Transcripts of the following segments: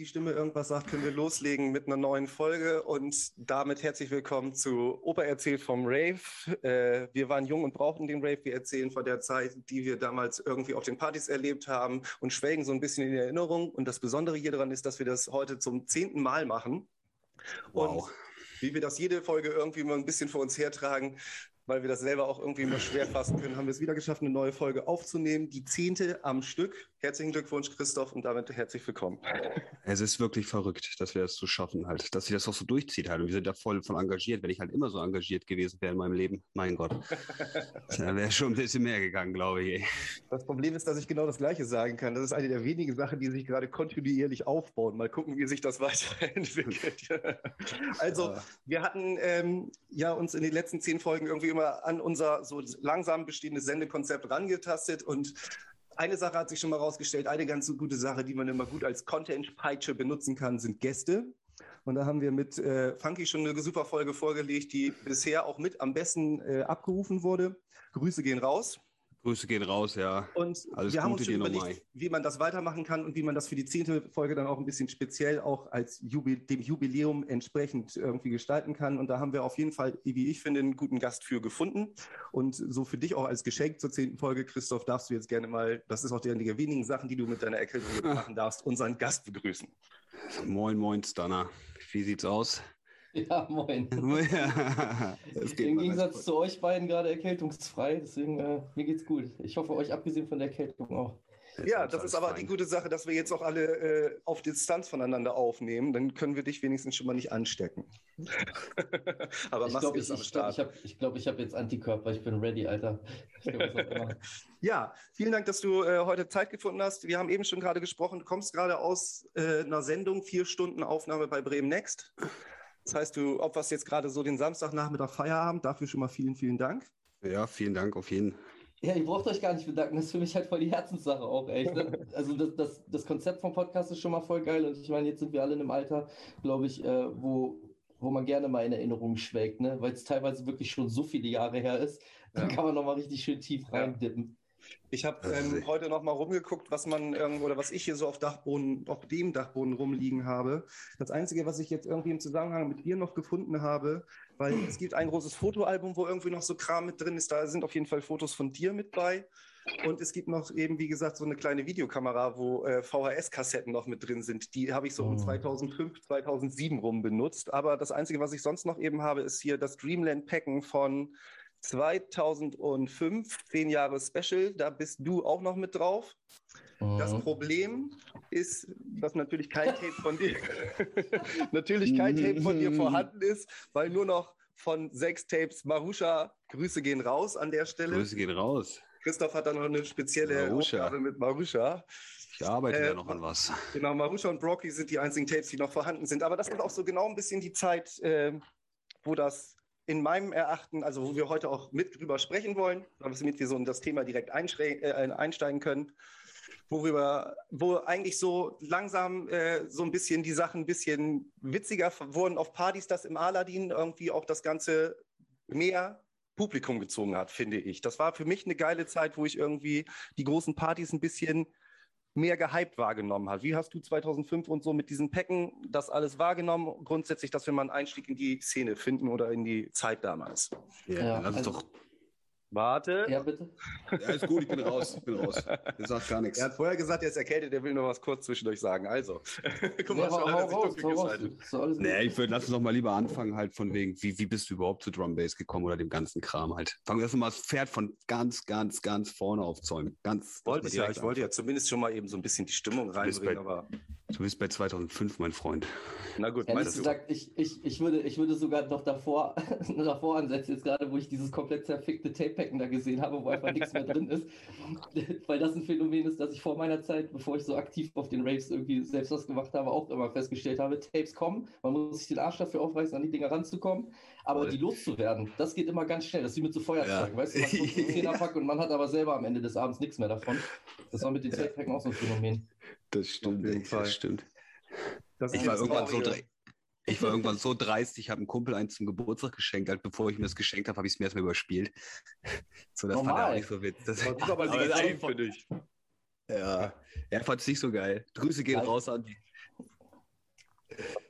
die Stimme irgendwas sagt, können wir loslegen mit einer neuen Folge und damit herzlich willkommen zu Opa erzählt vom Rave. Äh, wir waren jung und brauchten den Rave. Wir erzählen von der Zeit, die wir damals irgendwie auf den Partys erlebt haben und schwelgen so ein bisschen in Erinnerung. Und das Besondere hier daran ist, dass wir das heute zum zehnten Mal machen. Wow. Und wie wir das jede Folge irgendwie mal ein bisschen vor uns hertragen, weil wir das selber auch irgendwie immer schwer fassen können, haben wir es wieder geschafft, eine neue Folge aufzunehmen. Die zehnte am Stück. Herzlichen Glückwunsch, Christoph, und damit herzlich willkommen. Es ist wirklich verrückt, dass wir das so schaffen halt, dass sich das auch so durchzieht halt. Und wir sind da voll von engagiert. Wenn ich halt immer so engagiert gewesen wäre in meinem Leben, mein Gott, da wäre schon ein bisschen mehr gegangen, glaube ich. Das Problem ist, dass ich genau das Gleiche sagen kann. Das ist eine der wenigen Sachen, die sich gerade kontinuierlich aufbauen. Mal gucken, wie sich das weiterentwickelt. also, wir hatten ähm, ja uns in den letzten zehn Folgen irgendwie immer an unser so langsam bestehendes Sendekonzept rangetastet und eine Sache hat sich schon mal rausgestellt, eine ganz gute Sache, die man immer gut als Content-Peitsche benutzen kann, sind Gäste. Und da haben wir mit äh, Funky schon eine super Folge vorgelegt, die bisher auch mit am besten äh, abgerufen wurde. Grüße gehen raus. Grüße gehen raus, ja. Und Alles wir haben uns schon überlegt, wie man das weitermachen kann und wie man das für die zehnte Folge dann auch ein bisschen speziell auch als Jubil dem Jubiläum entsprechend irgendwie gestalten kann. Und da haben wir auf jeden Fall, wie ich finde, einen guten Gast für gefunden. Und so für dich auch als Geschenk zur zehnten Folge, Christoph, darfst du jetzt gerne mal, das ist auch die der wenigen Sachen, die du mit deiner Erkältung machen darfst, unseren Gast begrüßen. Moin, moin, Stunner. Wie sieht's aus? Ja, moin. ja, Im Gegensatz zu euch beiden gerade erkältungsfrei, deswegen äh, mir geht's gut. Ich hoffe, euch abgesehen von der Erkältung auch. Ja, das ist aber fein. die gute Sache, dass wir jetzt auch alle äh, auf Distanz voneinander aufnehmen. Dann können wir dich wenigstens schon mal nicht anstecken. aber ich glaube, ich, ich, glaub, ich habe ich glaub, ich hab jetzt Antikörper. Ich bin ready, Alter. Glaub, ja, vielen Dank, dass du äh, heute Zeit gefunden hast. Wir haben eben schon gerade gesprochen. Du kommst gerade aus äh, einer Sendung, vier Stunden Aufnahme bei Bremen Next. Das heißt, du opferst jetzt gerade so den Samstagnachmittag Feierabend. Dafür schon mal vielen, vielen Dank. Ja, vielen Dank auf jeden Fall. Ja, ihr braucht euch gar nicht bedanken. Das ist für mich halt voll die Herzenssache auch, echt. Ne? Also das, das, das Konzept vom Podcast ist schon mal voll geil. Und ich meine, jetzt sind wir alle in einem Alter, glaube ich, äh, wo, wo man gerne mal in Erinnerungen schwelgt, ne? weil es teilweise wirklich schon so viele Jahre her ist. Dann ja. kann man noch mal richtig schön tief reindippen. Ich habe ähm, heute noch mal rumgeguckt, was man irgendwo oder was ich hier so auf Dachboden, auf dem Dachboden rumliegen habe. Das Einzige, was ich jetzt irgendwie im Zusammenhang mit dir noch gefunden habe, weil es gibt ein großes Fotoalbum, wo irgendwie noch so Kram mit drin ist. Da sind auf jeden Fall Fotos von dir mit bei. Und es gibt noch eben, wie gesagt, so eine kleine Videokamera, wo äh, VHS-Kassetten noch mit drin sind. Die habe ich so oh. um 2005, 2007 rum benutzt. Aber das Einzige, was ich sonst noch eben habe, ist hier das Dreamland Packen von 2005, zehn Jahre Special, da bist du auch noch mit drauf. Mhm. Das Problem ist, dass natürlich kein Tape von dir, natürlich kein Tape von dir vorhanden ist, weil nur noch von sechs Tapes Marusha, Grüße gehen raus an der Stelle. Grüße gehen raus. Christoph hat da noch eine spezielle. Aufgabe mit Marusha. Ich arbeite äh, ja noch an was. Genau, Marusha und Brocky sind die einzigen Tapes, die noch vorhanden sind. Aber das ist auch so genau ein bisschen die Zeit, äh, wo das in meinem Erachten, also wo wir heute auch mit drüber sprechen wollen, damit wir so in das Thema direkt äh, einsteigen können, worüber, wo eigentlich so langsam äh, so ein bisschen die Sachen ein bisschen witziger wurden auf Partys, dass im Aladdin irgendwie auch das Ganze mehr Publikum gezogen hat, finde ich. Das war für mich eine geile Zeit, wo ich irgendwie die großen Partys ein bisschen mehr gehypt wahrgenommen hat. Wie hast du 2005 und so mit diesen Packen das alles wahrgenommen? Grundsätzlich, dass wir mal einen Einstieg in die Szene finden oder in die Zeit damals. Ja, ja das also, ist doch Warte. Ja, bitte. Ja, ist gut, ich bin raus. Ich bin raus. Der sagt gar nichts. Er hat vorher gesagt, er ist erkältet, der will nur was kurz zwischendurch sagen. Also, guck mal, ja, hau, raus, raus. Nee, ich würde, lass uns doch mal lieber anfangen, halt von wegen, wie, wie bist du überhaupt zu Drum Bass gekommen oder dem ganzen Kram halt. Fangen wir erstmal das Pferd von ganz, ganz, ganz vorne aufzäumen. Ganz. Wollte ich ja, ich wollte ja zumindest schon mal eben so ein bisschen die Stimmung reinbringen, bei, aber. Du bist bei 2005, mein Freund. Na gut, Ehrlich gesagt, ich, ich, ich, würde, ich würde sogar noch davor, davor ansetzen, jetzt gerade, wo ich dieses komplett zerfickte Tape-Packen da gesehen habe, wo einfach nichts mehr drin ist. Weil das ein Phänomen ist, dass ich vor meiner Zeit, bevor ich so aktiv auf den Raves irgendwie selbst was gemacht habe, auch immer festgestellt habe, Tapes kommen, man muss sich den Arsch dafür aufreißen, an die Dinger ranzukommen, aber Voll. die loszuwerden, das geht immer ganz schnell. Das ist wie mit so Feuerzeugen, ja. weißt du, man kommt den Zehnerpack und man hat aber selber am Ende des Abends nichts mehr davon. Das war mit den Tape-Packen auch so ein Phänomen. Das stimmt, das stimmt. Das ich war irgendwann so ich war irgendwann so dreist, ich habe einem Kumpel eins zum Geburtstag geschenkt. Halt, bevor ich mir das geschenkt habe, habe ich es mir erstmal überspielt. So, das Normal. fand er auch nicht so witzig. Das, das ist aber legitim für dich. Ja, er fand es nicht so geil. Grüße gehen raus an die.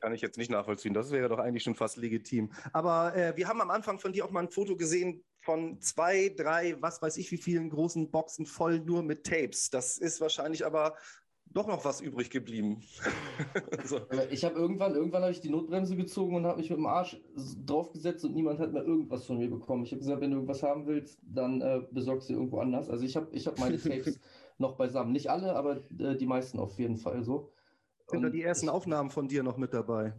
Kann ich jetzt nicht nachvollziehen. Das wäre doch eigentlich schon fast legitim. Aber äh, wir haben am Anfang von dir auch mal ein Foto gesehen von zwei, drei, was weiß ich, wie vielen großen Boxen voll nur mit Tapes. Das ist wahrscheinlich aber doch noch was übrig geblieben. so. Ich habe irgendwann, irgendwann habe ich die Notbremse gezogen und habe mich mit dem Arsch draufgesetzt und niemand hat mehr irgendwas von mir bekommen. Ich habe gesagt, wenn du irgendwas haben willst, dann äh, besorgst du irgendwo anders. Also ich habe ich hab meine Tapes noch beisammen. Nicht alle, aber äh, die meisten auf jeden Fall so. Sind da die ersten ich, Aufnahmen von dir noch mit dabei?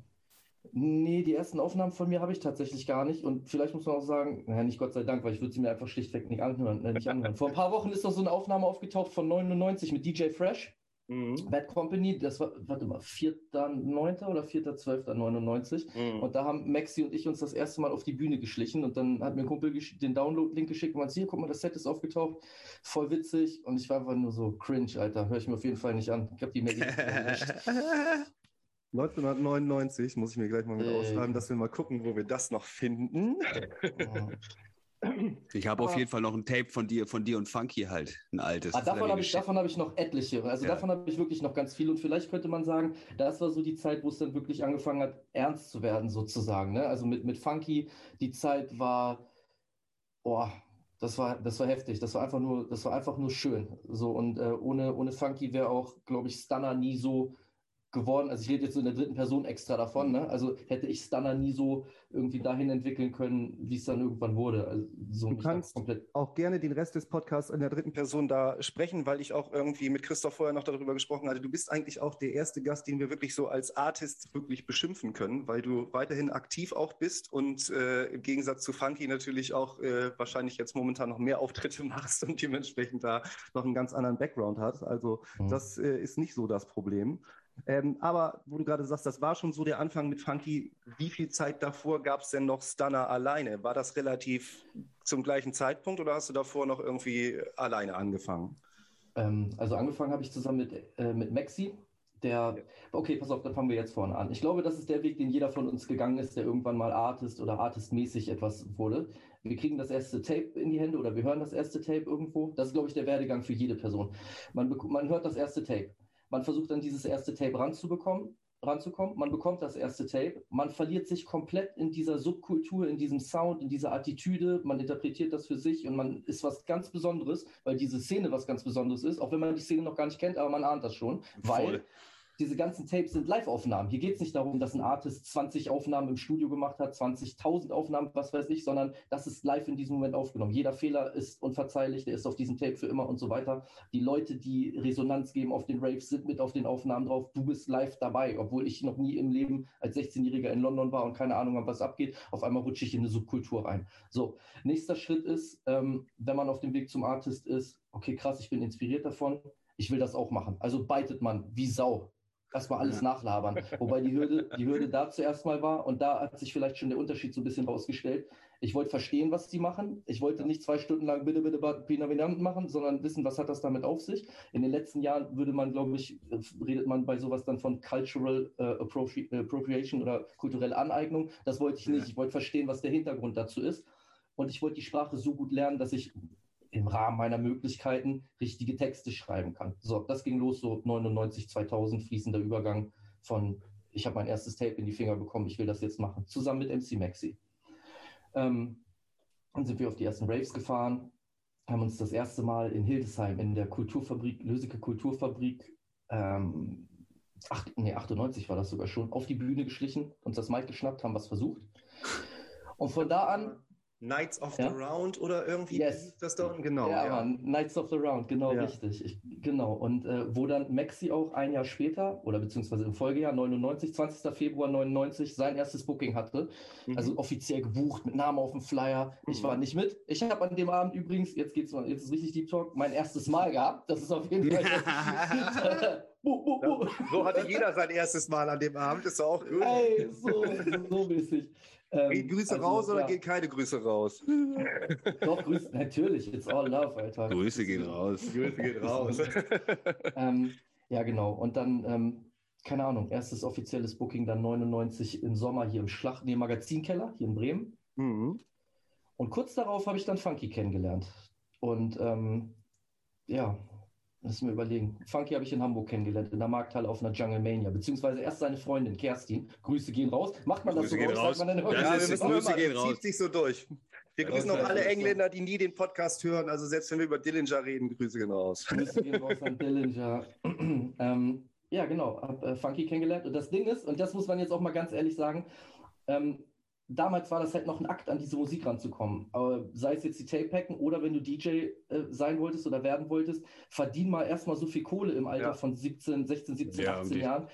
Nee, die ersten Aufnahmen von mir habe ich tatsächlich gar nicht. Und vielleicht muss man auch sagen, naja, nicht Gott sei Dank, weil ich würde sie mir einfach schlichtweg nicht anhören. Äh, nicht anhören. Vor ein paar Wochen ist doch so eine Aufnahme aufgetaucht von 99 mit DJ Fresh. Mhm. Bad Company, das war, warte mal, 4.9. oder 4.12.99. Mhm. Und da haben Maxi und ich uns das erste Mal auf die Bühne geschlichen und dann hat mir ein Kumpel den Download-Link geschickt und meinte, hier, guck mal, das Set ist aufgetaucht, voll witzig. Und ich war einfach nur so cringe, Alter, höre ich mir auf jeden Fall nicht an. Ich habe die Maggie 1999 muss ich mir gleich mal mit äh. ausschreiben, dass wir mal gucken, wo wir das noch finden. Oh. Ich habe auf jeden Fall noch ein Tape von dir, von dir und Funky halt, ein altes. Ah, davon habe ich, hab ich noch etliche. Also ja. davon habe ich wirklich noch ganz viel. Und vielleicht könnte man sagen, das war so die Zeit, wo es dann wirklich angefangen hat, ernst zu werden, sozusagen. Ne? Also mit, mit Funky, die Zeit war, boah, das war, das war heftig. Das war einfach nur, das war einfach nur schön. So und äh, ohne, ohne Funky wäre auch, glaube ich, Stunner nie so geworden. Also ich rede jetzt so in der dritten Person extra davon. Ne? Also hätte ich Stunner nie so irgendwie dahin entwickeln können, wie es dann irgendwann wurde. Also so du kannst komplett auch gerne den Rest des Podcasts in der dritten Person da sprechen, weil ich auch irgendwie mit Christoph vorher noch darüber gesprochen hatte. Du bist eigentlich auch der erste Gast, den wir wirklich so als Artist wirklich beschimpfen können, weil du weiterhin aktiv auch bist und äh, im Gegensatz zu Funky natürlich auch äh, wahrscheinlich jetzt momentan noch mehr Auftritte machst und dementsprechend da noch einen ganz anderen Background hast. Also mhm. das äh, ist nicht so das Problem. Ähm, aber wo du gerade sagst, das war schon so der Anfang mit Funky. Wie viel Zeit davor gab es denn noch Stunner alleine? War das relativ zum gleichen Zeitpunkt oder hast du davor noch irgendwie alleine angefangen? Ähm, also angefangen habe ich zusammen mit, äh, mit Maxi. Der, okay, pass auf, dann fangen wir jetzt vorne an. Ich glaube, das ist der Weg, den jeder von uns gegangen ist, der irgendwann mal Artist oder Artistmäßig etwas wurde. Wir kriegen das erste Tape in die Hände oder wir hören das erste Tape irgendwo. Das ist, glaube ich, der Werdegang für jede Person. Man, man hört das erste Tape man versucht dann dieses erste Tape ranzubekommen, ranzukommen. Man bekommt das erste Tape. Man verliert sich komplett in dieser Subkultur, in diesem Sound, in dieser Attitüde. Man interpretiert das für sich und man ist was ganz Besonderes, weil diese Szene was ganz Besonderes ist. Auch wenn man die Szene noch gar nicht kennt, aber man ahnt das schon. Weil diese ganzen Tapes sind Live-Aufnahmen. Hier geht es nicht darum, dass ein Artist 20 Aufnahmen im Studio gemacht hat, 20.000 Aufnahmen, was weiß ich, sondern das ist live in diesem Moment aufgenommen. Jeder Fehler ist unverzeihlich, der ist auf diesem Tape für immer und so weiter. Die Leute, die Resonanz geben auf den Raves, sind mit auf den Aufnahmen drauf. Du bist live dabei, obwohl ich noch nie im Leben als 16-Jähriger in London war und keine Ahnung habe, was abgeht. Auf einmal rutsche ich in eine Subkultur rein. So, nächster Schritt ist, ähm, wenn man auf dem Weg zum Artist ist, okay, krass, ich bin inspiriert davon, ich will das auch machen. Also beitet man wie Sau erstmal alles nachlabern. Wobei die Hürde, die Hürde da zuerst mal war und da hat sich vielleicht schon der Unterschied so ein bisschen rausgestellt. Ich wollte verstehen, was die machen. Ich wollte nicht zwei Stunden lang bitte, bitte, Pinavinant machen, sondern wissen, was hat das damit auf sich. In den letzten Jahren würde man, glaube ich, redet man bei sowas dann von Cultural uh, Appropriation oder kulturelle Aneignung. Das wollte ich nicht. Ich wollte verstehen, was der Hintergrund dazu ist. Und ich wollte die Sprache so gut lernen, dass ich im Rahmen meiner Möglichkeiten richtige Texte schreiben kann. So, das ging los, so 99, 2000, fließender Übergang von, ich habe mein erstes Tape in die Finger bekommen, ich will das jetzt machen, zusammen mit MC Maxi. Ähm, dann sind wir auf die ersten Raves gefahren, haben uns das erste Mal in Hildesheim in der Kulturfabrik, Löseke Kulturfabrik, ähm, ach, nee, 98 war das sogar schon, auf die Bühne geschlichen, uns das Mic geschnappt, haben was versucht. Und von da an Knights of ja? the Round oder irgendwie yes. das da Genau. Ja, ja. Knights of the Round, genau ja. richtig. Ich, genau. Und äh, wo dann Maxi auch ein Jahr später oder beziehungsweise im Folgejahr 99, 20. Februar 99 sein erstes Booking hatte. Mhm. Also offiziell gebucht mit Namen auf dem Flyer. Mhm. Ich war nicht mit. Ich habe an dem Abend übrigens, jetzt geht's mal, jetzt ist richtig Deep Talk, mein erstes Mal gehabt. Das ist auf jeden Fall. buh, buh, buh. so hatte jeder sein erstes Mal an dem Abend. Ist auch gut. Ey, so, so mäßig. Ähm, gehen Grüße also, raus oder ja. gehen keine Grüße raus? Doch, Grüße, natürlich. It's all love, Alter. Grüße gehen raus. Grüße gehen raus. ähm, ja, genau. Und dann, ähm, keine Ahnung, erstes offizielles Booking dann 99 im Sommer hier im Schlacht, nee, Magazinkeller hier in Bremen. Mhm. Und kurz darauf habe ich dann Funky kennengelernt. Und ähm, ja, Lass mir überlegen. Funky habe ich in Hamburg kennengelernt, in der Markthalle auf einer Jungle Mania. Beziehungsweise erst seine Freundin, Kerstin. Grüße gehen raus. Macht man Grüße das so raus? Sagt man dann ja, wir müssen Grüße gehen raus. zieht sich so durch. Wir grüßen auch alle Engländer, die nie den Podcast hören. Also selbst wenn wir über Dillinger reden, Grüße gehen raus. Grüße gehen raus an Dillinger. ähm, ja, genau. Hab äh, Funky kennengelernt. Und das Ding ist, und das muss man jetzt auch mal ganz ehrlich sagen, ähm, damals war das halt noch ein Akt, an diese Musik ranzukommen. Aber sei es jetzt die Tape-Packen oder wenn du DJ äh, sein wolltest oder werden wolltest, verdien mal erstmal so viel Kohle im Alter ja. von 17, 16, 17, ja, 18 um Jahren.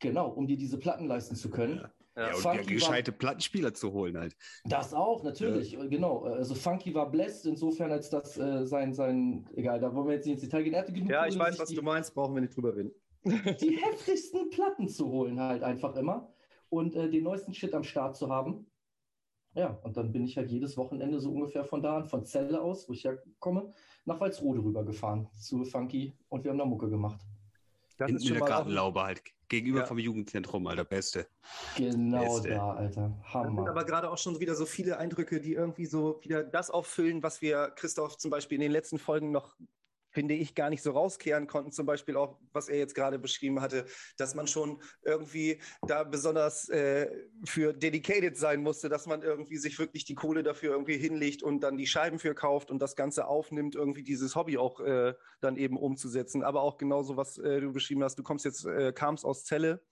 Genau, um dir diese Platten leisten zu können. Ja. Ja, und Funky gescheite war, Plattenspieler zu holen halt. Das auch, natürlich, ja. genau. Also Funky war blessed, insofern als das äh, sein, sein, egal, da wollen wir jetzt nicht ins Detail gehen. Er hatte genug ja, ich weiß, was die, du meinst, brauchen wir nicht drüber reden. Die heftigsten Platten zu holen halt einfach immer und äh, den neuesten Shit am Start zu haben. Ja, und dann bin ich halt jedes Wochenende so ungefähr von da an, von Celle aus, wo ich ja komme, nach Walsrode rübergefahren zu Funky und wir haben da Mucke gemacht. Das Hinten ist schon in der Gartenlaube halt, gegenüber ja. vom Jugendzentrum, Alter, Beste. Genau Beste. da, Alter, Hammer. Das sind aber gerade auch schon wieder so viele Eindrücke, die irgendwie so wieder das auffüllen, was wir, Christoph, zum Beispiel in den letzten Folgen noch finde ich, gar nicht so rauskehren konnten. Zum Beispiel auch, was er jetzt gerade beschrieben hatte, dass man schon irgendwie da besonders äh, für dedicated sein musste, dass man irgendwie sich wirklich die Kohle dafür irgendwie hinlegt und dann die Scheiben für kauft und das Ganze aufnimmt, irgendwie dieses Hobby auch äh, dann eben umzusetzen. Aber auch genauso, was äh, du beschrieben hast, du kommst jetzt, äh, kamst aus Celle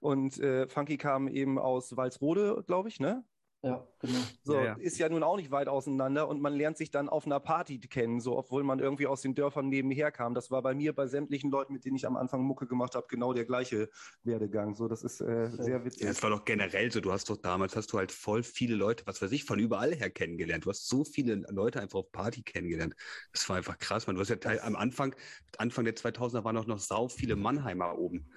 und äh, Funky kam eben aus Walsrode, glaube ich, ne? Ja, genau. So, ja, ja. ist ja nun auch nicht weit auseinander und man lernt sich dann auf einer Party kennen, so, obwohl man irgendwie aus den Dörfern nebenher kam. Das war bei mir, bei sämtlichen Leuten, mit denen ich am Anfang Mucke gemacht habe, genau der gleiche Werdegang. So, das ist äh, sehr witzig. Ja, das war doch generell so. Du hast doch damals, hast du halt voll viele Leute, was weiß ich, von überall her kennengelernt. Du hast so viele Leute einfach auf Party kennengelernt. Das war einfach krass, man. Du hast ja Teil, am Anfang, Anfang der 2000er waren auch noch sau viele Mannheimer oben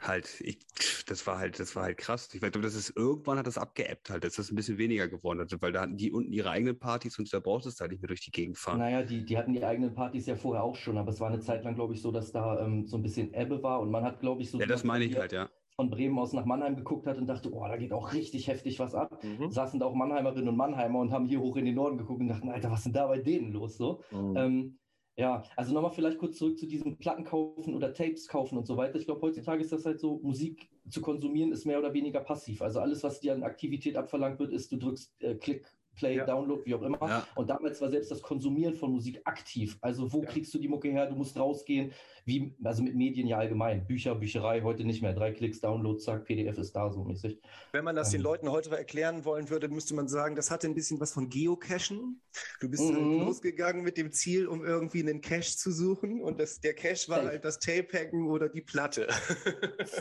halt, ich, das war halt, das war halt krass. Ich glaube, das ist irgendwann hat das abgeebbt halt, dass das ein bisschen weniger geworden hat, weil da hatten die unten ihre eigenen Partys und da brauchst du halt nicht mehr durch die Gegend fahren. Naja, die, die hatten die eigenen Partys ja vorher auch schon, aber es war eine Zeit lang, glaube ich, so, dass da ähm, so ein bisschen Ebbe war und man hat, glaube ich, so. Ja, das meine ich halt, ja. Von Bremen aus nach Mannheim geguckt hat und dachte, oh, da geht auch richtig heftig was ab. Mhm. Saßen da auch Mannheimerinnen und Mannheimer und haben hier hoch in den Norden geguckt und dachten, Alter, was ist denn da bei denen los? So. Mhm. Ähm, ja, also nochmal vielleicht kurz zurück zu diesem Platten kaufen oder Tapes kaufen und so weiter. Ich glaube, heutzutage ist das halt so, Musik zu konsumieren ist mehr oder weniger passiv. Also alles, was dir an Aktivität abverlangt wird, ist, du drückst äh, Klick Play, ja. Download, wie auch immer. Ja. Und damals war selbst das Konsumieren von Musik aktiv. Also wo ja. kriegst du die Mucke her? Du musst rausgehen, wie, also mit Medien ja allgemein. Bücher, Bücherei, heute nicht mehr. Drei Klicks, Download, zack, PDF ist da so mäßig. Wenn man das ähm. den Leuten heute erklären wollen würde, müsste man sagen, das hatte ein bisschen was von Geocachen. Du bist halt mhm. halt losgegangen mit dem Ziel, um irgendwie einen Cache zu suchen. Und das, der Cache war Tape. halt das Tape-Hacken oder die Platte.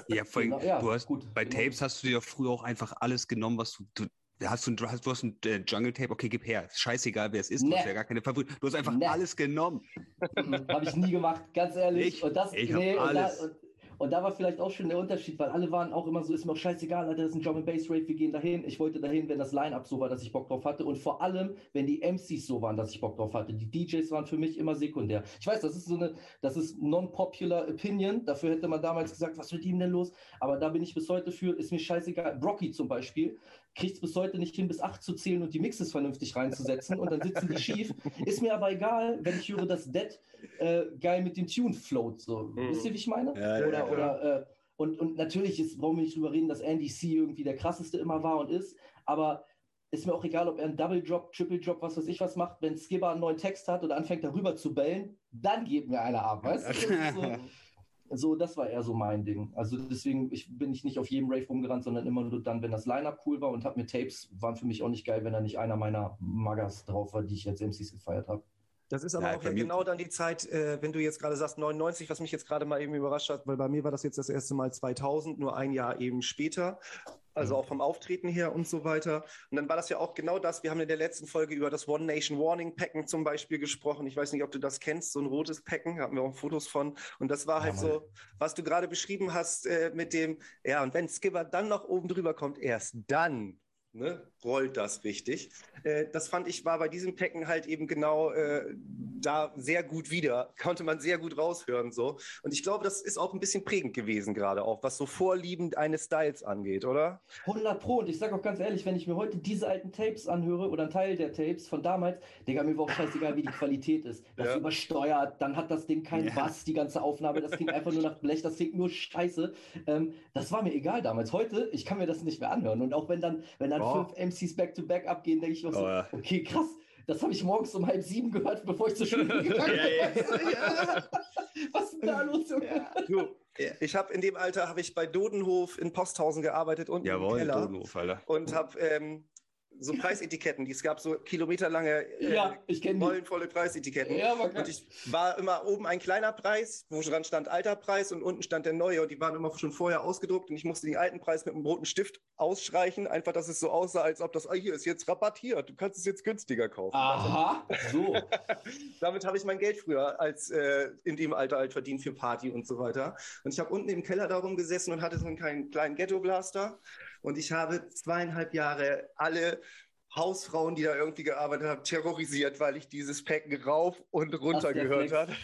ja, vor allem, genau, du hast, gut, bei genau. Tapes hast du dir früher auch einfach alles genommen, was du, du Hast du, hast, du hast ein äh, Jungle Tape, okay, gib her. Scheißegal, wer es ist, nee. du hast ja gar keine Favorit. Du hast einfach nee. alles genommen. Habe ich nie gemacht, ganz ehrlich. Ich, und das, ich nee, alles. Und da, und, und da war vielleicht auch schon der Unterschied, weil alle waren auch immer so, ist mir auch scheißegal, Alter, das ist ein Drum and Bass Rave, wir gehen dahin. Ich wollte dahin, wenn das Line-Up so war, dass ich Bock drauf hatte. Und vor allem, wenn die MCs so waren, dass ich Bock drauf hatte. Die DJs waren für mich immer sekundär. Ich weiß, das ist so eine, das ist non-popular opinion. Dafür hätte man damals gesagt, was mit ihm denn los? Aber da bin ich bis heute für, ist mir scheißegal. Brocky zum Beispiel kriegt es bis heute nicht hin, bis acht zu zählen und die Mixes vernünftig reinzusetzen und dann sitzen die schief. Ist mir aber egal, wenn ich höre, dass Dead äh, geil mit dem Tune float. So. Mhm. Wisst ihr, wie ich meine? Ja, oder, ja, oder äh, und, und natürlich ist, brauchen wir nicht drüber reden, dass Andy C irgendwie der krasseste immer war und ist, aber ist mir auch egal, ob er einen Double Drop, Triple Drop, was weiß ich was macht. Wenn Skipper einen neuen Text hat oder anfängt darüber zu bellen, dann geht mir einer ab, weißt du? So, das war eher so mein Ding. Also deswegen ich, bin ich nicht auf jedem Rave rumgerannt, sondern immer nur dann, wenn das Line-Up cool war und habe mir Tapes, waren für mich auch nicht geil, wenn da nicht einer meiner Magas drauf war, die ich jetzt MCs gefeiert habe. Das ist aber ja, auch ja genau dann die Zeit, äh, wenn du jetzt gerade sagst 99, was mich jetzt gerade mal eben überrascht hat, weil bei mir war das jetzt das erste Mal 2000, nur ein Jahr eben später. Also mhm. auch vom Auftreten her und so weiter. Und dann war das ja auch genau das. Wir haben in der letzten Folge über das One Nation Warning Packen zum Beispiel gesprochen. Ich weiß nicht, ob du das kennst, so ein rotes Packen, da haben wir auch Fotos von. Und das war halt ja, so, was du gerade beschrieben hast äh, mit dem, ja, und wenn Skipper dann noch oben drüber kommt, erst dann ne, rollt das richtig. Äh, das fand ich war bei diesem Packen halt eben genau äh, da sehr gut wieder, konnte man sehr gut raushören so. Und ich glaube, das ist auch ein bisschen prägend gewesen gerade auch, was so Vorlieben eines Styles angeht, oder? 100 Pro. Und ich sage auch ganz ehrlich, wenn ich mir heute diese alten Tapes anhöre oder einen Teil der Tapes von damals, Digga, mir war auch scheißegal, wie die Qualität ist. Das ja. übersteuert, dann hat das Ding keinen ja. Bass, die ganze Aufnahme, das klingt einfach nur nach Blech, das klingt nur scheiße. Ähm, das war mir egal damals. Heute, ich kann mir das nicht mehr anhören. Und auch wenn dann, wenn dann oh. fünf MCs back-to-back -back abgehen, denke ich noch so, oh, ja. okay, krass. Das habe ich morgens um halb sieben gehört, bevor ich zur Schule gegangen bin. Was ist denn da los, Junge? Ich habe in dem Alter habe ich bei Dodenhof in Posthausen gearbeitet und Jawohl, im Keller Dodenhof, Alter. und habe ähm, so Preisetiketten. Es gab so kilometerlange, äh, ja, ich rollenvolle Preisetiketten. Ja, und ich war immer oben ein kleiner Preis, wo dran stand alter Preis und unten stand der neue. Und die waren immer schon vorher ausgedruckt und ich musste den alten Preis mit einem roten Stift ausstreichen, einfach, dass es so aussah, als ob das, ah, hier ist jetzt rabattiert, du kannst es jetzt günstiger kaufen. Aha, so. Damit habe ich mein Geld früher als äh, in dem Alter halt verdient für Party und so weiter. Und ich habe unten im Keller darum gesessen und hatte so einen kleinen, kleinen Ghetto-Blaster und ich habe zweieinhalb Jahre alle Hausfrauen, die da irgendwie gearbeitet haben, terrorisiert, weil ich dieses Packen rauf und runter gehört habe.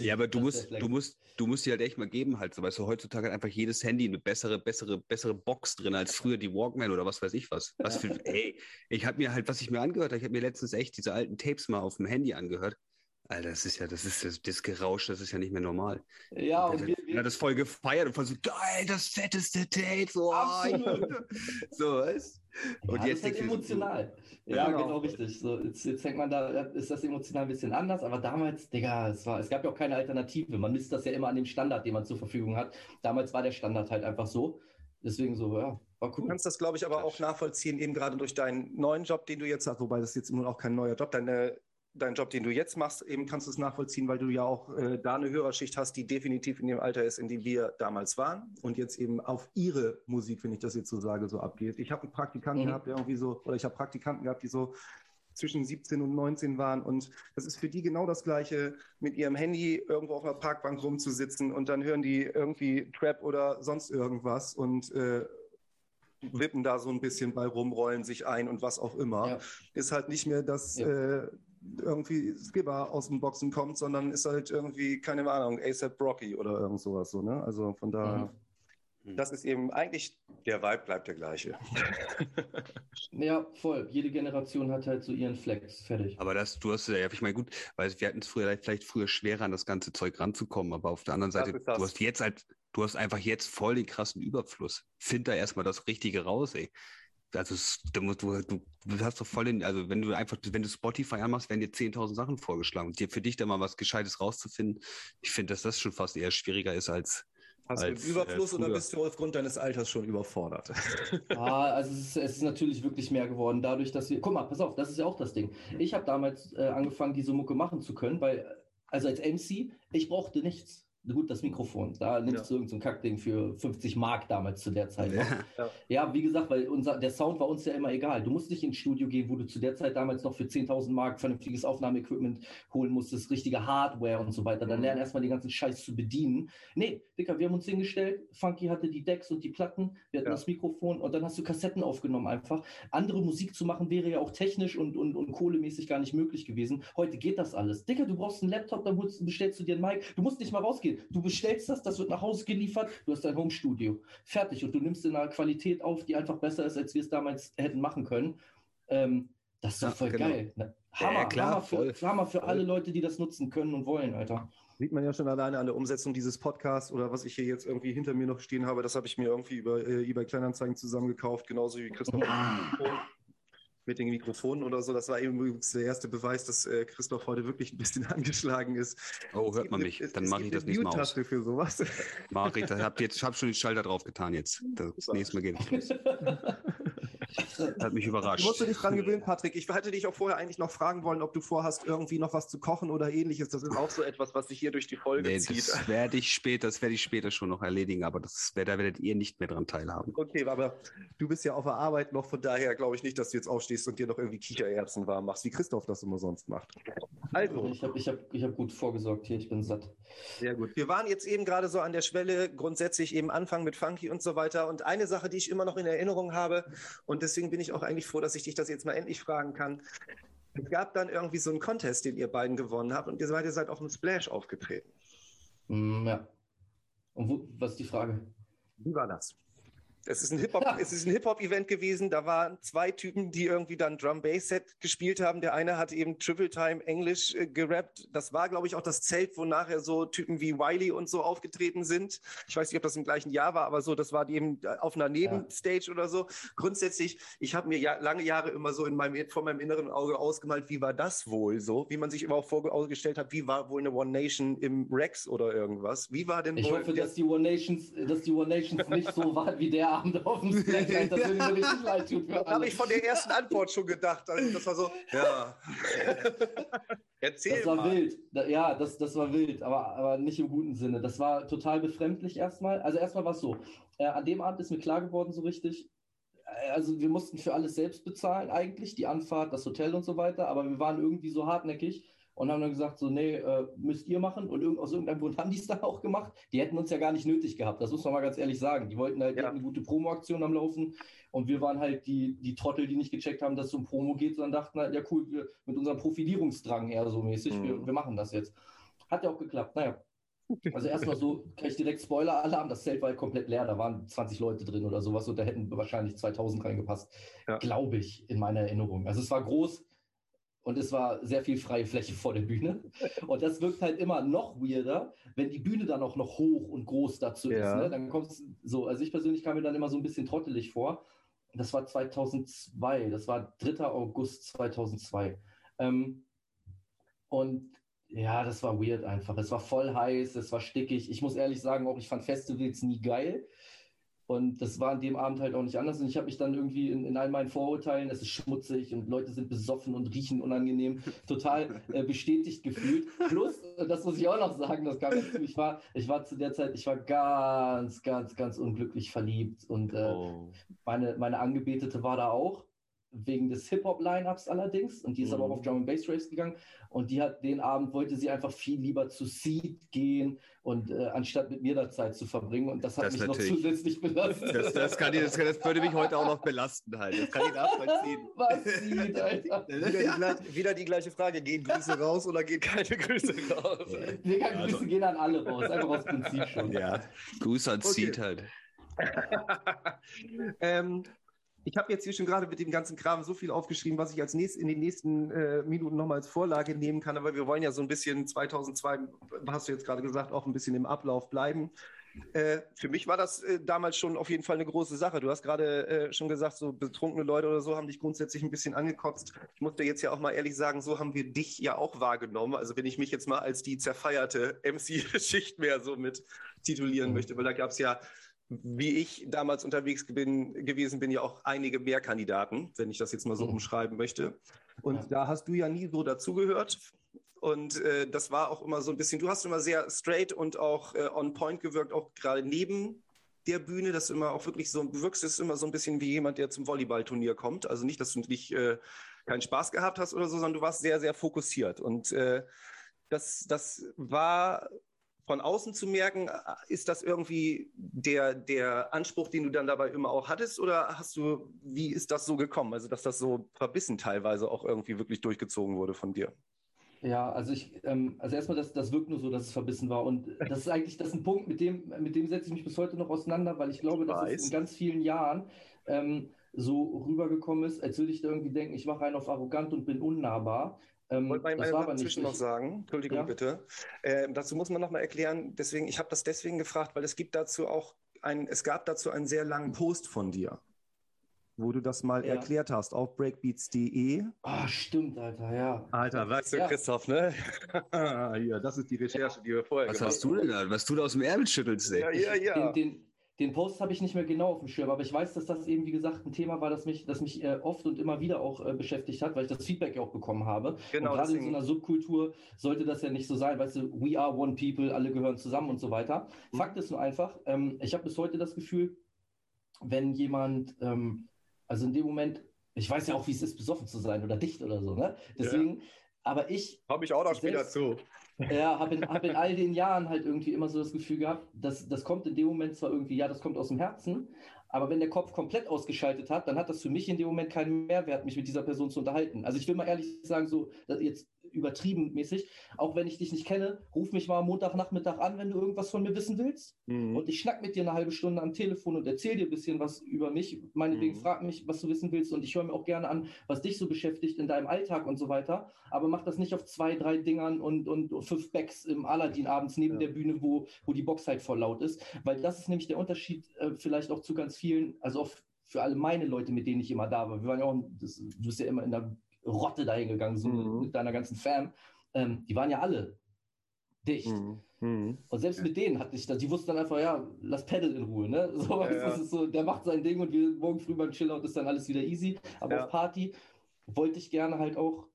ja, aber du musst, du musst, du musst dir halt echt mal geben, halt, so weißt du, heutzutage hat einfach jedes Handy eine bessere, bessere, bessere Box drin als früher die Walkman oder was weiß ich was. Was für, ey, ich habe mir halt, was ich mir angehört habe, ich habe mir letztens echt diese alten Tapes mal auf dem Handy angehört. Alter, das ist ja, das ist das, das Gerausch, das ist ja nicht mehr normal. Ja, und, und wir, wir, hat das voll gefeiert und voll so, geil, das fetteste Tape, so, Absolut. so, weißt Und ja, jetzt das ist halt emotional. So, ja, genau, genau richtig. So, jetzt, jetzt fängt man da, ist das emotional ein bisschen anders, aber damals, Digga, es, war, es gab ja auch keine Alternative. Man misst das ja immer an dem Standard, den man zur Verfügung hat. Damals war der Standard halt einfach so. Deswegen so, ja, war cool. Du kannst das, glaube ich, aber auch nachvollziehen, eben gerade durch deinen neuen Job, den du jetzt hast, wobei das jetzt immer noch kein neuer Job, deine deinen Job, den du jetzt machst, eben kannst du es nachvollziehen, weil du ja auch äh, da eine Hörerschicht hast, die definitiv in dem Alter ist, in dem wir damals waren und jetzt eben auf ihre Musik, wenn ich das jetzt so sage, so abgeht. Ich habe einen Praktikanten mhm. gehabt, der irgendwie so, oder ich habe Praktikanten gehabt, die so zwischen 17 und 19 waren und das ist für die genau das Gleiche, mit ihrem Handy irgendwo auf einer Parkbank rumzusitzen und dann hören die irgendwie Trap oder sonst irgendwas und äh, wippen da so ein bisschen bei rumrollen sich ein und was auch immer. Ja. Ist halt nicht mehr das, ja. äh, irgendwie Skipper aus dem Boxen kommt, sondern ist halt irgendwie, keine Ahnung, ASAP Brocky oder irgend sowas so, ne? Also von da. Mhm. Das ist eben eigentlich, der Vibe bleibt der gleiche. ja, voll. Jede Generation hat halt so ihren Flex. Fertig. Aber das, du hast ja, ich meine, gut, weil wir hatten es früher vielleicht früher schwerer an das ganze Zeug ranzukommen, aber auf der anderen Seite, du hast jetzt halt, du hast einfach jetzt voll den krassen Überfluss. Find da erstmal das Richtige raus, ey also du, du, du hast doch voll den, also wenn du einfach, wenn du Spotify anmachst, werden dir 10.000 Sachen vorgeschlagen. Und dir für dich da mal was Gescheites rauszufinden, ich finde, dass das schon fast eher schwieriger ist als. Hast als, du Überfluss äh, oder bist du aufgrund deines Alters schon überfordert? ah, also es ist, es ist, natürlich wirklich mehr geworden, dadurch, dass wir. Guck mal, pass auf, das ist ja auch das Ding. Ich habe damals äh, angefangen, diese Mucke machen zu können, weil, also als MC, ich brauchte nichts gut, das Mikrofon. Da nimmst ja. du irgendein so Kackding für 50 Mark damals zu der Zeit. Ja. ja. ja, wie gesagt, weil unser, der Sound war uns ja immer egal. Du musst nicht ins Studio gehen, wo du zu der Zeit damals noch für 10.000 Mark vernünftiges Aufnahmeequipment holen musstest, richtige Hardware und so weiter. Dann mhm. lernen erstmal den ganzen Scheiß zu bedienen. Nee, Dicker, wir haben uns hingestellt. Funky hatte die Decks und die Platten. Wir hatten ja. das Mikrofon und dann hast du Kassetten aufgenommen einfach. Andere Musik zu machen wäre ja auch technisch und, und, und kohlemäßig gar nicht möglich gewesen. Heute geht das alles. Dicker, du brauchst einen Laptop, dann bestellst du dir einen Mic. Du musst nicht mal rausgehen geht. Du bestellst das, das wird nach Hause geliefert, du hast dein Homestudio. Fertig. Und du nimmst in einer Qualität auf, die einfach besser ist, als wir es damals hätten machen können. Ähm, das ist doch voll genau. geil. Ne? Hammer, ja, klar, Hammer, für, Hammer für alle Leute, die das nutzen können und wollen, Alter. Sieht man ja schon alleine an der Umsetzung dieses Podcasts oder was ich hier jetzt irgendwie hinter mir noch stehen habe, das habe ich mir irgendwie über äh, eBay Kleinanzeigen zusammengekauft, genauso wie Christoph mit den Mikrofonen oder so. Das war eben übrigens der erste Beweis, dass äh, Christoph heute wirklich ein bisschen angeschlagen ist. Oh, hört man mich. Dann mache ich das nächste Mal aus. für sowas. Mach ich. Ich habe hab schon den Schalter drauf getan jetzt. Das nächste Mal geht es los. Hat mich überrascht. Musst du dich dran gewöhnen, Patrick. Ich hätte dich auch vorher eigentlich noch fragen wollen, ob du vorhast, irgendwie noch was zu kochen oder ähnliches. Das ist auch so etwas, was sich hier durch die Folge nee, zieht. Das werde ich später, das werde ich später schon noch erledigen, aber das, da werdet ihr nicht mehr dran teilhaben. Okay, aber du bist ja auf der Arbeit noch, von daher glaube ich nicht, dass du jetzt aufstehst und dir noch irgendwie Kichererbsen warm machst, wie Christoph das immer sonst macht. Also. Ich habe ich hab, ich hab gut vorgesorgt hier, ich bin satt. Sehr gut. Wir waren jetzt eben gerade so an der Schwelle, grundsätzlich eben Anfang mit Funky und so weiter. Und eine Sache, die ich immer noch in Erinnerung habe und und deswegen bin ich auch eigentlich froh, dass ich dich das jetzt mal endlich fragen kann. Es gab dann irgendwie so einen Contest, den ihr beiden gewonnen habt und ihr seid, ihr seid auf dem Splash aufgetreten. Mm, ja. Und wo, was ist die Frage? Wie war das? Es ist ein Hip-Hop, es ist ein Hip-Hop-Event gewesen. Da waren zwei Typen, die irgendwie dann Drum-Bass-Set gespielt haben. Der eine hat eben Triple Time Englisch äh, gerappt. Das war, glaube ich, auch das Zelt, wo nachher so Typen wie Wiley und so aufgetreten sind. Ich weiß nicht, ob das im gleichen Jahr war, aber so, das war eben auf einer Nebenstage ja. oder so. Grundsätzlich, ich habe mir ja lange Jahre immer so in meinem, vor meinem inneren Auge ausgemalt, wie war das wohl so? Wie man sich immer auch vorgestellt hat, wie war wohl eine One Nation im Rex oder irgendwas? Wie war denn ich wohl? Ich hoffe, dass die One Nations, dass die One Nations nicht so war wie der Abend auf dem Slack Das würde mir richtig leid tun. Das habe ich von der ersten Antwort schon gedacht. Also das war so, ja. Erzähl Das war mal. wild. Ja, das, das war wild, aber, aber nicht im guten Sinne. Das war total befremdlich erstmal. Also erstmal war es so. Äh, an dem Abend ist mir klar geworden, so richtig, äh, also wir mussten für alles selbst bezahlen eigentlich, die Anfahrt, das Hotel und so weiter, aber wir waren irgendwie so hartnäckig und haben dann gesagt, so, nee, äh, müsst ihr machen. Und irg aus irgendeinem Grund haben die es dann auch gemacht. Die hätten uns ja gar nicht nötig gehabt, das muss man mal ganz ehrlich sagen. Die wollten halt ja. eine gute Promo-Aktion am Laufen und wir waren halt die, die Trottel, die nicht gecheckt haben, dass es um Promo geht, sondern dachten halt, ja cool, wir, mit unserem Profilierungsdrang eher so mäßig, mhm. wir, wir machen das jetzt. Hat ja auch geklappt, naja. Also erstmal so, kann ich direkt Spoiler-Alarm, das Zelt war halt komplett leer, da waren 20 Leute drin oder sowas und da hätten wahrscheinlich 2000 reingepasst, ja. glaube ich, in meiner Erinnerung. Also es war groß, und es war sehr viel freie Fläche vor der Bühne. Und das wirkt halt immer noch weirder, wenn die Bühne dann auch noch hoch und groß dazu ja. ist. Ne? Dann kommt so, also ich persönlich kam mir dann immer so ein bisschen trottelig vor. Das war 2002, das war 3. August 2002. Ähm, und ja, das war weird einfach. Es war voll heiß, es war stickig. Ich muss ehrlich sagen, auch ich fand Festivals nie geil. Und das war an dem Abend halt auch nicht anders. Und ich habe mich dann irgendwie in, in all meinen Vorurteilen, es ist schmutzig und Leute sind besoffen und riechen unangenehm, total äh, bestätigt gefühlt. Plus, das muss ich auch noch sagen, das kam dazu, ich war, ich war zu der Zeit, ich war ganz, ganz, ganz unglücklich verliebt. Und äh, oh. meine, meine Angebetete war da auch wegen des Hip-Hop-Lineups allerdings. Und die ist mhm. aber auch mhm. auf Drum and Bass Race gegangen. Und die hat den Abend wollte sie einfach viel lieber zu Seed gehen und äh, anstatt mit mir da Zeit zu verbringen. Und das hat das mich noch zusätzlich belastet. Das, das, kann ich, das, das, würde mich heute auch noch belasten halt. Das kann ich nachvollziehen. Was Seed, Alter? wieder, die, wieder, die, gleiche Frage. Gehen Grüße raus oder gehen keine Grüße raus? Nee, keine also. Grüße gehen an alle raus. Einfach aus Prinzip schon. Ja, Grüße an okay. Seed halt. ähm, ich habe jetzt hier schon gerade mit dem ganzen Kram so viel aufgeschrieben, was ich als nächst, in den nächsten äh, Minuten nochmal als Vorlage nehmen kann. Aber wir wollen ja so ein bisschen 2002, hast du jetzt gerade gesagt, auch ein bisschen im Ablauf bleiben. Äh, für mich war das äh, damals schon auf jeden Fall eine große Sache. Du hast gerade äh, schon gesagt, so betrunkene Leute oder so haben dich grundsätzlich ein bisschen angekotzt. Ich muss dir jetzt ja auch mal ehrlich sagen, so haben wir dich ja auch wahrgenommen. Also wenn ich mich jetzt mal als die zerfeierte MC-Schicht mehr so mit titulieren möchte, weil da gab es ja wie ich damals unterwegs bin, gewesen bin, ja auch einige mehr Kandidaten, wenn ich das jetzt mal so mhm. umschreiben möchte. Und ja. da hast du ja nie so dazugehört. Und äh, das war auch immer so ein bisschen, du hast immer sehr straight und auch äh, on point gewirkt, auch gerade neben der Bühne, dass du immer auch wirklich so, du wirkst es immer so ein bisschen wie jemand, der zum Volleyballturnier kommt. Also nicht, dass du nicht äh, keinen Spaß gehabt hast oder so, sondern du warst sehr, sehr fokussiert. Und äh, das, das war von außen zu merken, äh, ist das irgendwie der, der Anspruch, den du dann dabei immer auch hattest? Oder hast du, wie ist das so gekommen? Also, dass das so verbissen teilweise auch irgendwie wirklich durchgezogen wurde von dir? Ja, also ich, ähm, also erstmal, das, das wirkt nur so, dass es verbissen war. Und das ist eigentlich, das ist ein Punkt, mit dem, mit dem setze ich mich bis heute noch auseinander, weil ich glaube, dass es in ganz vielen Jahren ähm, so rübergekommen ist, als würde ich da irgendwie denken, ich mache einen auf arrogant und bin unnahbar. Ähm, Wollte man eine Sache zwischen noch sagen, Entschuldigung ja. bitte. Äh, dazu muss man noch mal erklären, deswegen, ich habe das deswegen gefragt, weil es gibt dazu auch ein, es gab dazu einen sehr langen Post von dir, wo du das mal ja. erklärt hast auf breakbeats.de. Ah, oh, stimmt, Alter, ja. Alter, weißt du, ja. Christoph, ne? Hier, das ist die Recherche, die wir vorher Was hast du denn da? Was du da aus dem Ärmel schüttelst, ey? Ja, ja, ja. Den, den, den Post habe ich nicht mehr genau auf dem Schirm, aber ich weiß, dass das eben, wie gesagt, ein Thema war, das mich, das mich äh, oft und immer wieder auch äh, beschäftigt hat, weil ich das Feedback ja auch bekommen habe. Genau, und gerade in so einer Subkultur sollte das ja nicht so sein, weißt du, we are one people, alle gehören zusammen und so weiter. Mhm. Fakt ist nur einfach, ähm, ich habe bis heute das Gefühl, wenn jemand, ähm, also in dem Moment, ich weiß ja auch, wie es ist, besoffen zu sein oder dicht oder so, ne? Deswegen, Aber ich. Habe ich auch noch später zu. Ja, habe in, hab in all den Jahren halt irgendwie immer so das Gefühl gehabt, dass das kommt in dem Moment zwar irgendwie, ja, das kommt aus dem Herzen, aber wenn der Kopf komplett ausgeschaltet hat, dann hat das für mich in dem Moment keinen Mehrwert, mich mit dieser Person zu unterhalten. Also ich will mal ehrlich sagen, so jetzt übertrieben mäßig, auch wenn ich dich nicht kenne, ruf mich mal Montagnachmittag an, wenn du irgendwas von mir wissen willst. Mhm. Und ich schnack mit dir eine halbe Stunde am Telefon und erzähl dir ein bisschen was über mich. Meinetwegen mhm. frag mich, was du wissen willst. Und ich höre mir auch gerne an, was dich so beschäftigt in deinem Alltag und so weiter. Aber mach das nicht auf zwei, drei Dingern und, und fünf Backs im Aladdin abends neben ja. der Bühne, wo, wo die Box halt voll laut ist. Weil das ist nämlich der Unterschied äh, vielleicht auch zu ganz vielen, also auch für alle meine Leute, mit denen ich immer da war. Wir waren ja auch, das, du bist ja immer in der Rotte dahin gegangen, so mhm. mit deiner ganzen Fam. Ähm, die waren ja alle dicht. Mhm. mhm. Und selbst mit denen hatte ich das, die wussten dann einfach, ja, lass Pedal in Ruhe, ne? So, ja, ja. so, der macht sein Ding und wir morgen früh beim Chillout ist dann alles wieder easy. Aber ja. auf Party wollte ich gerne halt auch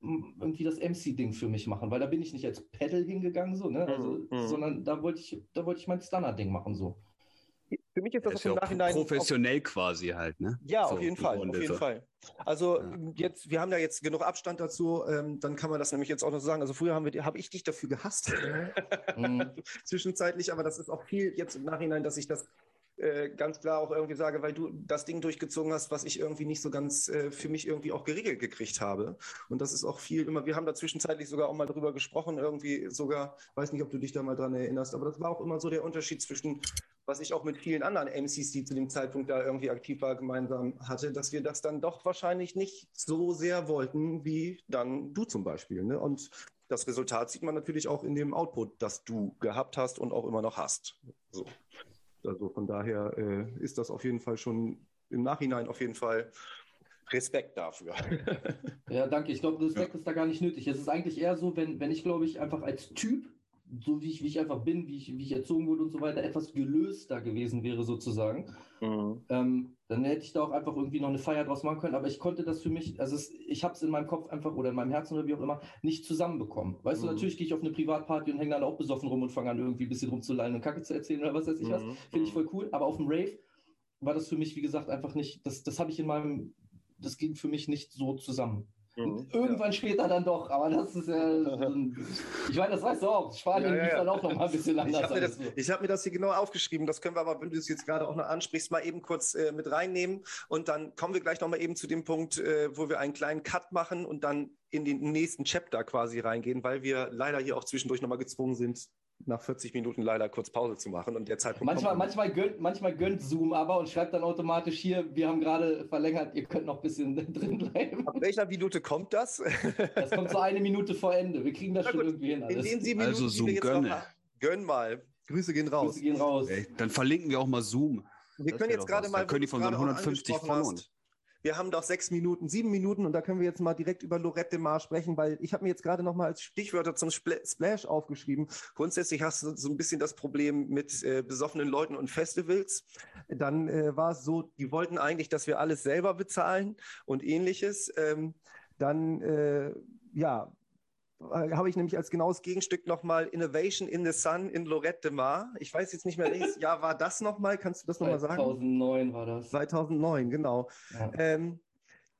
irgendwie das MC-Ding für mich machen, weil da bin ich nicht als Pedal hingegangen, so, ne? Also, mhm. mhm. sondern da wollte ich, da wollte ich mein Stunner-Ding machen, so für mich ist das, das ist im Nachhinein. Professionell auch, quasi halt, ne? Ja, so, auf jeden Fall, auf jeden Fall. Also ja. jetzt, wir haben ja jetzt genug Abstand dazu, ähm, dann kann man das nämlich jetzt auch noch sagen. Also früher habe hab ich dich dafür gehasst, mhm. zwischenzeitlich, aber das ist auch viel jetzt im Nachhinein, dass ich das äh, ganz klar auch irgendwie sage, weil du das Ding durchgezogen hast, was ich irgendwie nicht so ganz äh, für mich irgendwie auch geregelt gekriegt habe. Und das ist auch viel immer, wir haben da zwischenzeitlich sogar auch mal drüber gesprochen, irgendwie sogar, weiß nicht, ob du dich da mal dran erinnerst, aber das war auch immer so der Unterschied zwischen, was ich auch mit vielen anderen MCs, die zu dem Zeitpunkt da irgendwie aktiv war, gemeinsam hatte, dass wir das dann doch wahrscheinlich nicht so sehr wollten, wie dann du zum Beispiel. Ne? Und das Resultat sieht man natürlich auch in dem Output, das du gehabt hast und auch immer noch hast. So. Also von daher äh, ist das auf jeden Fall schon im Nachhinein auf jeden Fall Respekt dafür. ja, danke. Ich glaube, Respekt ja. ist da gar nicht nötig. Es ist eigentlich eher so, wenn, wenn ich, glaube ich, einfach als Typ so wie ich, wie ich einfach bin, wie ich, wie ich erzogen wurde und so weiter, etwas gelöster gewesen wäre sozusagen, mhm. ähm, dann hätte ich da auch einfach irgendwie noch eine Feier draus machen können. Aber ich konnte das für mich, also es, ich habe es in meinem Kopf einfach oder in meinem Herzen oder wie auch immer nicht zusammenbekommen. Weißt mhm. du, natürlich gehe ich auf eine Privatparty und hänge dann auch besoffen rum und fange an irgendwie ein bisschen rumzuleihen und Kacke zu erzählen oder was weiß ich mhm. was. Finde ich voll cool. Aber auf dem Rave war das für mich, wie gesagt, einfach nicht, das, das habe ich in meinem, das ging für mich nicht so zusammen. Mhm, Irgendwann ja. später dann doch, aber das ist ja. ich meine, das weißt du auch. Spanien ja, ja, dann auch noch mal ein bisschen anders. Ich habe mir, das, hab mir das hier genau aufgeschrieben. Das können wir aber, wenn du es jetzt gerade auch noch ansprichst, mal eben kurz äh, mit reinnehmen. Und dann kommen wir gleich noch mal eben zu dem Punkt, äh, wo wir einen kleinen Cut machen und dann in den nächsten Chapter quasi reingehen, weil wir leider hier auch zwischendurch noch mal gezwungen sind, nach 40 Minuten leider kurz Pause zu machen und der Zeitpunkt manchmal, manchmal, gönnt, manchmal gönnt Zoom aber und schreibt dann automatisch hier, wir haben gerade verlängert, ihr könnt noch ein bisschen drin bleiben. Ab welcher Minute kommt das? Das kommt so eine Minute vor Ende. Wir kriegen das Na schon gut, irgendwie hin. Alles. In den sieben Minuten, also Zoom gönn. Gönn mal. Grüße gehen raus. Grüße gehen raus. Ey, dann verlinken wir auch mal Zoom. Wir das können jetzt gerade mal. Da können die von so 150 von uns. Wir haben doch sechs Minuten, sieben Minuten und da können wir jetzt mal direkt über Lorette de Mar sprechen, weil ich habe mir jetzt gerade noch mal als Stichwörter zum Splash aufgeschrieben. Grundsätzlich hast du so ein bisschen das Problem mit äh, besoffenen Leuten und Festivals. Dann äh, war es so, die wollten eigentlich, dass wir alles selber bezahlen und ähnliches. Ähm, dann äh, ja, äh, habe ich nämlich als genaues Gegenstück nochmal Innovation in the Sun in Lorette de Mar. Ich weiß jetzt nicht mehr, welches Jahr war das nochmal? Kannst du das nochmal sagen? 2009 war das. 2009, genau. Ja. Ähm,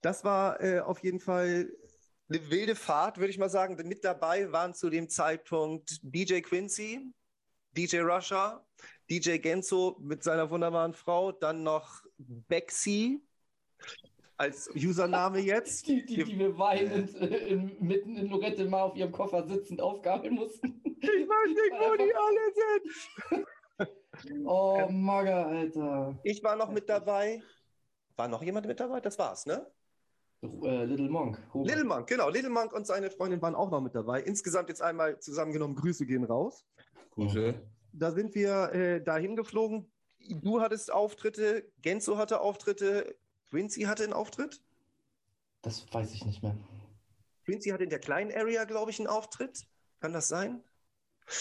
das war äh, auf jeden Fall eine wilde Fahrt, würde ich mal sagen. Mit dabei waren zu dem Zeitpunkt DJ Quincy, DJ Russia, DJ Genzo mit seiner wunderbaren Frau, dann noch Bexy, als Username jetzt. Die, die, die wir weinend äh, in, mitten in Lorette mal auf ihrem Koffer sitzend aufgabeln mussten. Ich weiß nicht, wo die alle sind. oh, Maga, Alter. Ich war noch mit dabei. War noch jemand mit dabei? Das war's, ne? Äh, Little Monk. Robert. Little Monk, genau. Little Monk und seine Freundin waren auch noch mit dabei. Insgesamt jetzt einmal zusammengenommen, Grüße gehen raus. Grüße. Da sind wir äh, dahin geflogen. Du hattest Auftritte, Genzo hatte Auftritte, Quincy hatte einen Auftritt? Das weiß ich nicht mehr. Quincy hatte in der kleinen Area, glaube ich, einen Auftritt. Kann das sein?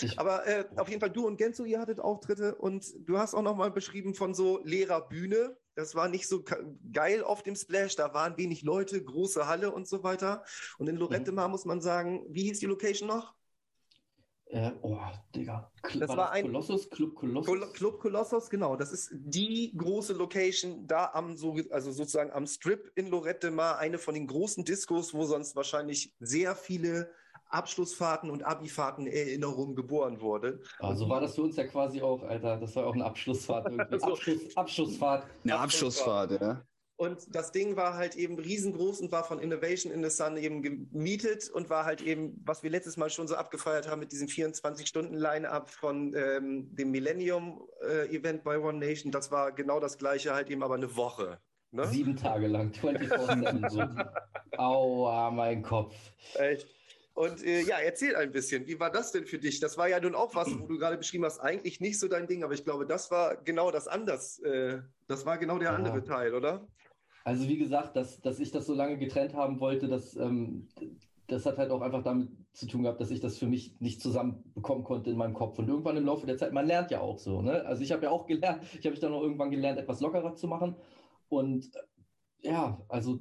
Ich Aber äh, auf jeden Fall, du und Genzo, ihr hattet Auftritte und du hast auch nochmal beschrieben von so leerer Bühne. Das war nicht so geil auf dem Splash, da waren wenig Leute, große Halle und so weiter. Und in Lorette mhm. muss man sagen, wie hieß die Location noch? Äh, oh, Digga. das war, war ein Kolossus, Club Kolossus. Club Kolossus, genau. Das ist die große Location da am, so, also sozusagen am Strip in Lorette Mar, eine von den großen Discos, wo sonst wahrscheinlich sehr viele Abschlussfahrten und Abifahrten Erinnerungen geboren wurde. Also war das für uns ja quasi auch, Alter, das war auch eine Abschlussfahrt. Abschluss, Abschlussfahrt. Eine Abschlussfahrt, ja. Und das Ding war halt eben riesengroß und war von Innovation in the Sun eben gemietet und war halt eben, was wir letztes Mal schon so abgefeiert haben mit diesem 24-Stunden-Line-Up von ähm, dem Millennium-Event äh, bei One Nation. Das war genau das gleiche, halt eben aber eine Woche. Ne? Sieben Tage lang, 24-7. Aua, mein Kopf. Echt? Und äh, ja, erzähl ein bisschen, wie war das denn für dich? Das war ja nun auch was, wo du gerade beschrieben hast, eigentlich nicht so dein Ding, aber ich glaube, das war genau das anders. Äh, das war genau der ja. andere Teil, oder? Also wie gesagt, dass, dass ich das so lange getrennt haben wollte, dass, ähm, das hat halt auch einfach damit zu tun gehabt, dass ich das für mich nicht zusammenbekommen konnte in meinem Kopf. Und irgendwann im Laufe der Zeit, man lernt ja auch so. Ne? Also ich habe ja auch gelernt, ich habe mich dann auch irgendwann gelernt, etwas lockerer zu machen. Und ja, also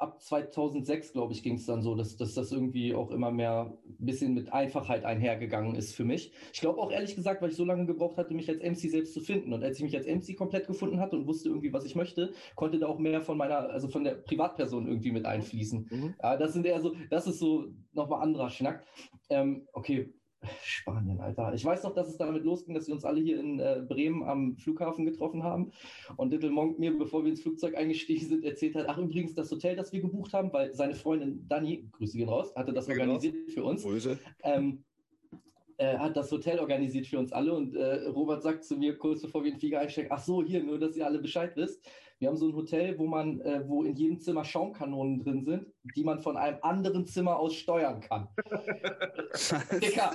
ab 2006, glaube ich, ging es dann so, dass, dass das irgendwie auch immer mehr ein bisschen mit Einfachheit einhergegangen ist für mich. Ich glaube auch ehrlich gesagt, weil ich so lange gebraucht hatte, mich als MC selbst zu finden. Und als ich mich als MC komplett gefunden hatte und wusste irgendwie, was ich möchte, konnte da auch mehr von meiner, also von der Privatperson irgendwie mit einfließen. Mhm. Ja, das sind eher so, das ist so nochmal anderer Schnack. Ähm, okay, Spanien, Alter. Ich weiß noch, dass es damit losging, dass wir uns alle hier in äh, Bremen am Flughafen getroffen haben und Little Monk mir, bevor wir ins Flugzeug eingestiegen sind, erzählt hat, ach übrigens, das Hotel, das wir gebucht haben, weil seine Freundin Dani, Grüße gehen raus, hatte das Grüße organisiert raus. für uns. Grüße. Ähm, äh, hat das Hotel organisiert für uns alle und äh, Robert sagt zu mir kurz bevor wir in den Flieger einsteigen, ach so, hier, nur dass ihr alle Bescheid wisst. Wir haben so ein Hotel, wo man, äh, wo in jedem Zimmer Schaumkanonen drin sind, die man von einem anderen Zimmer aus steuern kann. Dicker.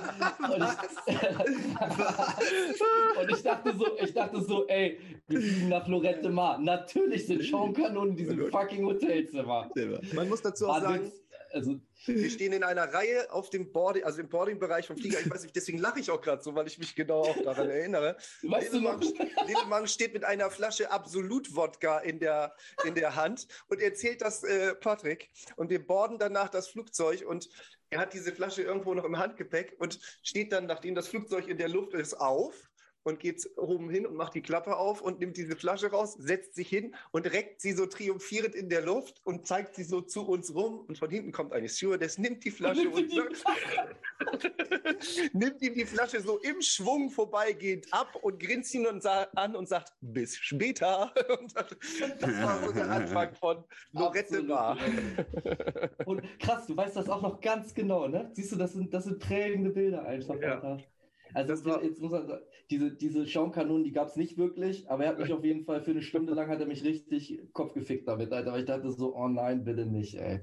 Und ich, und ich, dachte so, ich dachte so, ey, wir fliegen nach Lorette Mar. Natürlich sind Schaumkanonen in diesem fucking Hotelzimmer. Man muss dazu auch sagen, also wir stehen in einer Reihe auf dem Boarding, also im Boarding-Bereich vom Flieger. Ich weiß nicht, deswegen lache ich auch gerade so, weil ich mich genau auch daran erinnere. Weißt Lillemann steht mit einer Flasche Absolut-Wodka in der, in der Hand und erzählt das äh, Patrick. Und wir boarden danach das Flugzeug und er hat diese Flasche irgendwo noch im Handgepäck und steht dann, nachdem das Flugzeug in der Luft ist, auf und geht oben hin und macht die Klappe auf und nimmt diese Flasche raus, setzt sich hin und reckt sie so triumphierend in der Luft und zeigt sie so zu uns rum. Und von hinten kommt eine Stewardess, nimmt die Flasche und nimmt ihm die Flasche so im Schwung vorbeigehend ab und grinst ihn und an und sagt, bis später. Und das war so der Anfang von Lorette war. Und krass, du weißt das auch noch ganz genau, ne? Siehst du, das sind, das sind prägende Bilder einfach. Ja. Also war, jetzt muss man, diese, diese Schaumkanonen, die gab es nicht wirklich, aber er hat mich auf jeden Fall für eine Stunde lang hat er mich richtig Kopf gefickt damit, Alter. Aber ich dachte so, oh nein, bitte nicht, ey.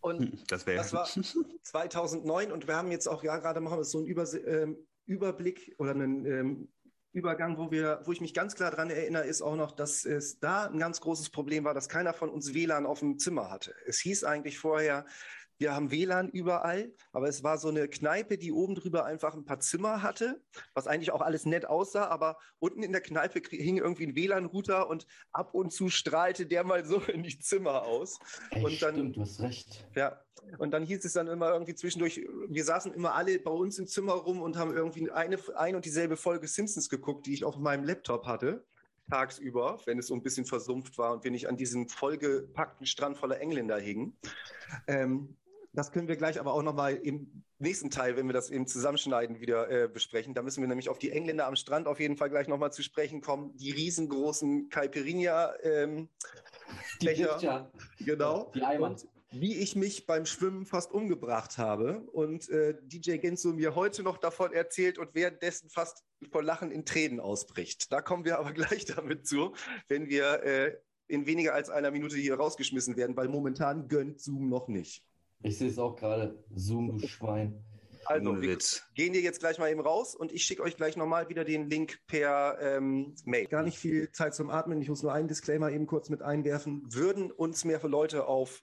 Und hm, das, das war 2009 und wir haben jetzt auch ja gerade machen wir so einen Über, ähm, Überblick oder einen ähm, Übergang, wo wir, wo ich mich ganz klar daran erinnere, ist auch noch, dass es da ein ganz großes Problem war, dass keiner von uns WLAN auf dem Zimmer hatte. Es hieß eigentlich vorher, wir haben WLAN überall, aber es war so eine Kneipe, die oben drüber einfach ein paar Zimmer hatte, was eigentlich auch alles nett aussah, aber unten in der Kneipe hing irgendwie ein WLAN-Router und ab und zu strahlte der mal so in die Zimmer aus. Ey, und dann, stimmt, du hast recht. Ja, und dann hieß es dann immer irgendwie zwischendurch, wir saßen immer alle bei uns im Zimmer rum und haben irgendwie eine ein und dieselbe Folge Simpsons geguckt, die ich auf meinem Laptop hatte tagsüber, wenn es so ein bisschen versumpft war und wir nicht an diesem vollgepackten Strand voller Engländer hingen. Ähm, das können wir gleich aber auch nochmal im nächsten Teil, wenn wir das im Zusammenschneiden wieder äh, besprechen. Da müssen wir nämlich auf die Engländer am Strand auf jeden Fall gleich nochmal zu sprechen kommen. Die riesengroßen Caipirinha ähm, die Becher. Genau. Die Eimer. Und wie ich mich beim Schwimmen fast umgebracht habe. Und äh, DJ Genzo mir heute noch davon erzählt und währenddessen fast vor Lachen in Tränen ausbricht. Da kommen wir aber gleich damit zu, wenn wir äh, in weniger als einer Minute hier rausgeschmissen werden, weil momentan gönnt Zoom noch nicht. Ich sehe es auch gerade. Zoom, du Schwein. Also, wir gehen wir jetzt gleich mal eben raus und ich schicke euch gleich nochmal wieder den Link per ähm, Mail. Gar nicht viel Zeit zum Atmen. Ich muss nur einen Disclaimer eben kurz mit einwerfen. Würden uns mehr Leute auf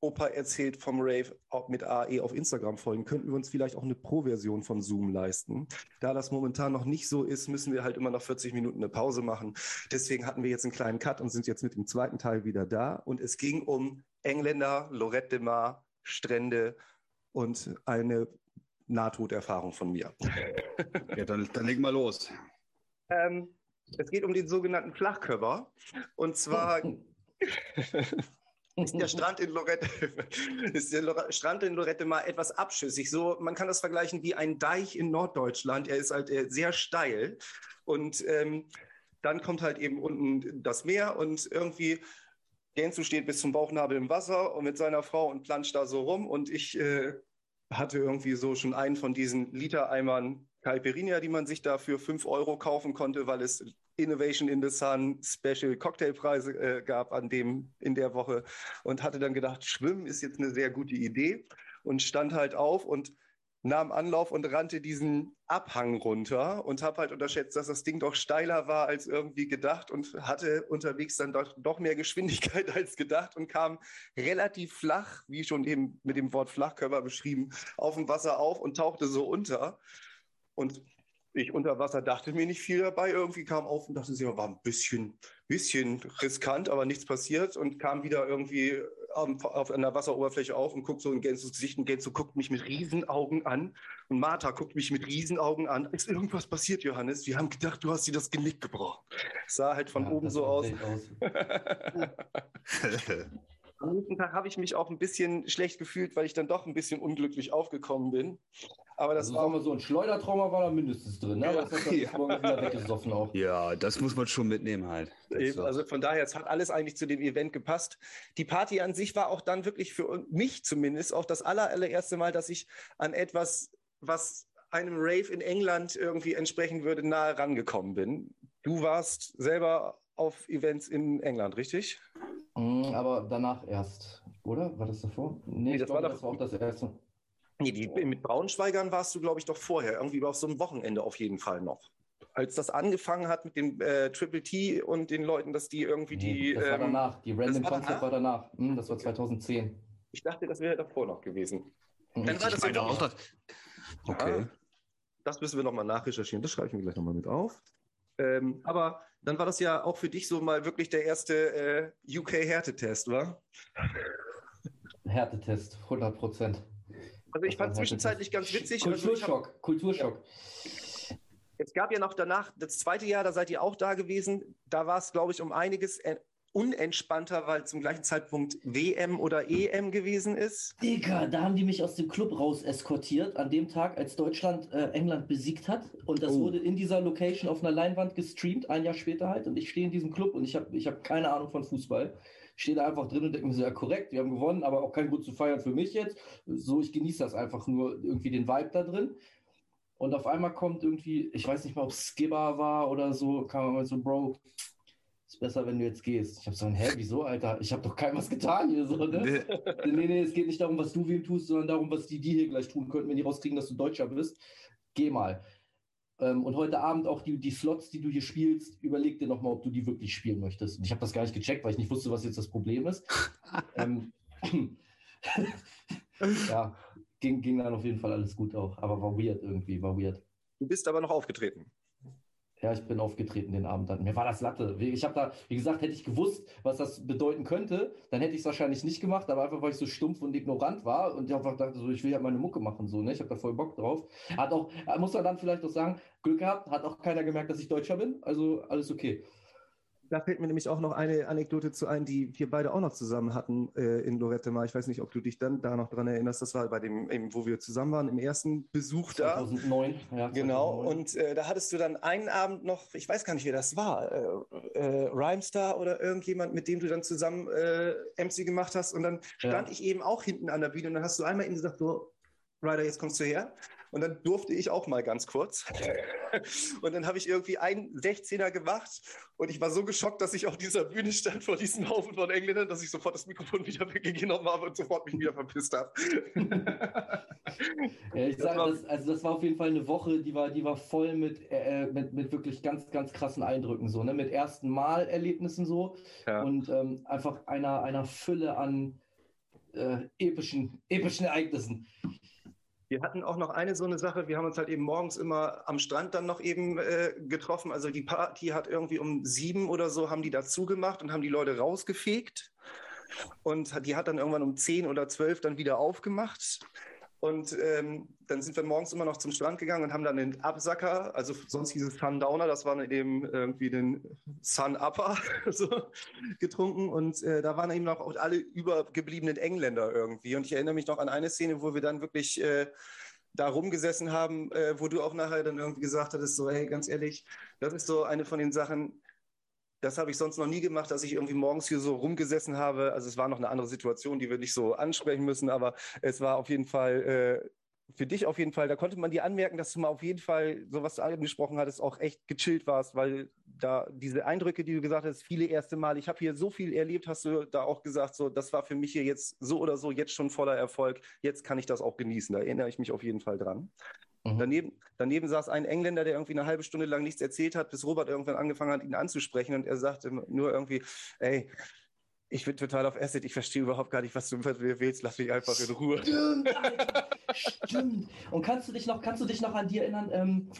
Opa erzählt vom Rave mit AE auf Instagram folgen, könnten wir uns vielleicht auch eine Pro-Version von Zoom leisten. Da das momentan noch nicht so ist, müssen wir halt immer noch 40 Minuten eine Pause machen. Deswegen hatten wir jetzt einen kleinen Cut und sind jetzt mit dem zweiten Teil wieder da. Und es ging um Engländer, Lorette de Mar, Strände und eine Nahtoderfahrung von mir. Ja, dann, dann leg mal los. Ähm, es geht um den sogenannten Flachkörper. Und zwar ist der Strand in Lorette, ist der Strand in Lorette mal etwas abschüssig. So, man kann das vergleichen wie ein Deich in Norddeutschland. Er ist halt äh, sehr steil und ähm, dann kommt halt eben unten das Meer und irgendwie Genzu steht bis zum Bauchnabel im Wasser und mit seiner Frau und planscht da so rum. Und ich äh, hatte irgendwie so schon einen von diesen Litereimern Caipirinha, die man sich da für 5 Euro kaufen konnte, weil es Innovation in the Sun Special Cocktailpreise äh, gab an dem, in der Woche. Und hatte dann gedacht, Schwimmen ist jetzt eine sehr gute Idee und stand halt auf und nahm Anlauf und rannte diesen Abhang runter und habe halt unterschätzt, dass das Ding doch steiler war als irgendwie gedacht und hatte unterwegs dann doch, doch mehr Geschwindigkeit als gedacht und kam relativ flach, wie schon eben mit dem Wort Flachkörper beschrieben, auf dem Wasser auf und tauchte so unter. Und ich unter Wasser dachte mir nicht viel dabei. Irgendwie kam auf und dachte, sie war ein bisschen, bisschen riskant, aber nichts passiert und kam wieder irgendwie auf, auf einer Wasseroberfläche auf und guckt so in Gänses Gesicht und Gänse guckt mich mit Riesenaugen an und Martha guckt mich mit Riesenaugen an. Ist irgendwas passiert, Johannes? Wir haben gedacht, du hast dir das Genick gebrochen. Sah halt von ja, oben so aus. aus. Am nächsten Tag habe ich mich auch ein bisschen schlecht gefühlt, weil ich dann doch ein bisschen unglücklich aufgekommen bin. Aber das also war mal so ein Schleudertrauma war da mindestens drin, ne? Ja. Das hat ja. morgen wieder weggesoffen auch. Ja, das muss man schon mitnehmen halt. also von daher, es hat alles eigentlich zu dem Event gepasst. Die Party an sich war auch dann wirklich für mich zumindest auch das allererste Mal, dass ich an etwas, was einem Rave in England irgendwie entsprechen würde, nahe rangekommen bin. Du warst selber auf Events in England, richtig? Mhm, aber danach erst, oder? War das davor? Nee, nee das, glaube, war das war auch das erste. Nee, die, mit Braunschweigern warst du, glaube ich, doch vorher. Irgendwie auf so einem Wochenende auf jeden Fall noch. Als das angefangen hat mit dem äh, Triple T und den Leuten, dass die irgendwie die. Das war ähm, danach. Die Random war Concept danach? war danach. Hm, das war 2010. Ich dachte, das wäre davor noch gewesen. Mhm. Dann war das so auch das. Okay. Ja, das müssen wir nochmal nachrecherchieren. Das schreibe ich mir gleich nochmal mit auf. Ähm, aber dann war das ja auch für dich so mal wirklich der erste äh, UK-Härtetest, wa? Härtetest, 100 Prozent. Also ich fand zwischenzeitlich ganz witzig. Kulturschock, also Kulturschock. Ja. Es gab ja noch danach, das zweite Jahr, da seid ihr auch da gewesen. Da war es, glaube ich, um einiges unentspannter, weil zum gleichen Zeitpunkt WM oder EM gewesen ist. Digga, da haben die mich aus dem Club raus eskortiert, an dem Tag, als Deutschland äh, England besiegt hat. Und das oh. wurde in dieser Location auf einer Leinwand gestreamt, ein Jahr später halt. Und ich stehe in diesem Club und ich habe ich hab keine Ahnung von Fußball stehe da einfach drin und denke mir so, ja korrekt, wir haben gewonnen, aber auch kein Grund zu feiern für mich jetzt. So, ich genieße das einfach nur, irgendwie den Vibe da drin. Und auf einmal kommt irgendwie, ich weiß nicht mal, ob es Skibber war oder so, kam mal so, Bro, ist besser, wenn du jetzt gehst. Ich habe so, hä, wieso, Alter? Ich habe doch keinem was getan hier, so, ne? Nee. nee, nee, es geht nicht darum, was du wem tust, sondern darum, was die, die hier gleich tun könnten, wenn die rauskriegen, dass du Deutscher bist. Geh mal. Ähm, und heute Abend auch die, die Slots, die du hier spielst, überleg dir nochmal, ob du die wirklich spielen möchtest. Und ich habe das gar nicht gecheckt, weil ich nicht wusste, was jetzt das Problem ist. ähm, ja, ging, ging dann auf jeden Fall alles gut auch. Aber war weird irgendwie, war weird. Du bist aber noch aufgetreten. Ja, ich bin aufgetreten den Abend dann. Mir war das Latte. Ich habe da, wie gesagt, hätte ich gewusst, was das bedeuten könnte, dann hätte ich es wahrscheinlich nicht gemacht, aber einfach, weil ich so stumpf und ignorant war und ich einfach dachte, so, ich will ja meine Mucke machen, so, ne? Ich habe da voll Bock drauf. Hat auch, muss man dann vielleicht auch sagen, Glück gehabt, hat auch keiner gemerkt, dass ich Deutscher bin, also alles okay. Da fällt mir nämlich auch noch eine Anekdote zu ein, die wir beide auch noch zusammen hatten äh, in Lorette mal. Ich weiß nicht, ob du dich dann da noch dran erinnerst. Das war bei dem, eben, wo wir zusammen waren, im ersten Besuch 2009, da. Ja, genau. Und äh, da hattest du dann einen Abend noch, ich weiß gar nicht, wer das war, äh, äh Rhymestar oder irgendjemand, mit dem du dann zusammen äh, MC gemacht hast. Und dann stand ja. ich eben auch hinten an der Bühne und dann hast du einmal eben gesagt, so, Ryder, jetzt kommst du her. Und dann durfte ich auch mal ganz kurz. Und dann habe ich irgendwie einen 16er gemacht und ich war so geschockt, dass ich auf dieser Bühne stand vor diesem Haufen von Engländern, dass ich sofort das Mikrofon wieder weggenommen habe und sofort mich wieder verpisst habe. ja, ich sage, das, also das war auf jeden Fall eine Woche, die war, die war voll mit, äh, äh, mit, mit wirklich ganz, ganz krassen Eindrücken, so, ne? mit ersten Mal-Erlebnissen so ja. und ähm, einfach einer, einer Fülle an äh, epischen, epischen Ereignissen. Wir hatten auch noch eine so eine Sache, wir haben uns halt eben morgens immer am Strand dann noch eben äh, getroffen. Also die Party hat irgendwie um sieben oder so, haben die dazu gemacht und haben die Leute rausgefegt. Und die hat dann irgendwann um zehn oder zwölf dann wieder aufgemacht. Und ähm, dann sind wir morgens immer noch zum Strand gegangen und haben dann den Absacker, also sonst hieß es Sundowner, das war eben irgendwie den Sun Upper so, getrunken. Und äh, da waren eben auch alle übergebliebenen Engländer irgendwie. Und ich erinnere mich noch an eine Szene, wo wir dann wirklich äh, da rumgesessen haben, äh, wo du auch nachher dann irgendwie gesagt hattest, so, hey, ganz ehrlich, das ist so eine von den Sachen, das habe ich sonst noch nie gemacht, dass ich irgendwie morgens hier so rumgesessen habe. Also es war noch eine andere Situation, die wir nicht so ansprechen müssen, aber es war auf jeden Fall äh, für dich auf jeden Fall, da konnte man dir anmerken, dass du mal auf jeden Fall, so was du angesprochen hattest, auch echt gechillt warst, weil da diese Eindrücke, die du gesagt hast, viele erste Mal, ich habe hier so viel erlebt, hast du da auch gesagt, so, das war für mich hier jetzt so oder so jetzt schon voller Erfolg, jetzt kann ich das auch genießen. Da erinnere ich mich auf jeden Fall dran. Mhm. Daneben, daneben saß ein Engländer, der irgendwie eine halbe Stunde lang nichts erzählt hat, bis Robert irgendwann angefangen hat, ihn anzusprechen und er sagte nur irgendwie, ey, ich bin total auf Acid, ich verstehe überhaupt gar nicht, was du willst, lass mich einfach in Ruhe. Stimmt, stimmt. Und kannst du dich noch, kannst du dich noch an die erinnern, ähm,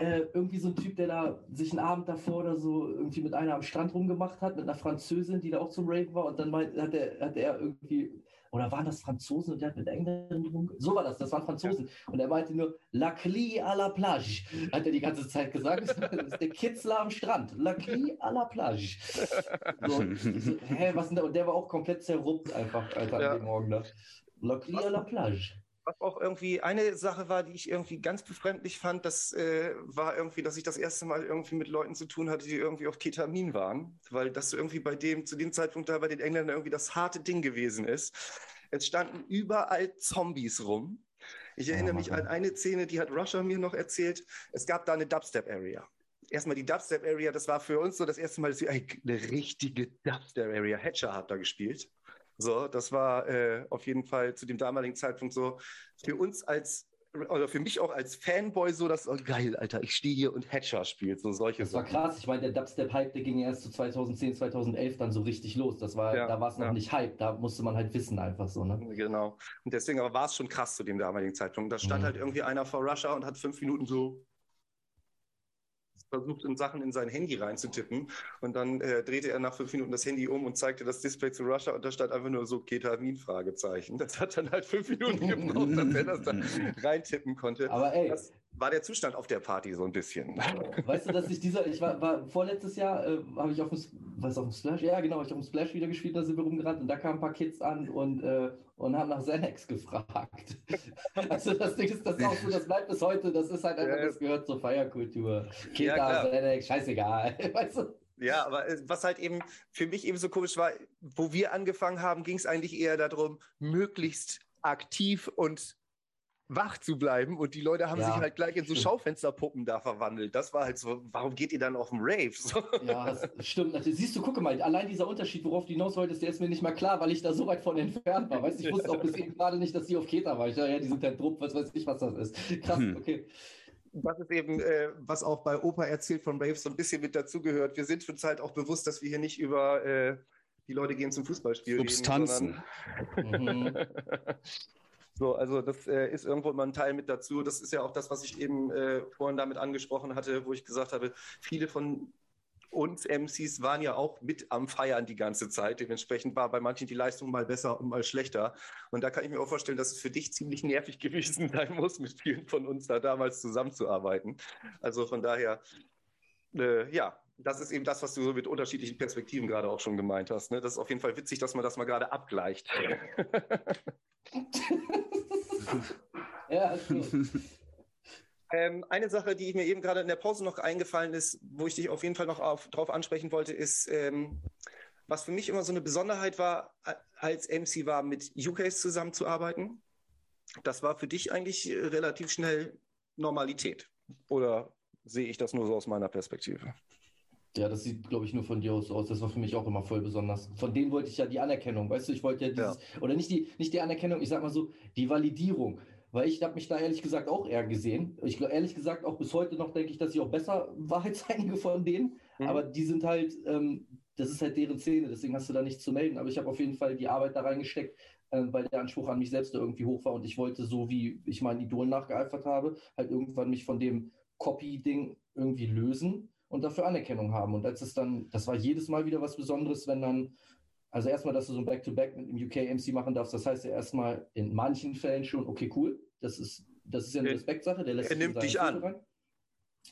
äh, irgendwie so ein Typ, der da sich einen Abend davor oder so irgendwie mit einer am Strand rumgemacht hat, mit einer Französin, die da auch zum Raven war und dann meint, hat, er, hat er irgendwie oder waren das Franzosen und der hat mit Engländern So war das, das waren Franzosen. Und er meinte nur, La Cli à la plage, hat er die ganze Zeit gesagt. Das ist der Kitzler am Strand. La Cli à la plage. So, so, hä, was denn da? Und der war auch komplett zerruppt einfach, Alter, ja. an dem Morgen da. La Cli à la plage was auch irgendwie eine Sache war, die ich irgendwie ganz befremdlich fand, das äh, war irgendwie, dass ich das erste Mal irgendwie mit Leuten zu tun hatte, die irgendwie auf Ketamin waren, weil das irgendwie bei dem, zu dem Zeitpunkt da bei den Engländern irgendwie das harte Ding gewesen ist. Es standen überall Zombies rum. Ich erinnere mich an eine Szene, die hat Russia mir noch erzählt. Es gab da eine Dubstep-Area. Erstmal die Dubstep-Area, das war für uns so das erste Mal, dass wir eine richtige Dubstep-Area. Hatcher hat da gespielt. So, das war äh, auf jeden Fall zu dem damaligen Zeitpunkt so für uns als oder für mich auch als Fanboy so, dass, oh geil, Alter, ich stehe hier und Hatcher spielt, so solche Das war krass, ich meine, der Dubstep-Hype, der ging erst zu so 2010, 2011 dann so richtig los. Das war, ja, da war es noch ja. nicht Hype, da musste man halt wissen einfach so, ne? Genau. Und deswegen aber war es schon krass zu dem damaligen Zeitpunkt. Da stand mhm. halt irgendwie einer vor Russia und hat fünf Minuten so versucht, in Sachen in sein Handy reinzutippen. Und dann äh, drehte er nach fünf Minuten das Handy um und zeigte das Display zu Russia und da stand einfach nur so Ketamin, Fragezeichen. Das hat dann halt fünf Minuten gebraucht, dass er das dann reintippen konnte. Aber ey, das war der Zustand auf der Party so ein bisschen. Weißt du, dass ich dieser, ich war, war vorletztes Jahr, äh, habe ich auf dem, was auf dem Splash, ja genau, ich auf dem Splash wieder gespielt, da sind wir rumgerannt und da kamen ein paar Kids an und, äh, und haben nach Xanax gefragt. also das Ding ist, das ist auch so, das bleibt bis heute, das ist halt einfach, ja, das gehört zur Feierkultur. Kita, ja, Xanax, scheißegal, weißt du? Ja, aber äh, was halt eben für mich eben so komisch war, wo wir angefangen haben, ging es eigentlich eher darum, möglichst aktiv und wach zu bleiben und die Leute haben ja, sich halt gleich in so Schaufensterpuppen da verwandelt. Das war halt so, warum geht ihr dann auf den Rave? So. Ja, stimmt. Siehst du, gucke mal, allein dieser Unterschied, worauf du hinaus wolltest, der ist mir nicht mal klar, weil ich da so weit von entfernt war. Weißt du, ich wusste auch bis eben gerade nicht, dass die auf Keta war. Ich dachte, ja, die sind halt Druck, was weiß ich, was das ist. Krass, hm. okay. Das ist eben, äh, was auch bei Opa erzählt von Raves so ein bisschen mit dazugehört. Wir sind uns halt auch bewusst, dass wir hier nicht über äh, die Leute gehen zum Fußballspiel Substanzen. reden, mhm. So, also das äh, ist irgendwo immer ein Teil mit dazu. Das ist ja auch das, was ich eben äh, vorhin damit angesprochen hatte, wo ich gesagt habe, viele von uns MCs waren ja auch mit am Feiern die ganze Zeit. Dementsprechend war bei manchen die Leistung mal besser und mal schlechter. Und da kann ich mir auch vorstellen, dass es für dich ziemlich nervig gewesen sein muss, mit vielen von uns da damals zusammenzuarbeiten. Also von daher, äh, ja, das ist eben das, was du so mit unterschiedlichen Perspektiven gerade auch schon gemeint hast. Ne? Das ist auf jeden Fall witzig, dass man das mal gerade abgleicht. ja, ähm, eine Sache, die mir eben gerade in der Pause noch eingefallen ist, wo ich dich auf jeden Fall noch auf, drauf ansprechen wollte, ist, ähm, was für mich immer so eine Besonderheit war, als MC war, mit UKs zusammenzuarbeiten. Das war für dich eigentlich relativ schnell Normalität. Oder sehe ich das nur so aus meiner Perspektive? Ja, das sieht, glaube ich, nur von dir aus aus. Das war für mich auch immer voll besonders. Von denen wollte ich ja die Anerkennung, weißt du, ich wollte ja dieses, ja. oder nicht die, nicht die Anerkennung, ich sag mal so, die Validierung. Weil ich habe mich da ehrlich gesagt auch eher gesehen. Ich glaube, ehrlich gesagt, auch bis heute noch denke ich, dass ich auch besser war als einige von denen. Mhm. Aber die sind halt, ähm, das ist halt deren Szene, deswegen hast du da nichts zu melden. Aber ich habe auf jeden Fall die Arbeit da reingesteckt, äh, weil der Anspruch an mich selbst irgendwie hoch war und ich wollte, so wie ich meinen Idolen nachgeeifert habe, halt irgendwann mich von dem Copy-Ding irgendwie lösen und dafür Anerkennung haben. Und als es dann, das war jedes Mal wieder was Besonderes, wenn dann Also erstmal, dass du so ein Back-to-Back -Back mit dem UK-MC machen darfst, das heißt ja erstmal in manchen Fällen schon, okay, cool, das ist, das ist ja eine Respektsache. Der lässt er nimmt dich an. Rein.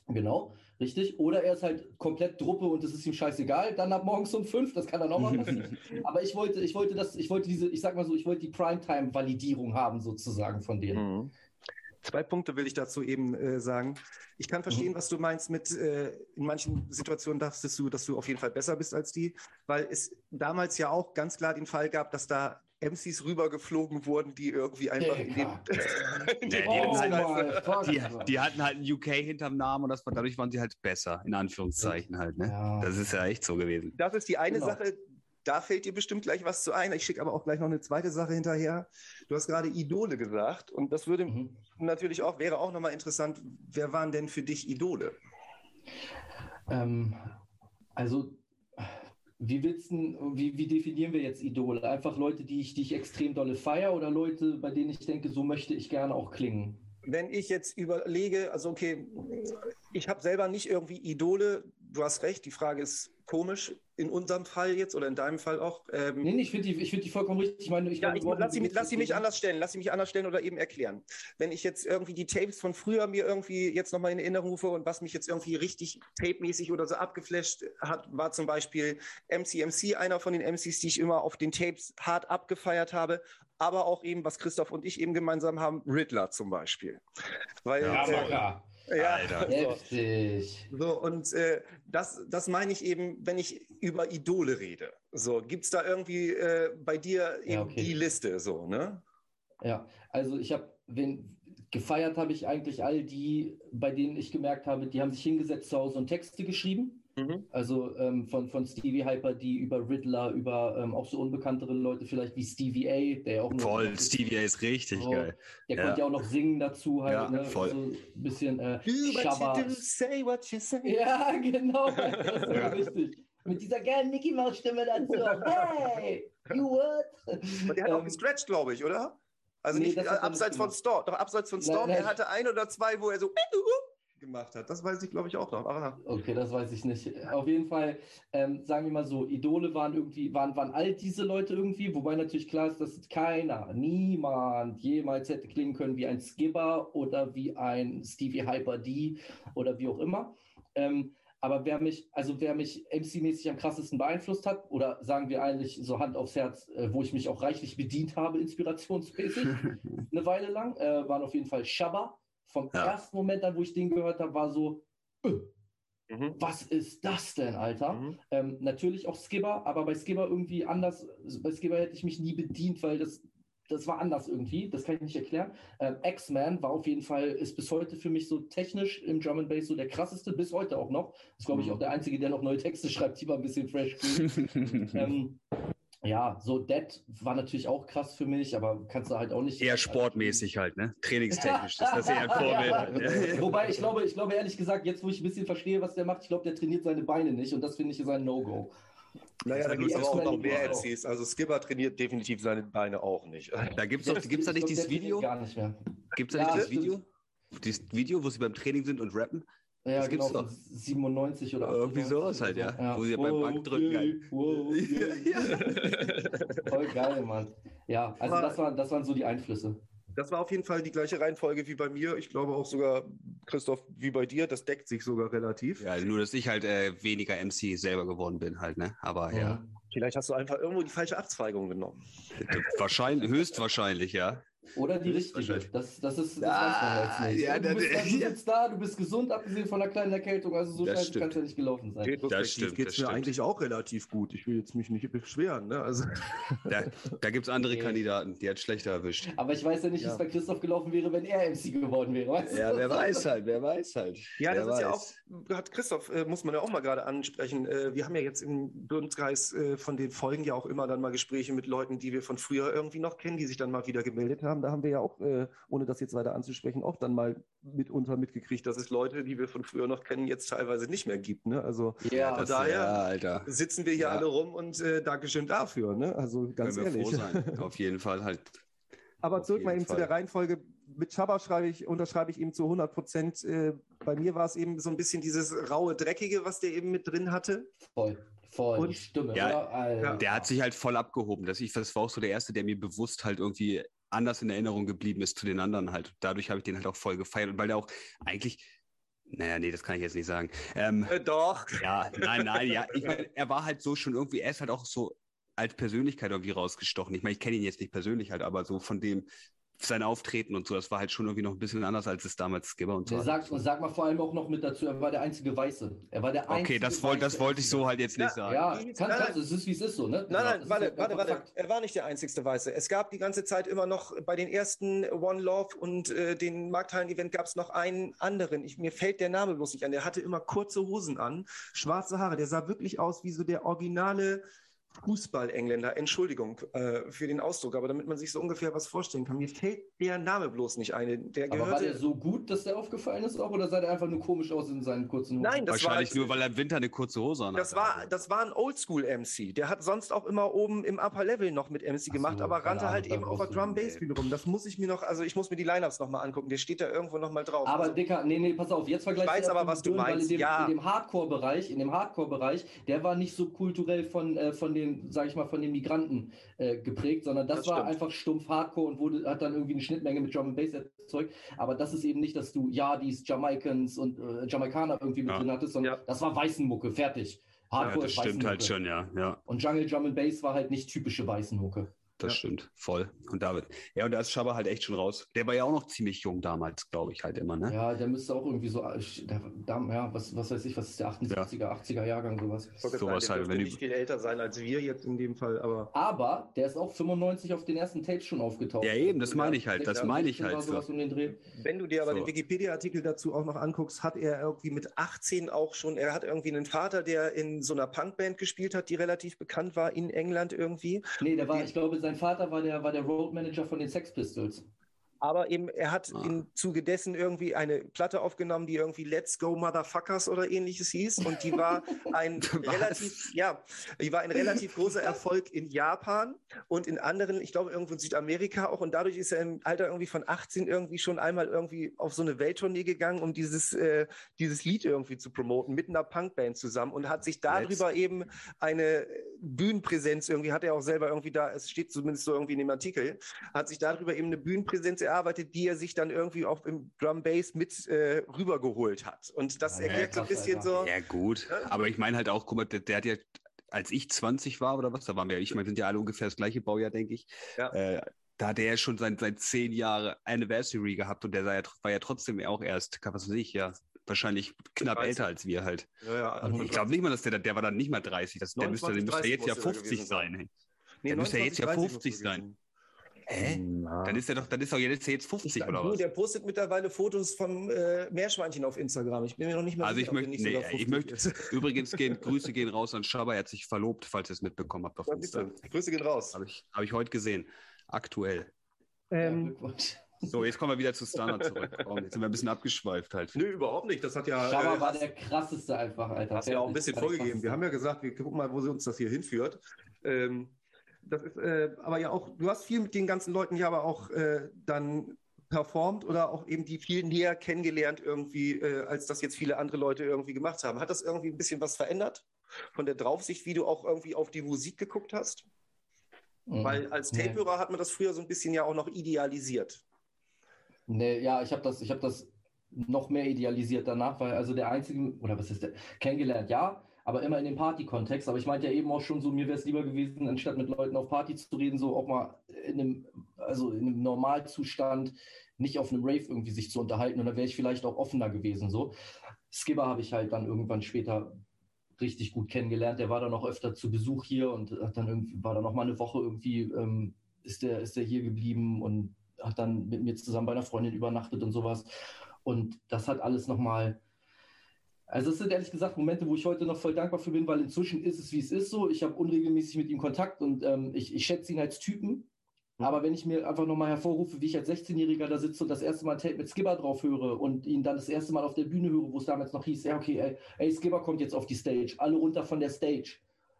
Genau, richtig. Oder er ist halt komplett Druppe und es ist ihm scheißegal, dann ab morgens um fünf, das kann dann auch mal passieren. Aber ich wollte, ich wollte das, ich wollte diese, ich sag mal so, ich wollte die Primetime-Validierung haben, sozusagen von denen. Mhm. Zwei Punkte will ich dazu eben äh, sagen. Ich kann verstehen, mhm. was du meinst mit, äh, in manchen Situationen dachtest du, dass du auf jeden Fall besser bist als die, weil es damals ja auch ganz klar den Fall gab, dass da MCs rübergeflogen wurden, die irgendwie einfach in den, in den oh, halt, die, die, hatten halt ein UK hinterm Namen und das war, dadurch waren sie halt besser, in Anführungszeichen halt. Ne? Ja. Das ist ja echt so gewesen. Das ist die eine genau. Sache, da fällt dir bestimmt gleich was zu ein. Ich schicke aber auch gleich noch eine zweite Sache hinterher. Du hast gerade Idole gesagt und das würde mhm. natürlich auch, wäre auch nochmal interessant, wer waren denn für dich Idole? Ähm, also wie, willst wie, wie definieren wir jetzt Idole? Einfach Leute, die ich, die ich extrem dolle feiere oder Leute, bei denen ich denke, so möchte ich gerne auch klingen? Wenn ich jetzt überlege, also okay, ich habe selber nicht irgendwie Idole, du hast recht, die Frage ist komisch in unserem Fall jetzt oder in deinem Fall auch. Ähm, nee, nee, ich finde die, find die vollkommen richtig. Ich meine, ich, ja, ich lass, sie, lass sie mich anders stellen, lass sie mich anders stellen oder eben erklären. Wenn ich jetzt irgendwie die Tapes von früher mir irgendwie jetzt nochmal in Erinnerung rufe und was mich jetzt irgendwie richtig tape-mäßig oder so abgeflasht hat, war zum Beispiel MCMC, einer von den MCs, die ich immer auf den Tapes hart abgefeiert habe, aber auch eben, was Christoph und ich eben gemeinsam haben, Riddler zum Beispiel. Weil, ja, äh, klar. Ja, Alter. Heftig. So, und äh, das, das meine ich eben, wenn ich über Idole rede. So, gibt es da irgendwie äh, bei dir eben ja, okay. die Liste so, ne? Ja, also ich habe, wenn gefeiert habe ich eigentlich all die, bei denen ich gemerkt habe, die haben sich hingesetzt zu Hause und Texte geschrieben. Mhm. Also ähm, von, von Stevie Hyper, die über Riddler, über ähm, auch so unbekanntere Leute, vielleicht wie Stevie A, der ja auch Voll, Stevie A ist richtig so, geil. Der ja. konnte ja auch noch singen dazu halt, ja, ne? voll. So ein bisschen äh, do what you do, say what you say. Ja, genau. Das ist ja. richtig. Mit dieser geilen Mickey Mouse Stimme dazu. hey, you what? Und der hat auch ähm, gestretched, glaube ich, oder? Also nee, nicht abseits von Storm, doch abseits von Storm, er hatte ein oder zwei, wo er so gemacht hat. Das weiß ich, glaube ich, auch noch. Aber, okay, das weiß ich nicht. Auf jeden Fall, ähm, sagen wir mal so, Idole waren irgendwie, waren, waren all diese Leute irgendwie, wobei natürlich klar ist, dass keiner, niemand jemals hätte klingen können wie ein Skipper oder wie ein Stevie Hyper D oder wie auch immer. Ähm, aber wer mich, also wer mich MC-mäßig am krassesten beeinflusst hat, oder sagen wir eigentlich so Hand aufs Herz, äh, wo ich mich auch reichlich bedient habe, inspirationsmäßig, eine Weile lang, äh, waren auf jeden Fall Shabba, vom ja. ersten Moment an, wo ich den gehört habe, war so, äh, mhm. was ist das denn, Alter? Mhm. Ähm, natürlich auch Skipper, aber bei Skipper irgendwie anders. Bei Skipper hätte ich mich nie bedient, weil das, das war anders irgendwie. Das kann ich nicht erklären. Ähm, X-Man war auf jeden Fall, ist bis heute für mich so technisch im Drum and Bass so der krasseste, bis heute auch noch. Ist, glaube ich, mhm. auch der Einzige, der noch neue Texte schreibt, die mal ein bisschen fresh ähm, ja, so Dead war natürlich auch krass für mich, aber kannst du halt auch nicht. Eher sportmäßig halt, ne? Trainingstechnisch. das ist eher ein Vorbild. Halt, Wobei ich glaube, ich glaube ehrlich gesagt, jetzt wo ich ein bisschen verstehe, was der macht, ich glaube, der trainiert seine Beine nicht und das finde ich ist ein No-Go. Naja, da gibt es auch noch mehr MCs. Also Skipper trainiert definitiv seine Beine auch nicht. Da gibt es gibt's da nicht dieses Video? Gar nicht mehr. Gibt es da nicht dieses Video? Dieses Video, wo sie beim Training sind und rappen? Ja, das genau, gibt's doch. 97 oder Irgendwie sowas halt, ja. ja. Wo sie wow, beim Bankdrücken okay, wow, okay. Voll geil, Mann. Ja, also das, war, das waren so die Einflüsse. Das war auf jeden Fall die gleiche Reihenfolge wie bei mir. Ich glaube auch sogar, Christoph, wie bei dir. Das deckt sich sogar relativ. Ja, nur, dass ich halt äh, weniger MC selber geworden bin halt, ne? Aber ja. ja. Vielleicht hast du einfach irgendwo die falsche Abzweigung genommen. Wahrscheinlich, höchstwahrscheinlich, ja. Oder die richtige. Das, das ist das ah, weiß man jetzt nicht. Ja, du, bist, du sitzt da, du bist gesund, abgesehen von einer kleinen Erkältung, also so scheiße kann es ja nicht gelaufen sein. Das stimmt. Geht es mir eigentlich auch relativ gut. Ich will jetzt mich nicht beschweren. Ne? Also. Da, da gibt es andere okay. Kandidaten, die hat schlechter erwischt. Aber ich weiß ja nicht, wie es bei Christoph gelaufen wäre, wenn er MC geworden wäre. Weißt du? Ja, wer weiß halt, wer weiß halt. Ja, das wer ist ja auch, hat Christoph, äh, muss man ja auch mal gerade ansprechen. Äh, wir haben ja jetzt im Bürgerkreis äh, von den Folgen ja auch immer dann mal Gespräche mit Leuten, die wir von früher irgendwie noch kennen, die sich dann mal wieder gemeldet haben. Da haben wir ja auch äh, ohne das jetzt weiter anzusprechen, auch dann mal mitunter mitgekriegt, dass es Leute, die wir von früher noch kennen, jetzt teilweise nicht mehr gibt. Ne? Also ja, von daher ja, sitzen wir hier ja. alle rum und äh, Dankeschön dafür. Ne? Also ganz Können ehrlich. Auf jeden Fall halt. Aber zurück mal eben Fall. zu der Reihenfolge. Mit Chaba schreibe ich, unterschreibe ich eben zu 100 Prozent. Äh, bei mir war es eben so ein bisschen dieses raue, dreckige, was der eben mit drin hatte. Voll. voll und, Stimme, ja, Der hat sich halt voll abgehoben. Das, ich, das war auch so der Erste, der mir bewusst halt irgendwie anders in Erinnerung geblieben ist zu den anderen halt. Dadurch habe ich den halt auch voll gefeiert. Weil der auch eigentlich, naja, nee, das kann ich jetzt nicht sagen. Ähm, äh, doch. Ja, nein, nein, ja. Ich meine, er war halt so schon irgendwie, er ist halt auch so als Persönlichkeit irgendwie rausgestochen. Ich meine, ich kenne ihn jetzt nicht persönlich halt, aber so von dem, sein Auftreten und so, das war halt schon irgendwie noch ein bisschen anders, als es damals Skipper und so. war. Sag, sag mal vor allem auch noch mit dazu, er war der einzige Weiße. Er war der einzige Okay, das, wollt, das wollte ich so halt jetzt nicht sagen. Ja, kann, kannst, es ist wie es ist so, ne? Nein, nein, warte, warte, warte. Er war nicht der einzigste Weiße. Es gab die ganze Zeit immer noch bei den ersten One Love und äh, den Markthallen-Event gab es noch einen anderen. Ich, mir fällt der Name bloß nicht an. Der hatte immer kurze Hosen an, schwarze Haare. Der sah wirklich aus wie so der originale Fußball-Engländer, Entschuldigung äh, für den Ausdruck, aber damit man sich so ungefähr was vorstellen kann. Mir fällt der Name bloß nicht ein. Der aber war der so gut, dass der aufgefallen ist auch, oder sah der einfach nur komisch aus in seinen kurzen Hosen? Nein, das Wahrscheinlich war, nur, weil er im Winter eine kurze Hose hat. Das war, das war ein Oldschool-MC. Der hat sonst auch immer oben im Upper Level noch mit MC gemacht, so, aber rannte halt eben auf der Drum Bass Bühne rum. Das muss ich mir noch, also ich muss mir die Lineups nochmal angucken. Der steht da irgendwo nochmal drauf. Aber also, Dicker, nee, nee, pass auf, jetzt vergleichst du. Ich weiß aber, was du meinst. In dem, ja. in dem Hardcore-Bereich, in dem Hardcore-Bereich, der war nicht so kulturell von, äh, von den, sag ich mal, von den Migranten äh, geprägt, sondern das, das war stimmt. einfach stumpf Hardcore und wurde, hat dann irgendwie eine Schnittmenge mit Drum and Bass erzeugt. Aber das ist eben nicht, dass du ja dies Jamaicans und äh, Jamaikaner irgendwie mit ja. drin hattest, sondern ja. das war Weißenmucke, fertig. Hardcore ja, das stimmt halt schon, ja, ja. Und Jungle Drum and Bass war halt nicht typische Weißenmucke das ja. stimmt, voll. Und David. Ja, und da ist Schaber halt echt schon raus. Der war ja auch noch ziemlich jung damals, glaube ich, halt immer, ne? Ja, der müsste auch irgendwie so, äh, der, ja, was, was weiß ich, was ist der 78er, ja. 80er Jahrgang, sowas. Sowas halt, wenn nicht viel älter sein als wir jetzt in dem Fall, aber. Aber der ist auch 95 auf den ersten Tapes schon aufgetaucht. Ja, eben, das meine ich halt, das meine ich halt. So. Um wenn du dir aber so. den Wikipedia-Artikel dazu auch noch anguckst, hat er irgendwie mit 18 auch schon, er hat irgendwie einen Vater, der in so einer Punkband gespielt hat, die relativ bekannt war in England irgendwie. Nee, der war, ich glaube, sein sein Vater war der, war der Road Manager von den Sex Pistols. Aber eben, er hat ah. im Zuge dessen irgendwie eine Platte aufgenommen, die irgendwie Let's Go Motherfuckers oder ähnliches hieß. Und die war ein relativ, ja, die war ein relativ großer Erfolg in Japan und in anderen, ich glaube irgendwo in Südamerika auch. Und dadurch ist er im Alter irgendwie von 18 irgendwie schon einmal irgendwie auf so eine Welttournee gegangen, um dieses, äh, dieses Lied irgendwie zu promoten, mit einer Punkband zusammen und hat sich darüber Let's. eben eine Bühnenpräsenz irgendwie, hat er auch selber irgendwie da, es steht zumindest so irgendwie in dem Artikel, hat sich darüber eben eine Bühnenpräsenz erarbeitet, die er sich dann irgendwie auch im Drum Bass mit äh, rübergeholt hat. Und das ja, erklärt so ein bisschen Alter. so. Ja, gut. Ja? Aber ich meine halt auch, guck mal, der, der, hat ja, als ich 20 war oder was, da waren wir, ich meine, sind ja alle ungefähr das gleiche Baujahr, denke ich. Ja. Äh, da hat er ja schon seit, seit zehn Jahren Anniversary gehabt und der war ja, war ja trotzdem auch erst, was weiß ich, ja, wahrscheinlich knapp älter als wir halt. Ja, ja, also ich glaube nicht mal, dass der, der war dann nicht mal 30. Das, der müsste, der müsste jetzt ja 50 sein. sein. Nee, der müsste jetzt ja 50 sein. Hä? Na. Dann ist er doch, dann ist er jetzt, jetzt 50 oder was? Der postet mittlerweile Fotos von äh, Meerschweinchen auf Instagram. Ich bin mir noch nicht mehr also sicher, ich möchte, nee, ich möchte übrigens gehen, Grüße gehen raus an Schaber. Er hat sich verlobt, falls ihr es mitbekommen habt auf Instagram. Grüße gehen raus. Habe ich, hab ich heute gesehen. Aktuell. Ähm, so, jetzt kommen wir wieder zu Standard zurück. Oh, jetzt sind wir ein bisschen abgeschweift halt. Nö, überhaupt nicht. Das hat ja. Schaber äh, war der krasseste einfach, Alter. Hast ja auch ein bisschen vorgegeben. Wir haben ja gesagt, wir gucken mal, wo sie uns das hier hinführt. Ähm, das ist äh, aber ja auch, du hast viel mit den ganzen Leuten ja aber auch äh, dann performt oder auch eben die viel näher kennengelernt irgendwie, äh, als das jetzt viele andere Leute irgendwie gemacht haben. Hat das irgendwie ein bisschen was verändert von der Draufsicht, wie du auch irgendwie auf die Musik geguckt hast? Mhm. Weil als Tape-Hörer hat man das früher so ein bisschen ja auch noch idealisiert. Nee, ja, ich habe das, ich habe das noch mehr idealisiert danach, weil also der einzige, oder was ist der, kennengelernt, ja, aber immer in dem Party-Kontext. Aber ich meinte ja eben auch schon so, mir wäre es lieber gewesen, anstatt mit Leuten auf Party zu reden, so auch mal in einem, also in einem Normalzustand, nicht auf einem Rave irgendwie sich zu unterhalten. Und da wäre ich vielleicht auch offener gewesen. So. Skipper habe ich halt dann irgendwann später richtig gut kennengelernt. Der war dann auch öfter zu Besuch hier und hat dann irgendwie, war dann noch mal eine Woche irgendwie, ähm, ist der, ist der hier geblieben und hat dann mit mir zusammen bei einer Freundin übernachtet und sowas. Und das hat alles nochmal also es sind ehrlich gesagt Momente, wo ich heute noch voll dankbar für bin, weil inzwischen ist es, wie es ist so. Ich habe unregelmäßig mit ihm Kontakt und ähm, ich, ich schätze ihn als Typen. Aber wenn ich mir einfach nochmal hervorrufe, wie ich als 16-Jähriger da sitze und das erste Mal ein Tape mit Skipper drauf höre und ihn dann das erste Mal auf der Bühne höre, wo es damals noch hieß, ja, okay, ey, ey, Skipper kommt jetzt auf die Stage, alle runter von der Stage.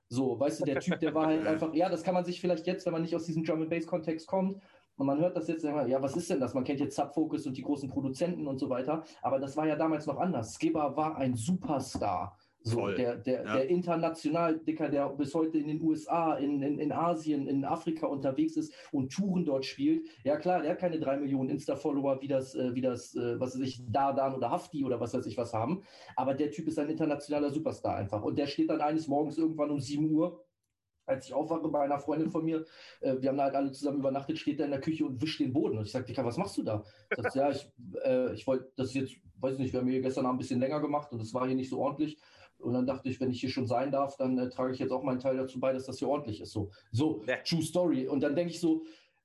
So, weißt du, der Typ, der war halt einfach, ja, das kann man sich vielleicht jetzt, wenn man nicht aus diesem Drum and Bass Kontext kommt, und man hört das jetzt immer, ja, was ist denn das? Man kennt jetzt Subfocus und die großen Produzenten und so weiter. Aber das war ja damals noch anders. Skipper war ein Superstar. So, Voll. der, der, ja. der international, Dicker, der bis heute in den USA, in, in, in Asien, in Afrika unterwegs ist und Touren dort spielt. Ja klar, der hat keine drei Millionen Insta-Follower, wie das, äh, wie das, äh, was weiß ich, Dardan oder Hafti oder was weiß ich was haben. Aber der Typ ist ein internationaler Superstar einfach. Und der steht dann eines Morgens irgendwann um 7 Uhr als ich aufwache bei einer Freundin von mir, äh, wir haben da halt alle zusammen übernachtet, steht er in der Küche und wischt den Boden. Und ich sage, Dicker, was machst du da? Sagt, ja, ich, äh, ich wollte, das jetzt, weiß nicht, wir haben hier gestern Abend ein bisschen länger gemacht und das war hier nicht so ordentlich. Und dann dachte ich, wenn ich hier schon sein darf, dann äh, trage ich jetzt auch meinen Teil dazu bei, dass das hier ordentlich ist. So, so ja. True Story. Und dann denke ich so,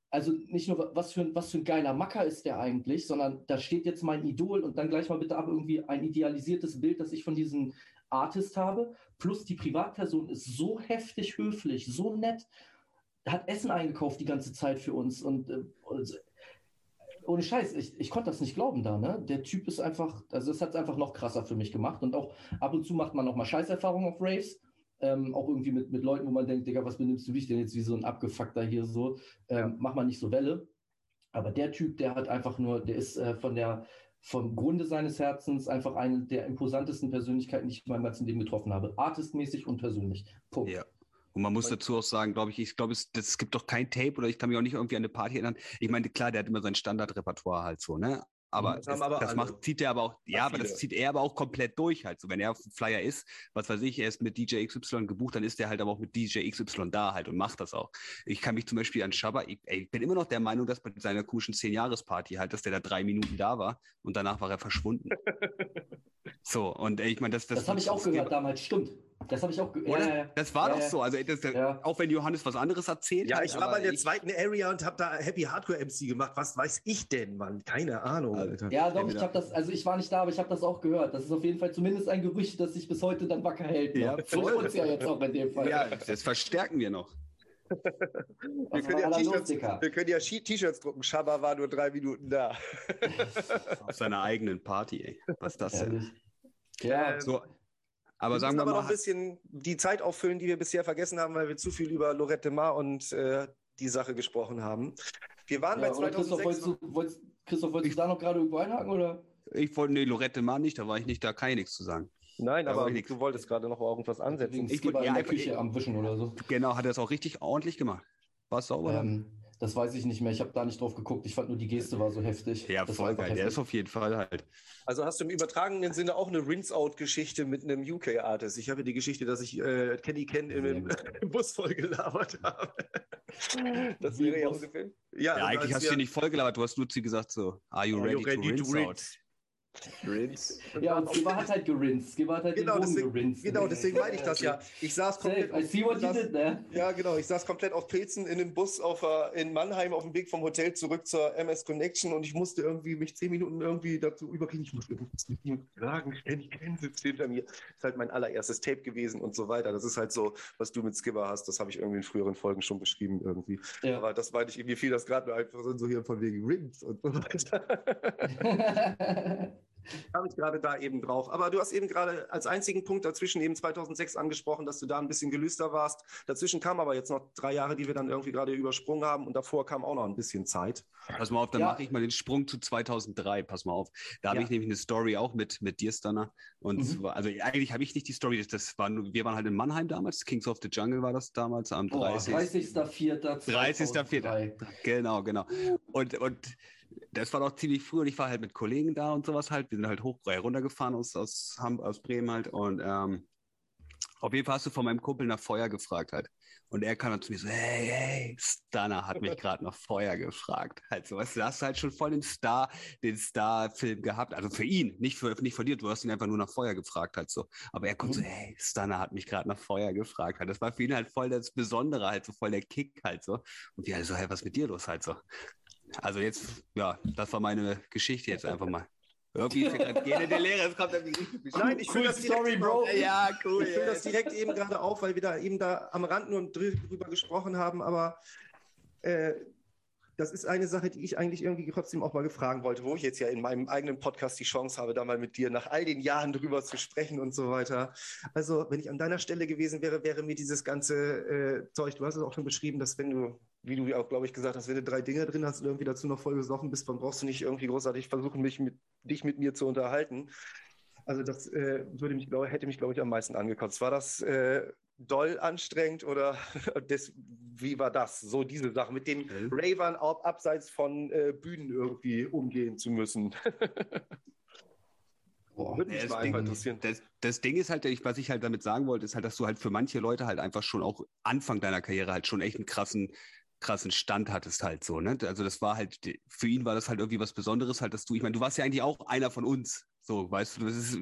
also nicht nur, was für, ein, was für ein geiler Macker ist der eigentlich, sondern da steht jetzt mein Idol und dann gleich mal bitte ab irgendwie ein idealisiertes Bild, das ich von diesem Artist habe. Plus die Privatperson ist so heftig höflich, so nett, hat Essen eingekauft die ganze Zeit für uns und, äh, und ohne Scheiß, ich, ich konnte das nicht glauben da, ne? Der Typ ist einfach, also das hat es einfach noch krasser für mich gemacht. Und auch ab und zu macht man noch mal Scheißerfahrungen auf Raves. Ähm, auch irgendwie mit, mit Leuten, wo man denkt, Digga, was benimmst du dich denn jetzt wie so ein Abgefuckter hier so? Ähm, mach mal nicht so Welle. Aber der Typ, der hat einfach nur, der ist äh, von der, vom Grunde seines Herzens einfach eine der imposantesten Persönlichkeiten, die ich in meinem ganzen Leben getroffen habe. Artistmäßig und persönlich. Punkt. Ja. Und man muss dazu auch sagen, glaube ich, ich glaube, es, es gibt doch kein Tape oder ich kann mich auch nicht irgendwie an eine Party erinnern. Ich meine, klar, der hat immer sein Standardrepertoire halt so, ne? Aber das, aber das macht, zieht er aber auch, ja, aber das zieht er aber auch komplett durch halt. So, wenn er auf dem Flyer ist, was weiß ich, er ist mit DJ XY gebucht, dann ist er halt aber auch mit DJ XY da halt und macht das auch. Ich kann mich zum Beispiel an Shabba, ich, ey, ich bin immer noch der Meinung, dass bei seiner komischen 10-Jahres-Party halt, dass der da drei Minuten da war und danach war er verschwunden. so, und ey, ich meine, das, das. Das habe ich auch gehört damals, stimmt. Das habe ich auch gehört. Ja, das war ja, doch so. Also, das, ja. auch wenn Johannes was anderes erzählt. Ja, ich war bei der ich, zweiten Area und habe da Happy Hardcore MC gemacht. Was weiß ich denn, Mann? Keine Ahnung. Alter. Ja, doch, ich habe das, also ich war nicht da, aber ich habe das auch gehört. Das ist auf jeden Fall zumindest ein Gerücht, das sich bis heute dann wacker hält. Ja, für uns ja jetzt auch in dem Fall. Ja, das verstärken wir noch. wir, können ja wir können ja T-Shirts drucken. Shabba war nur drei Minuten da. Auf seiner eigenen Party, ey. Was ist das denn? Ja, so, aber wir sagen wir aber mal, noch ein bisschen die Zeit auffüllen, die wir bisher vergessen haben, weil wir zu viel über Lorette Mar und äh, die Sache gesprochen haben. Wir waren ja, bei 2006. Christoph, wolltest du, wolltest, Christoph, wolltest ich, du da noch gerade irgendwo einhaken? Oder? Ich wollte, nee, Lorette Mar nicht, da war ich nicht, da kann ich nichts zu sagen. Nein, aber du wolltest gerade noch irgendwas ansetzen. Ich, ich war in der Küche am Wischen oder so. Genau, hat er es auch richtig ordentlich gemacht. War es sauber? Ähm, das weiß ich nicht mehr. Ich habe da nicht drauf geguckt. Ich fand nur die Geste war so heftig. Ja, das voll geil. Der ist auf jeden Fall halt. Also hast du im übertragenen Sinne auch eine Rinse-Out-Geschichte mit einem UK-Artist. Ich habe die Geschichte, dass ich äh, Kenny Ken im, im Bus voll gelabert habe. das wäre ja ungefähr. Ja, ja eigentlich hast du nicht voll gelabert. Du hast nur zu gesagt so, are you, are ready, you ready, to, rinse, to rinse out? Rinse. Ja, und Skipper hat halt gerinst. Skipper hat halt genau, den deswegen, gerinst. Genau, deswegen meine ich das ja. Ich saß komplett. Safe. I see what you did there. Ja, genau. Ich saß komplett auf Pilzen in dem Bus auf, uh, in Mannheim auf dem Weg vom Hotel zurück zur MS Connection und ich musste irgendwie mich zehn Minuten irgendwie dazu übergehen. Ich musste irgendwas mit ihm sagen. Ständig kennen sitzt hinter mir. Das ist halt mein allererstes Tape gewesen und so weiter. Das ist halt so, was du mit Skipper hast. Das habe ich irgendwie in früheren Folgen schon beschrieben irgendwie. Ja. Aber das meinte ich, mir fiel das gerade nur einfach so hier von wegen Rims und so weiter. Kam ich gerade da eben drauf. Aber du hast eben gerade als einzigen Punkt dazwischen eben 2006 angesprochen, dass du da ein bisschen gelöster warst. Dazwischen kam aber jetzt noch drei Jahre, die wir dann irgendwie gerade übersprungen haben und davor kam auch noch ein bisschen Zeit. Pass mal auf, dann ja. mache ich mal den Sprung zu 2003. Pass mal auf. Da habe ja. ich nämlich eine Story auch mit, mit dir, Stunner. Und mhm. zwar, also eigentlich habe ich nicht die Story, das war nur, wir waren halt in Mannheim damals, Kings of the Jungle war das damals am 30. 30.04. 30.04. Genau, genau. Und, und das war doch ziemlich früh und ich war halt mit Kollegen da und sowas halt. Wir sind halt hoch äh, runtergefahren aus, aus, aus Bremen halt und ähm, auf jeden Fall hast du von meinem Kumpel nach Feuer gefragt halt. Und er kam dann zu mir so, hey, hey, Stunner hat mich gerade nach Feuer gefragt. Halt so, weißt du, hast du halt schon voll den Star, den Star-Film gehabt. Also für ihn, nicht für, nicht von dir, du hast ihn einfach nur nach Feuer gefragt halt so. Aber er kommt so, mhm. hey, Stunner hat mich gerade nach Feuer gefragt halt. Das war für ihn halt voll das Besondere halt so, voll der Kick halt so. Und wir halt so, hey, was mit dir los halt so. Also jetzt, ja, das war meine Geschichte jetzt einfach mal. Irgendwie ist gerade Gene der Lehrer, es kommt irgendwie Nein, ich cool das Story, Bro. Ja, cool. Ich fülle das direkt eben gerade auf, weil wir da eben da am Rand nur drüber gesprochen haben, aber äh, das ist eine Sache, die ich eigentlich irgendwie trotzdem auch mal gefragen wollte, wo ich jetzt ja in meinem eigenen Podcast die Chance habe, da mal mit dir nach all den Jahren drüber zu sprechen und so weiter. Also, wenn ich an deiner Stelle gewesen wäre, wäre mir dieses ganze äh, Zeug, du hast es auch schon beschrieben, dass wenn du, wie du auch, glaube ich, gesagt hast, wenn du drei Dinge drin hast und irgendwie dazu noch voll gesoffen bist, dann brauchst du nicht irgendwie großartig versuchen, mich mit, dich mit mir zu unterhalten. Also das äh, würde mich, glaub, hätte mich, glaube ich, am meisten angekotzt. War das äh, doll anstrengend oder das, wie war das? So diese Sache mit den mhm. Ravern abseits von äh, Bühnen irgendwie umgehen zu müssen. Boah, Würde mich mal Ding, interessieren. Das, das, Ding ist halt, was ich halt damit sagen wollte, ist halt, dass du halt für manche Leute halt einfach schon auch Anfang deiner Karriere halt schon echt einen krassen, krassen Stand hattest halt so, ne? Also das war halt, für ihn war das halt irgendwie was Besonderes halt, dass du, ich meine, du warst ja eigentlich auch einer von uns, so, weißt du, ist,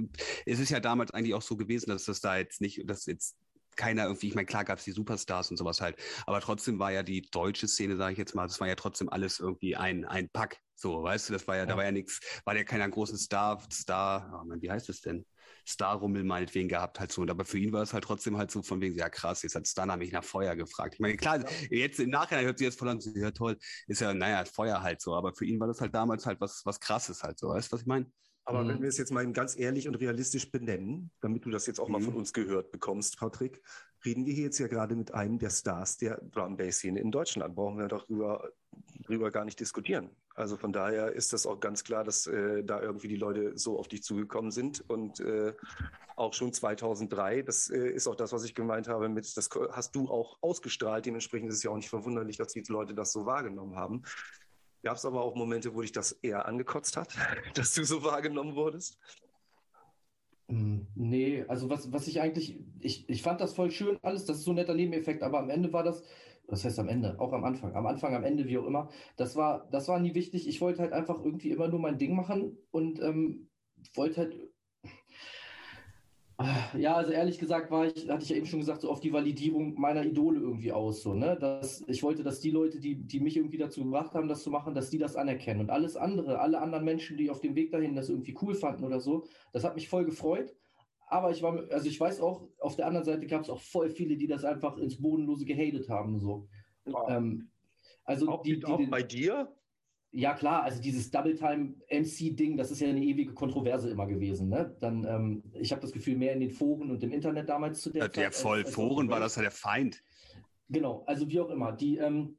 es ist ja damals eigentlich auch so gewesen, dass das da jetzt nicht, dass jetzt keiner irgendwie, ich meine, klar gab es die Superstars und sowas halt, aber trotzdem war ja die deutsche Szene, sage ich jetzt mal, das war ja trotzdem alles irgendwie ein, ein Pack. So, weißt du, das war ja, ja. da war ja nichts, war ja keiner großen Star, Star, oh Mann, wie heißt es denn? Star-Rummel meinetwegen gehabt halt so. Und aber für ihn war es halt trotzdem halt so von wegen, ja krass, jetzt hat Stunner mich nach Feuer gefragt. Ich meine, klar, jetzt im Nachhinein hört sich jetzt voll an, ja toll, ist ja, naja, Feuer halt so. Aber für ihn war das halt damals halt was, was krasses halt so. Weißt du, was ich meine? Aber mhm. wenn wir es jetzt mal ganz ehrlich und realistisch benennen, damit du das jetzt auch mhm. mal von uns gehört bekommst, Patrick, reden wir hier jetzt ja gerade mit einem der Stars der Drum Bass Szene in Deutschland. Brauchen wir doch drüber, drüber gar nicht diskutieren. Also von daher ist das auch ganz klar, dass äh, da irgendwie die Leute so auf dich zugekommen sind und äh, auch schon 2003. Das äh, ist auch das, was ich gemeint habe mit, das hast du auch ausgestrahlt. Dementsprechend ist es ja auch nicht verwunderlich, dass die Leute das so wahrgenommen haben. Gab es aber auch Momente, wo dich das eher angekotzt hat, dass du so wahrgenommen wurdest? Hm, nee, also was, was ich eigentlich, ich, ich fand das voll schön alles, das ist so ein netter Nebeneffekt, aber am Ende war das, was heißt am Ende, auch am Anfang, am Anfang, am Ende, wie auch immer, das war, das war nie wichtig. Ich wollte halt einfach irgendwie immer nur mein Ding machen und ähm, wollte halt ja, also ehrlich gesagt war ich, hatte ich ja eben schon gesagt, so auf die Validierung meiner Idole irgendwie aus. So, ne? dass, ich wollte, dass die Leute, die, die mich irgendwie dazu gebracht haben, das zu machen, dass die das anerkennen. Und alles andere, alle anderen Menschen, die auf dem Weg dahin das irgendwie cool fanden oder so, das hat mich voll gefreut. Aber ich war, also ich weiß auch, auf der anderen Seite gab es auch voll viele, die das einfach ins Bodenlose gehatet haben. So. Wow. Ähm, also auch, die, die, auch bei dir? Ja, klar, also dieses Double-Time-MC-Ding, das ist ja eine ewige Kontroverse immer gewesen. Ne? Dann, ähm, ich habe das Gefühl, mehr in den Foren und im Internet damals zu der ja, Der voll als, als Foren war das ja der Feind. Genau, also wie auch immer. Die, ähm,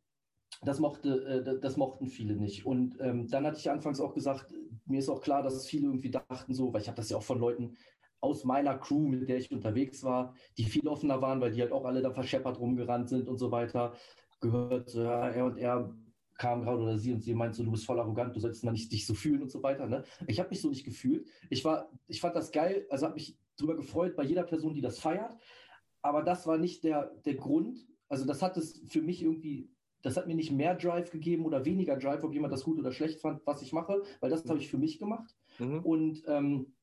das, mochte, äh, das mochten viele nicht. Und ähm, dann hatte ich anfangs auch gesagt, mir ist auch klar, dass es viele irgendwie dachten so, weil ich habe das ja auch von Leuten aus meiner Crew, mit der ich unterwegs war, die viel offener waren, weil die halt auch alle da verscheppert rumgerannt sind und so weiter, gehört, ja, er und er kam gerade oder sie und sie meint so, du bist voll arrogant, du sollst mal nicht dich so fühlen und so weiter. Ne? Ich habe mich so nicht gefühlt. Ich war, ich fand das geil, also habe mich darüber gefreut bei jeder Person, die das feiert. Aber das war nicht der, der Grund. Also das hat es für mich irgendwie, das hat mir nicht mehr Drive gegeben oder weniger Drive, ob jemand das gut oder schlecht fand, was ich mache, weil das habe ich für mich gemacht. Mhm. Und ähm,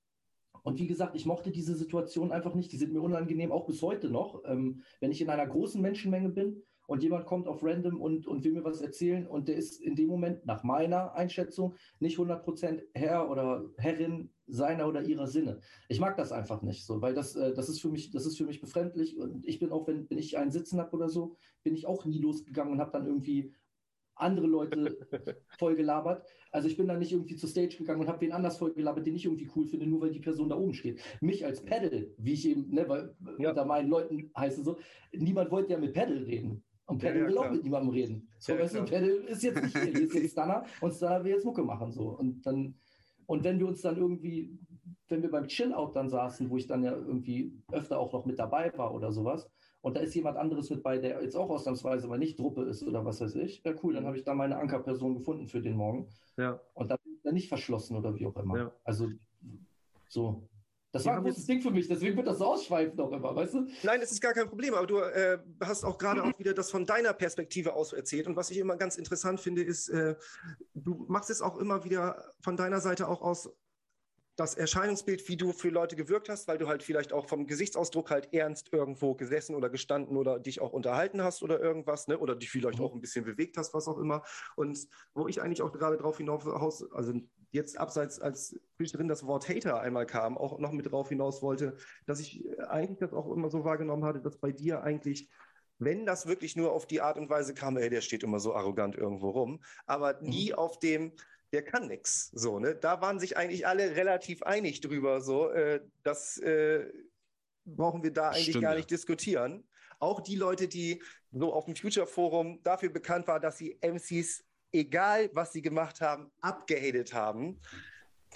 und wie gesagt, ich mochte diese Situation einfach nicht. Die sind mir unangenehm, auch bis heute noch. Ähm, wenn ich in einer großen Menschenmenge bin und jemand kommt auf random und, und will mir was erzählen und der ist in dem Moment, nach meiner Einschätzung, nicht 100% Herr oder Herrin seiner oder ihrer Sinne. Ich mag das einfach nicht so, weil das, äh, das, ist, für mich, das ist für mich befremdlich und ich bin auch, wenn, wenn ich einen Sitzen habe oder so, bin ich auch nie losgegangen und habe dann irgendwie andere Leute voll gelabert. Also ich bin dann nicht irgendwie zur Stage gegangen und habe wen anders voll gelabert, den ich irgendwie cool finde, nur weil die Person da oben steht. Mich als Pedal, wie ich eben, ne, weil ja. unter meinen Leuten heißt es so, niemand wollte ja mit Pedal reden. Und Pedal ja, will auch mit niemandem reden. So, ja, weißt du, Pedal ist jetzt nicht hier, hier ist jetzt Stunner und Stunner will jetzt Mucke machen. So. Und dann, und wenn wir uns dann irgendwie, wenn wir beim Chill-Out dann saßen, wo ich dann ja irgendwie öfter auch noch mit dabei war oder sowas, und da ist jemand anderes mit bei, der jetzt auch ausnahmsweise mal nicht Truppe ist oder was weiß ich, ja cool, dann habe ich da meine Ankerperson gefunden für den Morgen. Ja. Und dann, dann nicht verschlossen oder wie auch immer. Ja. Also so. Das war ein großes Ding für mich, deswegen wird das so ausschweifend auch immer, weißt du? Nein, es ist gar kein Problem, aber du äh, hast auch gerade auch wieder das von deiner Perspektive aus erzählt. Und was ich immer ganz interessant finde, ist, äh, du machst es auch immer wieder von deiner Seite auch aus das Erscheinungsbild, wie du für Leute gewirkt hast, weil du halt vielleicht auch vom Gesichtsausdruck halt ernst irgendwo gesessen oder gestanden oder dich auch unterhalten hast oder irgendwas, ne? oder dich vielleicht mhm. auch ein bisschen bewegt hast, was auch immer. Und wo ich eigentlich auch gerade drauf hinaus, also jetzt abseits als drin das Wort Hater einmal kam, auch noch mit drauf hinaus wollte, dass ich eigentlich das auch immer so wahrgenommen hatte, dass bei dir eigentlich wenn das wirklich nur auf die Art und Weise kam, ey, der steht immer so arrogant irgendwo rum, aber nie mhm. auf dem, der kann nix. So, ne? Da waren sich eigentlich alle relativ einig drüber, so, äh, das äh, brauchen wir da eigentlich Stimmt, gar nicht diskutieren. Auch die Leute, die so auf dem Future Forum dafür bekannt waren, dass sie MCs, egal was sie gemacht haben, abgehatet haben.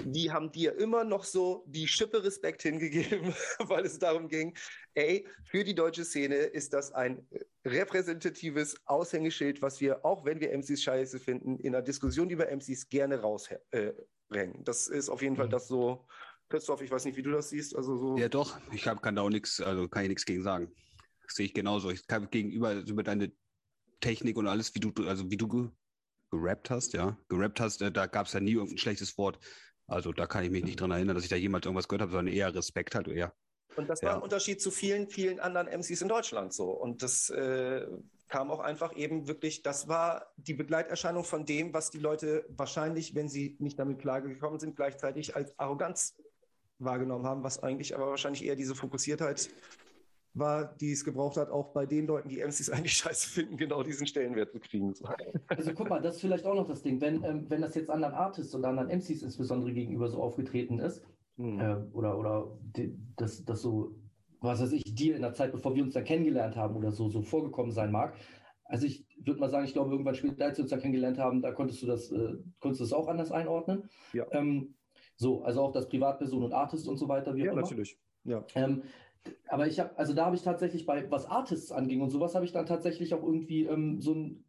die haben dir immer noch so die Schippe Respekt hingegeben, weil es darum ging, ey, für die deutsche Szene ist das ein repräsentatives Aushängeschild, was wir, auch wenn wir MCs scheiße finden, in der Diskussion über MCs gerne rausrennen. Äh, das ist auf jeden Fall mhm. das so, Christoph, ich weiß nicht, wie du das siehst. Also so ja, doch, ich hab, kann da auch nichts, also kann ich nichts gegen sagen. Das sehe ich genauso. Ich kann gegenüber über deine Technik und alles, wie du, also wie du gerappt hast, ja. Gerappt hast, äh, da gab es ja nie irgendein schlechtes Wort. Also da kann ich mich nicht dran erinnern, dass ich da jemals irgendwas gehört habe, sondern eher Respekt halt eher. Und das ja. war ein Unterschied zu vielen, vielen anderen MCs in Deutschland so. Und das äh, kam auch einfach eben wirklich, das war die Begleiterscheinung von dem, was die Leute wahrscheinlich, wenn sie nicht damit klargekommen sind, gleichzeitig als Arroganz wahrgenommen haben, was eigentlich aber wahrscheinlich eher diese Fokussiertheit war, die es gebraucht hat, auch bei den Leuten, die MCs eigentlich scheiße finden, genau diesen Stellenwert zu kriegen. Also guck mal, das ist vielleicht auch noch das Ding, wenn, ähm, wenn das jetzt anderen Artists oder anderen MCs insbesondere gegenüber so aufgetreten ist, hm. äh, oder, oder die, das, das so, was weiß ich, dir in der Zeit, bevor wir uns dann kennengelernt haben oder so, so vorgekommen sein mag. Also ich würde mal sagen, ich glaube, irgendwann später, als wir uns dann kennengelernt haben, da konntest du das, äh, konntest du das auch anders einordnen. Ja. Ähm, so, also auch das Privatperson und Artist und so weiter. Wie ja, natürlich. Ja. Ähm, aber ich habe, also da habe ich tatsächlich bei, was Artists anging und sowas, habe ich dann tatsächlich auch irgendwie ähm, so ein,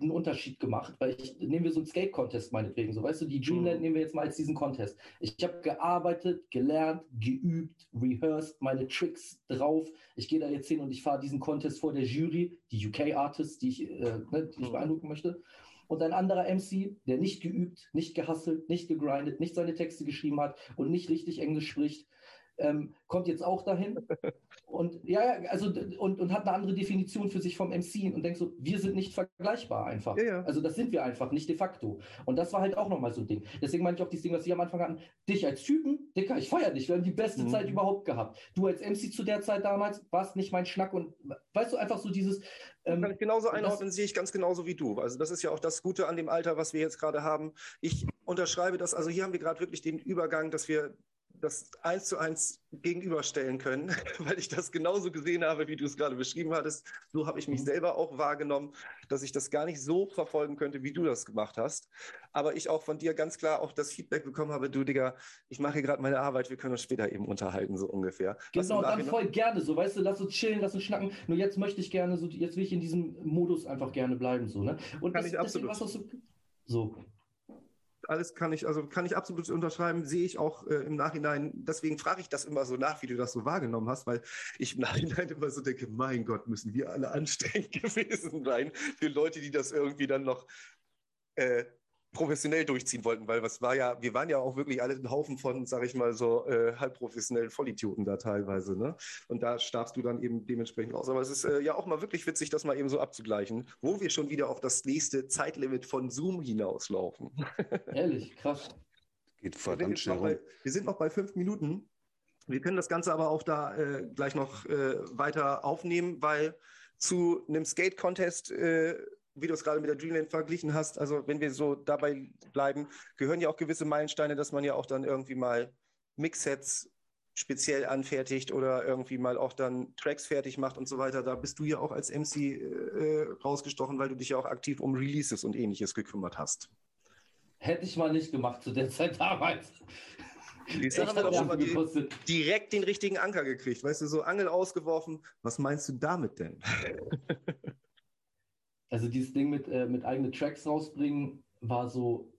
einen Unterschied gemacht, weil ich, nehmen wir so einen Skate-Contest meinetwegen, so weißt du, die Dreamland mhm. nehmen wir jetzt mal als diesen Contest. Ich habe gearbeitet, gelernt, geübt, rehearsed, meine Tricks drauf. Ich gehe da jetzt hin und ich fahre diesen Contest vor der Jury, die UK-Artists, die ich, äh, ne, die ich mhm. beeindrucken möchte. Und ein anderer MC, der nicht geübt, nicht gehasselt, nicht gegrindet, nicht seine Texte geschrieben hat und nicht richtig Englisch spricht, ähm, kommt jetzt auch dahin und ja, also und, und hat eine andere Definition für sich vom MC und denkt so, wir sind nicht vergleichbar einfach. Ja, ja. Also das sind wir einfach, nicht de facto. Und das war halt auch nochmal so ein Ding. Deswegen meine ich auch dieses Ding, was Sie am Anfang hatten, dich als Typen, Dicker, ich feiere dich, wir haben die beste mhm. Zeit überhaupt gehabt. Du als MC zu der Zeit damals warst nicht mein Schnack und weißt du, einfach so dieses. Ähm, kann ich genauso einordnen, sehe ich ganz genauso wie du. Also das ist ja auch das Gute an dem Alter, was wir jetzt gerade haben. Ich unterschreibe das, also hier haben wir gerade wirklich den Übergang, dass wir das eins zu eins gegenüberstellen können, weil ich das genauso gesehen habe, wie du es gerade beschrieben hattest. So habe ich mich mhm. selber auch wahrgenommen, dass ich das gar nicht so verfolgen könnte, wie du das gemacht hast. Aber ich auch von dir ganz klar auch das Feedback bekommen habe, du Digga, ich mache hier gerade meine Arbeit, wir können uns später eben unterhalten, so ungefähr. Genau, dann voll gerne so, weißt du, lass uns chillen, lass uns schnacken. Nur jetzt möchte ich gerne so, jetzt will ich in diesem Modus einfach gerne bleiben, so, ne? Und Kann das, ich absolut. Deswegen, so, so alles kann ich, also kann ich absolut unterschreiben, sehe ich auch äh, im Nachhinein. Deswegen frage ich das immer so nach, wie du das so wahrgenommen hast, weil ich im Nachhinein immer so denke, mein Gott, müssen wir alle anstrengend gewesen sein für Leute, die das irgendwie dann noch äh, professionell durchziehen wollten, weil was war ja, wir waren ja auch wirklich alle ein Haufen von, sag ich mal so, äh, halbprofessionellen Vollidioten da teilweise, ne? Und da stachst du dann eben dementsprechend aus. Aber es ist äh, ja auch mal wirklich witzig, das mal eben so abzugleichen, wo wir schon wieder auf das nächste Zeitlimit von Zoom hinauslaufen. Ehrlich, krass. Geht verdammt schnell. Bei, wir sind noch bei fünf Minuten. Wir können das Ganze aber auch da äh, gleich noch äh, weiter aufnehmen, weil zu einem Skate-Contest äh, wie du es gerade mit der Dreamland verglichen hast, also wenn wir so dabei bleiben, gehören ja auch gewisse Meilensteine, dass man ja auch dann irgendwie mal Mixsets speziell anfertigt oder irgendwie mal auch dann Tracks fertig macht und so weiter. Da bist du ja auch als MC äh, rausgestochen, weil du dich ja auch aktiv um Releases und ähnliches gekümmert hast. Hätte ich mal nicht gemacht zu der Zeit damals. Jetzt haben wir doch schon mal die, direkt den richtigen Anker gekriegt. Weißt du, so Angel ausgeworfen. Was meinst du damit denn? Also dieses Ding mit, äh, mit eigene Tracks rausbringen war so.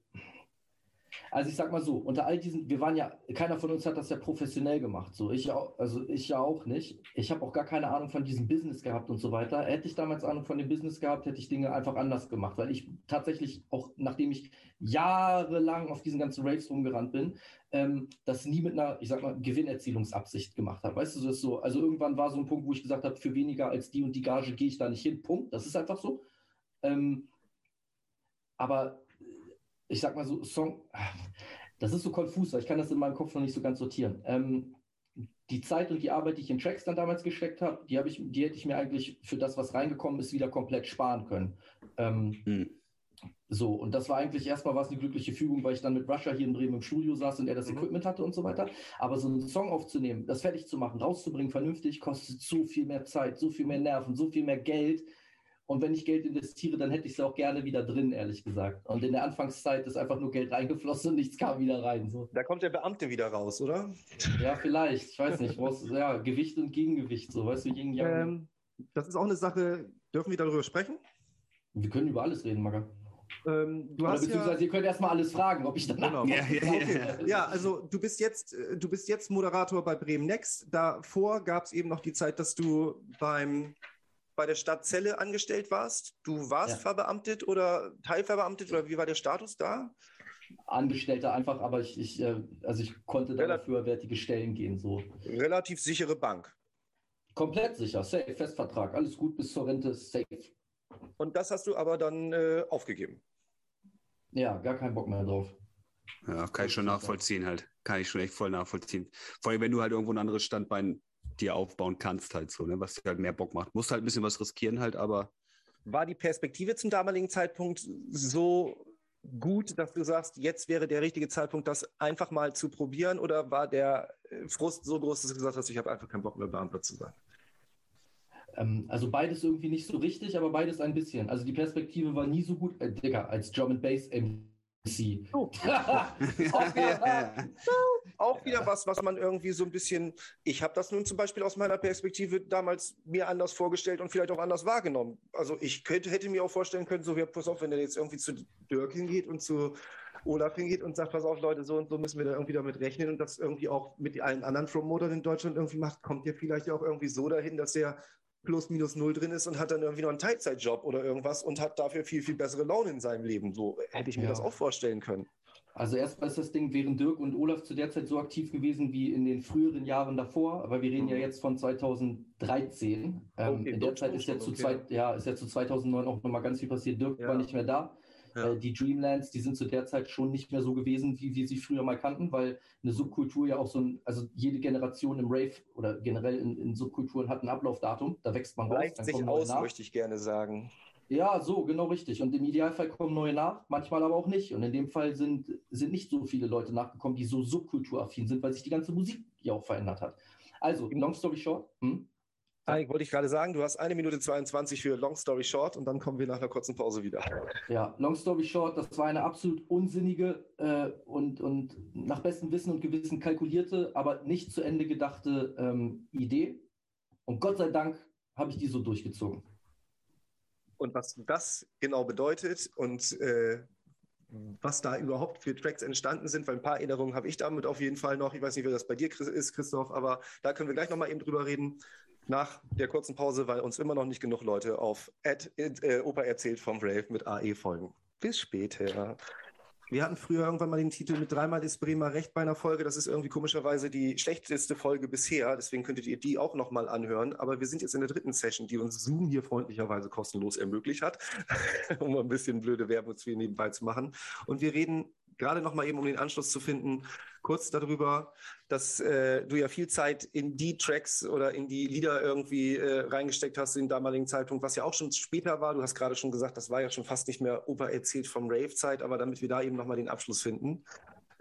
Also ich sag mal so, unter all diesen, wir waren ja, keiner von uns hat das ja professionell gemacht. So, ich auch, also ich ja auch nicht. Ich habe auch gar keine Ahnung von diesem Business gehabt und so weiter. Hätte ich damals Ahnung von dem Business gehabt, hätte ich Dinge einfach anders gemacht, weil ich tatsächlich auch, nachdem ich jahrelang auf diesen ganzen Raves rumgerannt bin, ähm, das nie mit einer, ich sag mal, Gewinnerzielungsabsicht gemacht habe. Weißt du, das ist so, also irgendwann war so ein Punkt, wo ich gesagt habe, für weniger als die und die Gage gehe ich da nicht hin. Punkt. Das ist einfach so. Ähm, aber ich sag mal so, Song, das ist so konfus, weil ich kann das in meinem Kopf noch nicht so ganz sortieren. Ähm, die Zeit und die Arbeit, die ich in Tracks dann damals gesteckt habe, die, hab ich, die hätte ich mir eigentlich für das, was reingekommen ist, wieder komplett sparen können. Ähm, hm. So, und das war eigentlich erstmal was eine glückliche Fügung, weil ich dann mit Russia hier in Bremen im Studio saß und er das mhm. Equipment hatte und so weiter. Aber so einen Song aufzunehmen, das fertig zu machen, rauszubringen, vernünftig, kostet so viel mehr Zeit, so viel mehr Nerven, so viel mehr Geld Und wenn ich Geld investiere, dann hätte ich es auch gerne wieder drin, ehrlich gesagt. Und in der Anfangszeit ist einfach nur Geld reingeflossen und nichts kam wieder rein. So. Da kommt der Beamte wieder raus, oder? Ja, vielleicht. Ich weiß nicht. Brauchst, ja, Gewicht und Gegengewicht, so weißt du, Yin ähm, Das ist auch eine Sache, dürfen wir darüber sprechen? Wir können über alles reden, Maga. Ähm, du Oder hast beziehungsweise ja, ihr könnt erstmal alles fragen, ob ich danach. Genau. Ja, ja, okay. ja, also du bist jetzt, äh, du bist jetzt Moderator bei Bremen Next. Davor gab es eben noch die Zeit, dass du beim bei der Stadt Celle angestellt warst. Du warst ja. verbeamtet oder teilverbeamtet oder wie war der Status da? Angestellter einfach, aber ich, ich äh, also ich konnte da Relativ, für wertige Stellen gehen. So. Relativ sichere Bank. Komplett sicher, safe, Festvertrag, alles gut bis zur Rente, safe. Und das hast du aber dann äh, aufgegeben. Ja, gar keinen Bock mehr drauf. Ja, kann ich schon nachvollziehen halt. Kann ich schon echt voll nachvollziehen. Vor allem, wenn du halt irgendwo ein anderes Standbein dir aufbauen kannst halt so, ne? was dir halt mehr Bock macht. Musst halt ein bisschen was riskieren halt, aber... War die Perspektive zum damaligen Zeitpunkt so gut, dass du sagst, jetzt wäre der richtige Zeitpunkt, das einfach mal zu probieren? Oder war der Frust so groß, dass du gesagt hast, ich habe einfach keinen Bock mehr, Beamter zu sein? Ähm, also beides irgendwie nicht so richtig, aber beides ein bisschen. Also die Perspektive war nie so gut, äh, Digga, als Drum and Bass MC. Oh. auch, wieder, auch wieder was, was man irgendwie so ein bisschen, ich habe das nun zum Beispiel aus meiner Perspektive damals mir anders vorgestellt und vielleicht auch anders wahrgenommen. Also ich könnte, hätte mir auch vorstellen können, so, ja, pass auf, wenn der jetzt irgendwie zu Dirk hingeht und zu Olaf hingeht und sagt, pass auf, Leute, so und so müssen wir da irgendwie damit rechnen und das irgendwie auch mit allen anderen Promotern in Deutschland irgendwie macht, kommt ihr vielleicht auch irgendwie so dahin, dass der plus minus null drin ist und hat dann irgendwie noch einen Teilzeitjob oder irgendwas und hat dafür viel, viel bessere Laune in seinem Leben. So hätte ich mir ja. das auch vorstellen können. Also erstmal ist das Ding, wären Dirk und Olaf zu der Zeit so aktiv gewesen wie in den früheren Jahren davor, aber wir reden mhm. ja jetzt von 2013. Ähm, okay, in der Zeit ist ja, zu okay. zwei, ja, ist ja zu 2009 auch nochmal ganz viel passiert. Dirk ja. war nicht mehr da. Ja. Äh, die Dreamlands, die sind zu der Zeit schon nicht mehr so gewesen, wie wir sie früher mal kannten, weil eine Subkultur ja auch so ein, also jede Generation im Rave oder generell in, in Subkulturen hat ein Ablaufdatum, da wächst man raus. Leicht sich aus, nach. möchte ich gerne sagen. Ja, so, genau richtig. Und im Idealfall kommen neue nach, manchmal aber auch nicht. Und in dem Fall sind, sind nicht so viele Leute nachgekommen, die so subkulturaffin sind, weil sich die ganze Musik ja auch verändert hat. Also, long story short. Hm? Hi, wollte ich gerade sagen, du hast eine Minute 22 für Long Story Short und dann kommen wir nach einer kurzen Pause wieder. Ja, Long Story Short, das war eine absolut unsinnige äh, und, und nach bestem Wissen und Gewissen kalkulierte, aber nicht zu Ende gedachte ähm, Idee. Und Gott sei Dank habe ich die so durchgezogen. Und was das genau bedeutet und äh, was da überhaupt für Tracks entstanden sind, weil ein paar Erinnerungen habe ich damit auf jeden Fall noch. Ich weiß nicht, wie das bei dir ist, Christoph, aber da können wir gleich nochmal eben drüber reden nach der kurzen Pause, weil uns immer noch nicht genug Leute auf Ad, äh, Opa erzählt vom Rave mit AE folgen. Bis später. Wir hatten früher irgendwann mal den Titel mit dreimal ist Bremer recht bei einer Folge. Das ist irgendwie komischerweise die schlechteste Folge bisher. Deswegen könntet ihr die auch nochmal anhören. Aber wir sind jetzt in der dritten Session, die uns Zoom hier freundlicherweise kostenlos ermöglicht hat, um ein bisschen blöde Werbung zu nebenbei zu machen. Und wir reden gerade noch mal eben, um den Anschluss zu finden, kurz darüber, dass äh, du ja viel Zeit in die Tracks oder in die Lieder irgendwie äh, reingesteckt hast in damaligen Zeitpunkt, was ja auch schon später war. Du hast gerade schon gesagt, das war ja schon fast nicht mehr Opa erzählt vom Rave-Zeit, aber damit wir da eben noch mal den Abschluss finden.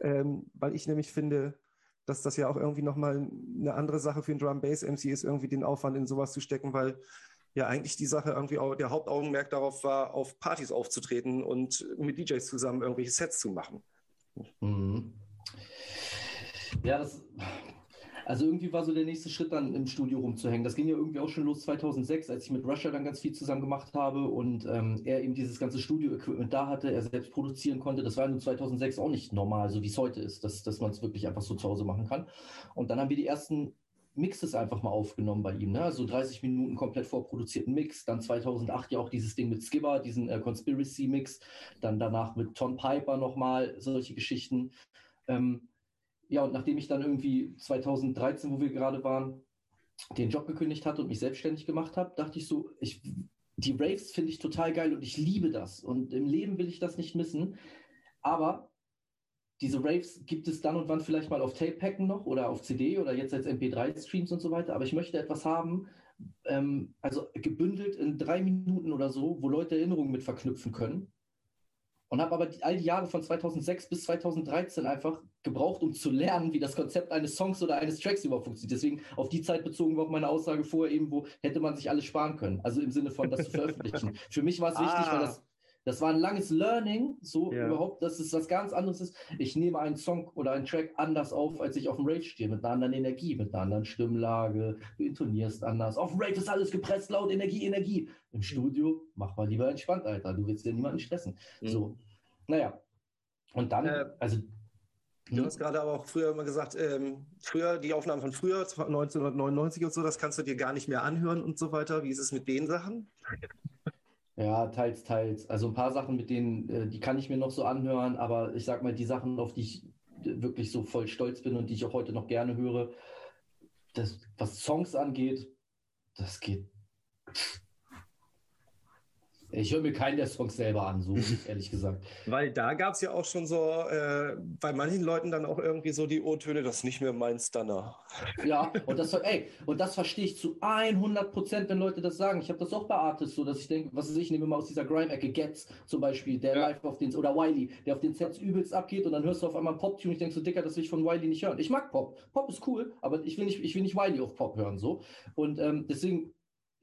Ähm, weil ich nämlich finde, dass das ja auch irgendwie noch mal eine andere Sache für einen Drum-Bass-MC ist, irgendwie den Aufwand in sowas zu stecken, weil ja eigentlich die Sache irgendwie auch der Hauptaugenmerk darauf war, auf Partys aufzutreten und mit DJs zusammen irgendwelche Sets zu machen. Mhm. Ja, das, also irgendwie war so der nächste Schritt dann im Studio rumzuhängen. Das ging ja irgendwie auch schon los 2006, als ich mit Russia dann ganz viel zusammen gemacht habe und ähm, er eben dieses ganze Studio-Equipment da hatte, er selbst produzieren konnte. Das war in 2006 auch nicht normal, so wie es heute ist, dass, dass man es wirklich einfach so zu Hause machen kann. Und dann haben wir die ersten Mixes einfach mal aufgenommen bei ihm. Ne? Also 30 Minuten komplett vorproduzierten Mix. Dann 2008 ja auch dieses Ding mit Skibber, diesen äh, Conspiracy-Mix. Dann danach mit Tom Piper nochmal solche Geschichten. Ähm, ja, und nachdem ich dann irgendwie 2013, wo wir gerade waren, den Job gekündigt hatte und mich selbstständig gemacht habe, dachte ich so, ich, die Raves finde ich total geil und ich liebe das. Und im Leben will ich das nicht missen. Aber diese Raves gibt es dann und wann vielleicht mal auf Tape-Packen noch oder auf CD oder jetzt als MP3-Streams und so weiter. Aber ich möchte etwas haben, ähm, also gebündelt in drei Minuten oder so, wo Leute Erinnerungen mit verknüpfen können. und habe aber die, all die Jahre von 2006 bis 2013 einfach gebraucht, um zu lernen, wie das Konzept eines Songs oder eines Tracks überhaupt funktioniert. Deswegen auf die Zeit bezogen war auch meine Aussage vorher eben, wo hätte man sich alles sparen können. Also im Sinne von das zu veröffentlichen. Für mich war es wichtig, ah. weil das das war ein langes Learning, so ja. überhaupt, dass es was ganz anderes ist. Ich nehme einen Song oder einen Track anders auf, als ich auf dem Rave stehe, mit einer anderen Energie, mit einer anderen Stimmlage. Du intonierst anders. Auf dem Rave ist alles gepresst, laut Energie, Energie. Im Studio mach mal lieber entspannt, Alter. Du willst ja niemanden stressen. Mhm. So, naja. Und dann, äh, also Du hm? hast gerade aber auch früher immer gesagt, ähm, früher, die Aufnahmen von früher, 1999 und so, das kannst du dir gar nicht mehr anhören und so weiter. Wie ist es mit den Sachen? Ja, teils, teils. Also ein paar Sachen, mit denen, äh, die kann ich mir noch so anhören, aber ich sag mal, die Sachen, auf die ich wirklich so voll stolz bin und die ich auch heute noch gerne höre, das, was Songs angeht, das geht. Ich höre mir keinen der Songs selber an, so ehrlich gesagt. Weil da gab es ja auch schon so äh, bei manchen Leuten dann auch irgendwie so die O-Töne, das ist nicht mehr mein Stunner. Ja, und das, ey, und das verstehe ich zu 100 Prozent, wenn Leute das sagen. Ich habe das auch bei Artists so, dass ich denke, was weiß ich, nehme mal aus dieser Grime-Ecke, Getz zum Beispiel, der ja. live auf den, oder Wiley, der auf den Sets übelst abgeht und dann hörst du auf einmal Pop-Tune. Ich denke so, Dicker, das will ich von Wiley nicht hören. Ich mag Pop. Pop ist cool, aber ich will nicht, ich will nicht Wiley auf Pop hören, so. Und ähm, deswegen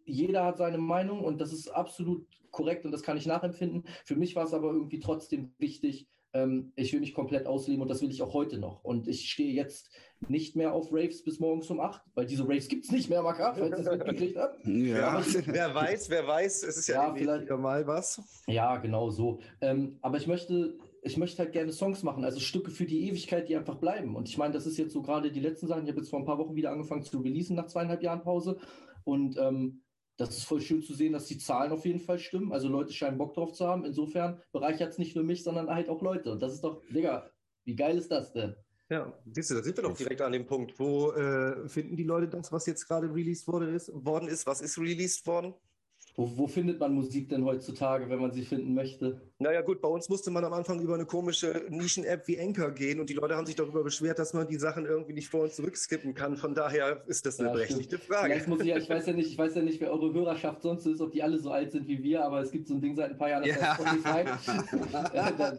jeder hat seine Meinung und das ist absolut korrekt und das kann ich nachempfinden. Für mich war es aber irgendwie trotzdem wichtig, ähm, ich will mich komplett ausleben und das will ich auch heute noch. Und ich stehe jetzt nicht mehr auf Raves bis morgens um 8, weil diese Raves gibt es nicht mehr, Maka, falls ihr es mitgekriegt habt. Ja, ich, wer weiß, wer weiß, es ist ja, ja vielleicht mal was. Ja, genau so. Ähm, aber ich möchte ich möchte halt gerne Songs machen, also Stücke für die Ewigkeit, die einfach bleiben. Und ich meine, das ist jetzt so gerade die letzten Sachen. Ich habe jetzt vor ein paar Wochen wieder angefangen zu releasen nach zweieinhalb Jahren Pause. Und ähm, das ist voll schön zu sehen, dass die Zahlen auf jeden Fall stimmen. Also Leute scheinen Bock drauf zu haben. Insofern bereichert es nicht nur mich, sondern halt auch Leute. Und das ist doch, Digga, wie geil ist das denn? Ja, siehst du, da sind wir doch direkt an dem Punkt. Wo äh, finden die Leute das, was jetzt gerade released wurde, ist, worden ist? Was ist released worden? Wo, wo, findet man Musik denn heutzutage, wenn man sie finden möchte? Naja gut, bei uns musste man am Anfang über eine komische Nischen-App wie Anchor gehen und die Leute haben sich darüber beschwert, dass man die Sachen irgendwie nicht vor und zurück skippen kann. Von daher ist das eine ja, berechtigte Frage. Vielleicht muss ich, ich, weiß ja nicht, ich weiß ja nicht, wer eure Hörerschaft sonst ist, ob die alle so alt sind wie wir, aber es gibt so ein Ding seit ein paar Jahren, das ja. heißt ja, da,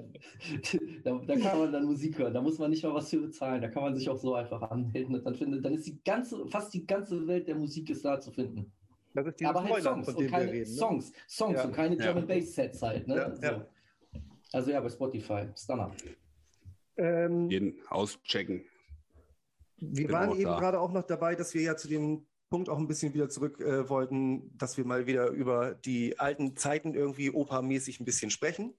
da, da, kann man dann Musik hören. Da muss man nicht mal was für bezahlen. Da kann man sich auch so einfach anmelden und dann findet, dann ist die ganze, fast die ganze Welt der Musik ist da zu finden. Das ist aber halt Songs und keine reden, ne? Songs, Songs ja. und keine Drum and Bass Sets halt. Ne? Ja, so. Also ja, bei Spotify, Stunner. Ähm, Jeden auschecken. Wir Bin waren eben da. gerade auch noch dabei, dass wir ja zu dem Punkt auch ein bisschen wieder zurück äh, wollten, dass wir mal wieder über die alten Zeiten irgendwie opermäßig ein bisschen sprechen.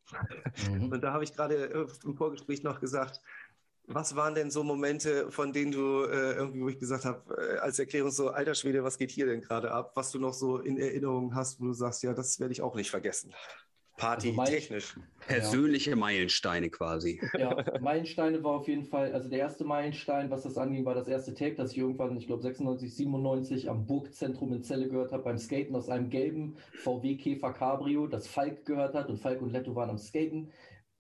Mhm. Und da habe ich gerade äh, im Vorgespräch noch gesagt, was waren denn so Momente, von denen du äh, irgendwie, wo ich gesagt habe, äh, als Erklärung so, alter Schwede, was geht hier denn gerade ab? Was du noch so in Erinnerung hast, wo du sagst, ja, das werde ich auch nicht vergessen. Party also technisch. Persönliche ja. Meilensteine quasi. Ja, Meilensteine war auf jeden Fall, also der erste Meilenstein, was das anging, war das erste Tape, das ich irgendwann, ich glaube 96, 97 am Burgzentrum in Celle gehört habe, beim Skaten aus einem gelben VW Käfer Cabrio, das Falk gehört hat und Falk und Letto waren am Skaten.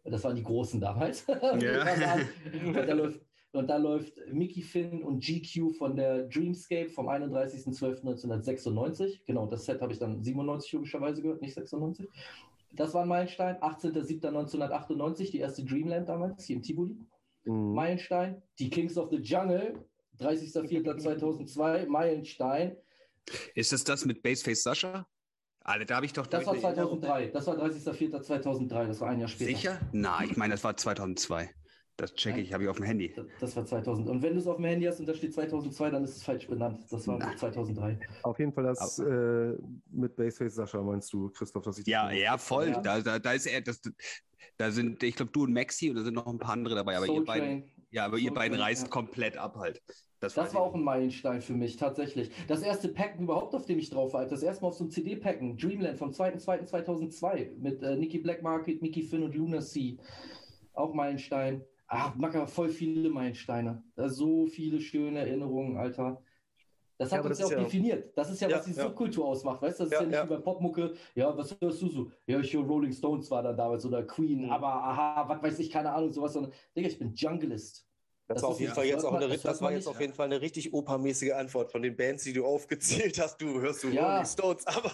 Das waren die Großen damals. Ja. und, da läuft, und da läuft Mickey Finn und GQ von der Dreamscape vom 31.12.1996. Genau, das Set habe ich dann 97 logischerweise gehört, nicht 96. Das war ein Meilenstein. 18.07.1998, die erste Dreamland damals, hier in Tivoli. Mhm. Meilenstein. Die Kings of the Jungle, 30.04.2002, Meilenstein. Ist es das mit Baseface Sascha? Alle, da habe ich doch. Das war 2003. Das war 30.04.2003. Das war ein Jahr später. Sicher? Nein, ich meine, das war 2002. Das checke ich, habe ich auf dem Handy. Das war 2000. Und wenn du es auf dem Handy hast und da steht 2002, dann ist es falsch benannt. Das war Na. 2003. Auf jeden Fall das äh, mit Baseface Sascha, meinst du, Christoph, dass ich Ja, ja, voll. Ja. Da, da, da ist er, das, da sind, ich glaube, du und Maxi und da sind noch ein paar andere dabei, aber Soul ihr beiden, ja, aber Soul ihr beiden reißt ja. komplett ab halt. Das, das war auch ein Meilenstein für mich, tatsächlich. Das erste Packen überhaupt, auf dem ich drauf war, das erste Mal auf so einem CD-Packen, Dreamland vom 2.2.2002 mit äh, Nicky Black Market, Mickey Finn und Luna C. Auch Meilenstein. Ach, Macker, voll viele Meilensteine. Da so viele schöne Erinnerungen, Alter. Das hat ja, uns ja auch ja definiert. Das ist ja, ja was die ja. Subkultur ausmacht, weißt du? Das ist ja, nicht wie bei Popmucke. Ja, was hörst du so? Ja, ich höre Rolling Stones war dann damals oder Queen, mhm. aber aha, was weiß ich, keine Ahnung, sowas. Sondern, Digga, ich bin Junglist. Das, das war auf jeden Fall jetzt auch eine, das, das war jetzt auf jeden Fall eine richtig opermäßige Antwort von den Bands, die du aufgezählt hast. Du hörst du ja. Rolling Stones, aber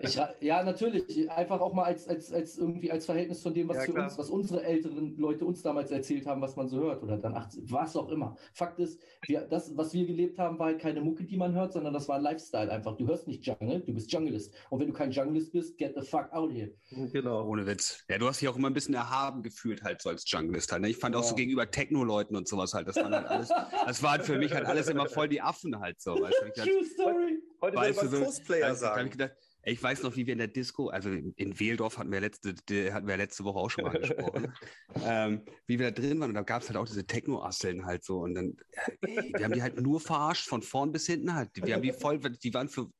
ich, ja natürlich einfach auch mal als, als, als irgendwie als Verhältnis von dem, was ja, für uns, was unsere älteren Leute uns damals erzählt haben, was man so hört oder dann 18, was auch immer. Fakt ist, wir, das, was wir gelebt haben, war halt keine Mucke, die man hört, sondern das war ein Lifestyle einfach. Du hörst nicht Jungle, du bist Junglist und wenn du kein Junglist bist, get the fuck out here. Genau, ohne Witz. Ja, du hast dich auch immer ein bisschen erhaben gefühlt halt so als Junglist halt. Ne? Ich fand ja. auch so gegenüber Techno-Leuten und so sowas halt. Das waren halt alles, das waren für mich halt alles immer voll die Affen halt so. Weißt du, True gedacht, Story. Heute weißt du, so, Cosplayer sagen. Ich gedacht, ich weiß noch, wie wir in der Disco, also in Wehldorf hatten wir letzte, hatten wir letzte Woche auch schon mal gesprochen, ähm, wie wir da drin waren und da gab es halt auch diese Techno-Asseln halt so und dann, ey, wir haben die halt nur verarscht, von vorn bis hinten halt. Wir haben die voll, die waren für,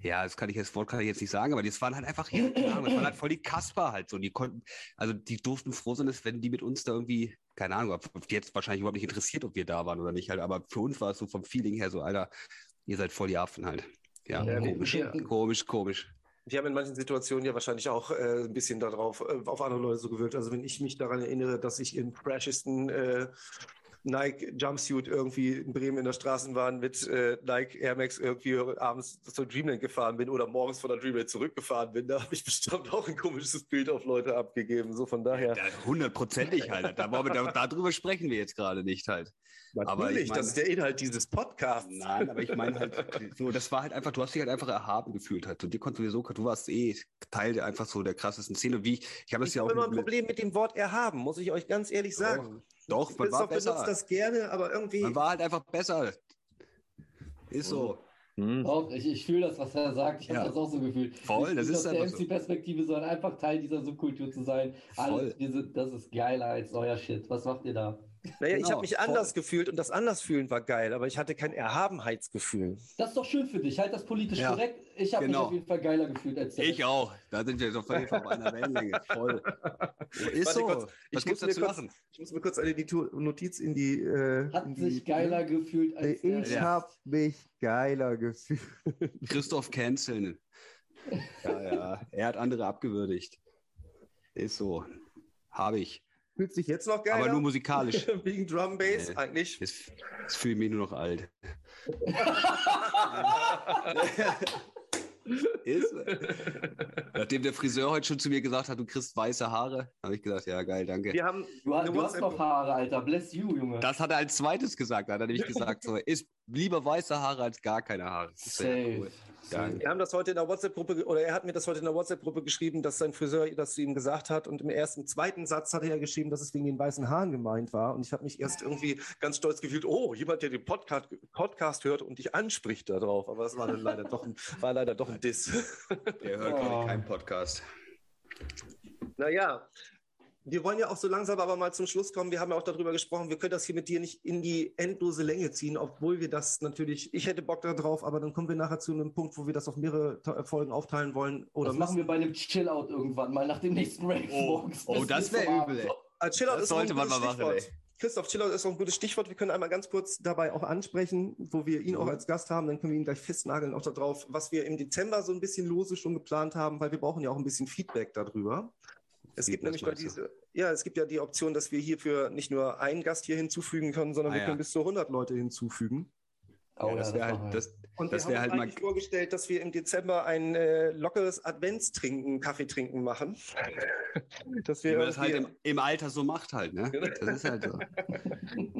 ja, das kann ich jetzt, Wort kann ich jetzt nicht sagen, aber das waren halt einfach, ja, das waren halt voll die Kasper halt so. Die konnten, also die durften froh sein, dass wenn die mit uns da irgendwie, keine Ahnung, ob die jetzt wahrscheinlich überhaupt nicht interessiert, ob wir da waren oder nicht halt, aber für uns war es so vom Feeling her so, Alter, ihr seid voll die Affen halt. Ja, ja komisch, ja. komisch, komisch. Wir haben in manchen Situationen ja wahrscheinlich auch äh, ein bisschen darauf, äh, auf andere Leute so gewirkt. Also wenn ich mich daran erinnere, dass ich im freshesten äh, Nike Jumpsuit irgendwie in Bremen in der Straßenbahn mit äh, Nike Air Max irgendwie abends zur Dreamland gefahren bin oder morgens von der Dreamland zurückgefahren bin, da habe ich bestimmt auch ein komisches Bild auf Leute abgegeben. So von daher. Hundertprozentig halt. Da, da, darüber sprechen wir jetzt gerade nicht halt. Natürlich, aber ich mein, das ist der Inhalt dieses Podcasts. Nein, aber ich meine halt, so, das war halt einfach, du hast dich halt einfach erhaben gefühlt halt. Und dir konntest sowieso, du warst eh Teil der einfach so der krassesten Szene. Wie, ich habe das ja auch. Ich habe immer ein Problem mit dem Wort erhaben, muss ich euch ganz ehrlich sagen. Doch, man war besser. benutzt das gerne, aber irgendwie. Man war halt einfach besser. Ist so. Hm. Doch, ich, ich fühle das, was er sagt. Ich ja. habe das auch so gefühlt. Voll, ich das ist aus der MC-Perspektive, sondern einfach Teil dieser Subkultur zu sein. Alles, diese, das ist geiler als euer Shit. Was macht ihr da? Naja, genau, ich habe mich voll. anders gefühlt und das Andersfühlen war geil, aber ich hatte kein Erhabenheitsgefühl. Das ist doch schön für dich. Halt das politisch ja. korrekt. Ich habe genau. mich auf jeden Fall geiler gefühlt als du. Ich auch. Da sind wir doch völlig auf einer Wellenlänge. Voll. Ist so. Kurz, Was gibt's dazu kurz, machen? Ich muss mir kurz eine Notiz in die. Äh, Hat in sich geiler gefühlt als Ich ja. habe mich geiler gefühlt. Christoph canceln. Ja, ja. Er hat andere abgewürdigt. Ist so. Habe ich. Fühlt sich jetzt noch geil Aber nur musikalisch. Wegen Drum Bass nee, eigentlich. Jetzt, jetzt fühle ich mich nur noch alt. Ist, nachdem der Friseur heute schon zu mir gesagt hat, du kriegst weiße Haare, habe ich gesagt, ja geil, danke. Wir haben, du, du hast noch Haare, Alter, bless you, Junge. Das hat er als zweites gesagt, da hat er nämlich gesagt, so, ist lieber weiße Haare als gar keine Haare. Safe. Cool. Wir haben das heute in der WhatsApp-Gruppe, oder er hat mir das heute in der WhatsApp-Gruppe geschrieben, dass sein Friseur das zu ihm gesagt hat. Und im ersten, zweiten Satz hat er geschrieben, dass es wegen den weißen Haaren gemeint war. Und ich habe mich erst irgendwie ganz stolz gefühlt, oh, jemand, der den Podcast, Podcast hört und dich anspricht darauf. Aber es war dann leider doch ein, war leider doch ein Diss. Der hört oh. keinen Podcast. Naja, wir wollen ja auch so langsam aber mal zum Schluss kommen. Wir haben ja auch darüber gesprochen, wir können das hier mit dir nicht in die endlose Länge ziehen, obwohl wir das natürlich, ich hätte Bock darauf, aber dann kommen wir nachher zu einem Punkt, wo wir das auf mehrere Folgen aufteilen wollen. Oder das machen wir bei einem Chillout irgendwann mal nach dem nächsten Rave. Oh, oh das wäre übel. Ey. Also Chillout das ist sollte man mal machen. Ey. Christoph Chillout ist auch ein gutes Stichwort. Wir können einmal ganz kurz dabei auch ansprechen, wo wir ihn mhm. auch als Gast haben. Dann können wir ihn gleich festnageln auch darauf, was wir im Dezember so ein bisschen lose schon geplant haben, weil wir brauchen ja auch ein bisschen Feedback darüber. Es gibt nämlich bei diese, ja, es gibt ja die Option, dass wir hierfür nicht nur einen Gast hier hinzufügen können, sondern ah, wir ja. können bis zu 100 Leute hinzufügen. Oh, ja, das wäre halt, das, und das wir haben halt mal vorgestellt, dass wir im Dezember ein äh, lockeres Adventstrinken, Kaffeetrinken machen. dass wir Wie man das halt im, im, Alter so macht halt, ne? Das ist halt so.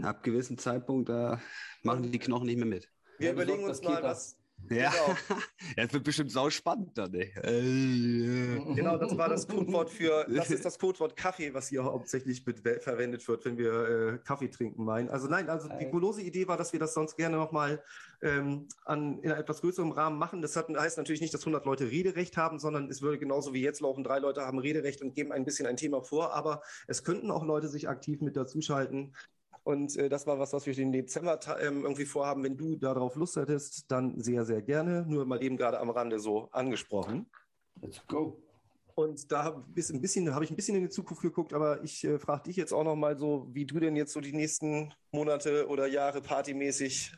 Ab gewissen Zeitpunkt, da machen die Knochen nicht mehr mit. Wir ja, überlegen uns mal, was, ja, genau. das wird bestimmt sau spannend dann. Ey. Äh, genau, das war das Codewort für, das ist das Codewort Kaffee, was hier hauptsächlich verwendet wird, wenn wir äh, Kaffee trinken meinen. Also nein, also die golose Idee war, dass wir das sonst gerne nochmal ähm, an, in etwas größerem Rahmen machen. Das hat, heißt natürlich nicht, dass 100 Leute Rederecht haben, sondern es würde genauso wie jetzt laufen, drei Leute haben Rederecht und geben ein bisschen ein Thema vor, aber es könnten auch Leute sich aktiv mit dazuschalten, und äh, das war was, was wir den Dezember ähm, irgendwie vorhaben. Wenn du darauf Lust hättest, dann sehr, sehr gerne. Nur mal eben gerade am Rande so angesprochen. Let's go. Und da habe ich ein bisschen, habe ich ein bisschen in die Zukunft geguckt, aber ich äh, frage dich jetzt auch noch mal so, wie du denn jetzt so die nächsten Monate oder Jahre partymäßig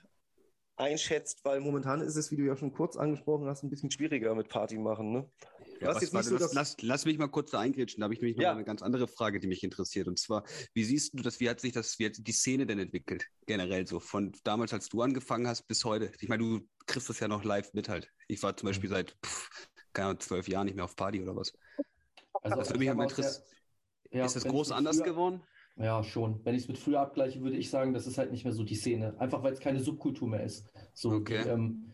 einschätzt, weil momentan ist es, wie du ja schon kurz angesprochen hast, ein bisschen schwieriger mit Party machen, ne? Ja, was, was jetzt nicht so, das, lass, lass, mich mal kurz da eingrätschen. Da habe ich nämlich ja. noch eine ganz andere Frage, die mich interessiert. Und zwar, wie siehst du das, wie hat sich das, wie hat die Szene denn entwickelt? Generell so, von damals, als du angefangen hast, bis heute. Ich meine, du kriegst das ja noch live mit halt. Ich war zum Beispiel seit, pff, keine Ahnung, zwölf Jahren nicht mehr auf Party oder was. Also, das würde mich aber interessieren. Ja, ist das groß anders früher, geworden? Ja, schon. Wenn ich es mit früher abgleiche, würde ich sagen, das ist halt nicht mehr so die Szene. Einfach weil es keine Subkultur mehr ist. So, okay. Die, ähm,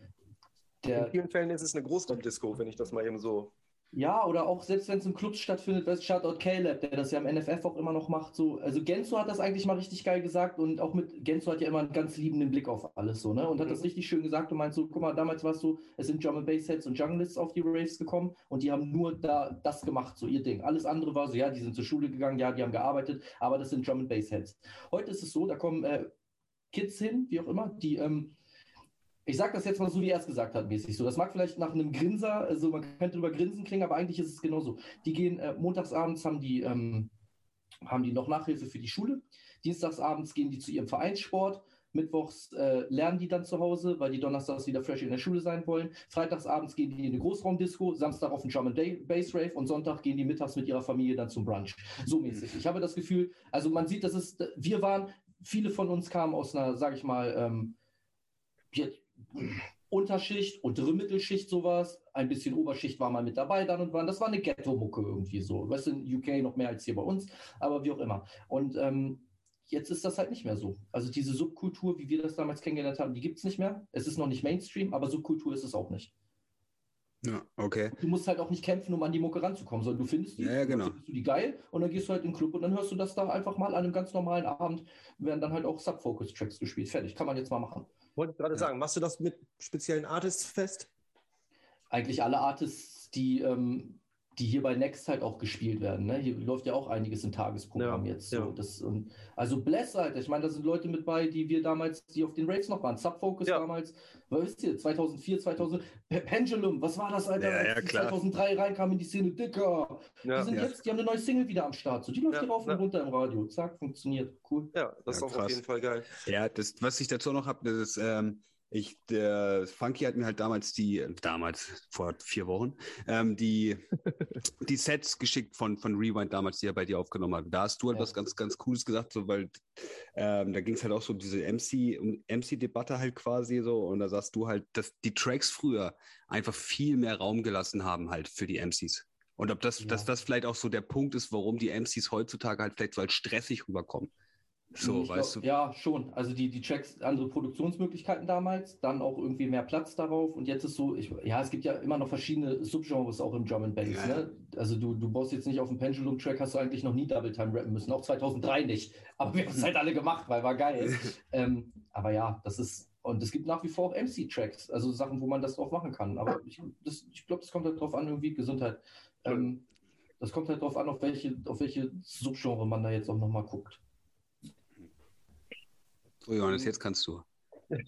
der, In vielen Fällen ist es eine Großraumdisco, wenn ich das mal eben so ja, oder auch selbst wenn es in Clubs stattfindet, weißt Shoutout Caleb, der das ja im NFF auch immer noch macht. So. Also Genzo hat das eigentlich mal richtig geil gesagt und auch mit Genzo hat ja immer einen ganz liebenden Blick auf alles so, ne? Und hat mhm. das richtig schön gesagt und meint so, guck mal, damals war es so, es sind Drum Bass Heads und Junglists auf die Raves gekommen und die haben nur da das gemacht, so ihr Ding. Alles andere war so, ja, die sind zur Schule gegangen, ja, die haben gearbeitet, aber das sind Drum Bass Heads. Heute ist es so, da kommen äh, Kids hin, wie auch immer, die ähm, ich sage das jetzt mal so, wie er es gesagt hat, mäßig so. Das mag vielleicht nach einem Grinser, also man könnte drüber grinsen klingen, aber eigentlich ist es genauso. Die gehen äh, montagsabends, haben die, ähm, haben die noch Nachhilfe für die Schule. Dienstagsabends gehen die zu ihrem Vereinssport. Mittwochs äh, lernen die dann zu Hause, weil die donnerstags wieder fresh in der Schule sein wollen. Freitagsabends gehen die in eine Großraumdisco, Samstag auf einen Drum and Bass Rave und Sonntag gehen die mittags mit ihrer Familie dann zum Brunch. So mäßig. Ich habe das Gefühl, also man sieht, das ist, wir waren, viele von uns kamen aus einer, sage ich mal, ähm, Unterschicht, untere Mittelschicht sowas, ein bisschen Oberschicht war mal mit dabei dann und wann. Das war eine Ghetto-Mucke irgendwie so. Weißt du, in UK noch mehr als hier bei uns, aber wie auch immer. Und ähm, jetzt ist das halt nicht mehr so. Also diese Subkultur, wie wir das damals kennengelernt haben, die gibt es nicht mehr. Es ist noch nicht Mainstream, aber Subkultur ist es auch nicht. Ja, okay. Du musst halt auch nicht kämpfen, um an die Mucke ranzukommen, sondern du findest die, ja, ja, genau. findest du die geil und dann gehst du halt in den Club und dann hörst du das da einfach mal an einem ganz normalen Abend, werden dann halt auch Sub-Focus-Tracks gespielt. Fertig, kann man jetzt mal machen. Wollte ich gerade ja. sagen, machst du das mit speziellen Artists fest? Eigentlich alle Artists, die ähm, die hier bei Next halt auch gespielt werden. Ne? Hier läuft ja auch einiges im Tagesprogramm ja, jetzt. So. Ja. Das, und, also Bless halt, ich meine, da sind Leute mit bei, die wir damals, die auf den Raves noch waren. Subfocus ja. damals, was wisst ihr, 2004, 2000, Pendulum, was war das, Alter? Ja, ja, klar. 2003 reinkam in die Szene, Dicker. die sind jetzt, die haben eine neue Single wieder am Start. So, die läuft hier rauf und runter im Radio. Zack, funktioniert. Cool. Ja, das ist auch krass. auf jeden Fall geil. Ja, das, was ich dazu noch habe, das ist, ähm, ich, der Funky hat mir halt damals die, damals, vor vier Wochen, ähm, die, die Sets geschickt von, von Rewind damals, die er bei dir aufgenommen hat. Da hast du halt ja. was ganz, ganz Cooles gesagt, so, weil ähm, da ging es halt auch so um diese MC, um MC-Debatte halt quasi so. Und da sagst du halt, dass die Tracks früher einfach viel mehr Raum gelassen haben halt für die MCs. Und ob das, ja. dass das vielleicht auch so der Punkt ist, warum die MCs heutzutage halt vielleicht so als stressig rüberkommen. So, ich weißt glaub, du? Ja, schon. Also die, die Tracks, andere Produktionsmöglichkeiten damals, dann auch irgendwie mehr Platz darauf. Und jetzt ist so, ich, ja, es gibt ja immer noch verschiedene Subgenres auch im Drum and Bass. Ja. Ne? Also du, du baust jetzt nicht auf dem Pendulum-Track, hast du eigentlich noch nie Double Time rappen müssen, auch 2003 nicht. Aber wir haben es halt alle gemacht, weil war geil. ähm, aber ja, das ist, und es gibt nach wie vor auch MC-Tracks, also Sachen, wo man das drauf machen kann. Aber ich, ich glaube, es kommt halt drauf an, irgendwie Gesundheit. Ähm, das kommt halt drauf an, auf welche, auf welche Subgenre man da jetzt auch nochmal guckt. So, Johannes, jetzt kannst du.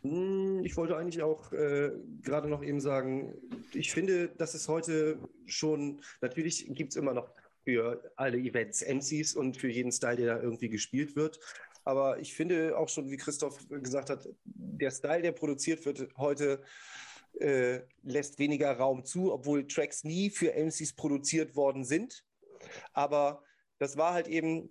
Hm, ich wollte eigentlich auch äh, gerade noch eben sagen, ich finde, dass es heute schon, natürlich gibt es immer noch für alle Events MCs und für jeden Style, der da irgendwie gespielt wird. Aber ich finde auch schon, wie Christoph gesagt hat, der Style, der produziert wird heute, äh, lässt weniger Raum zu, obwohl Tracks nie für MCs produziert worden sind. Aber das war halt eben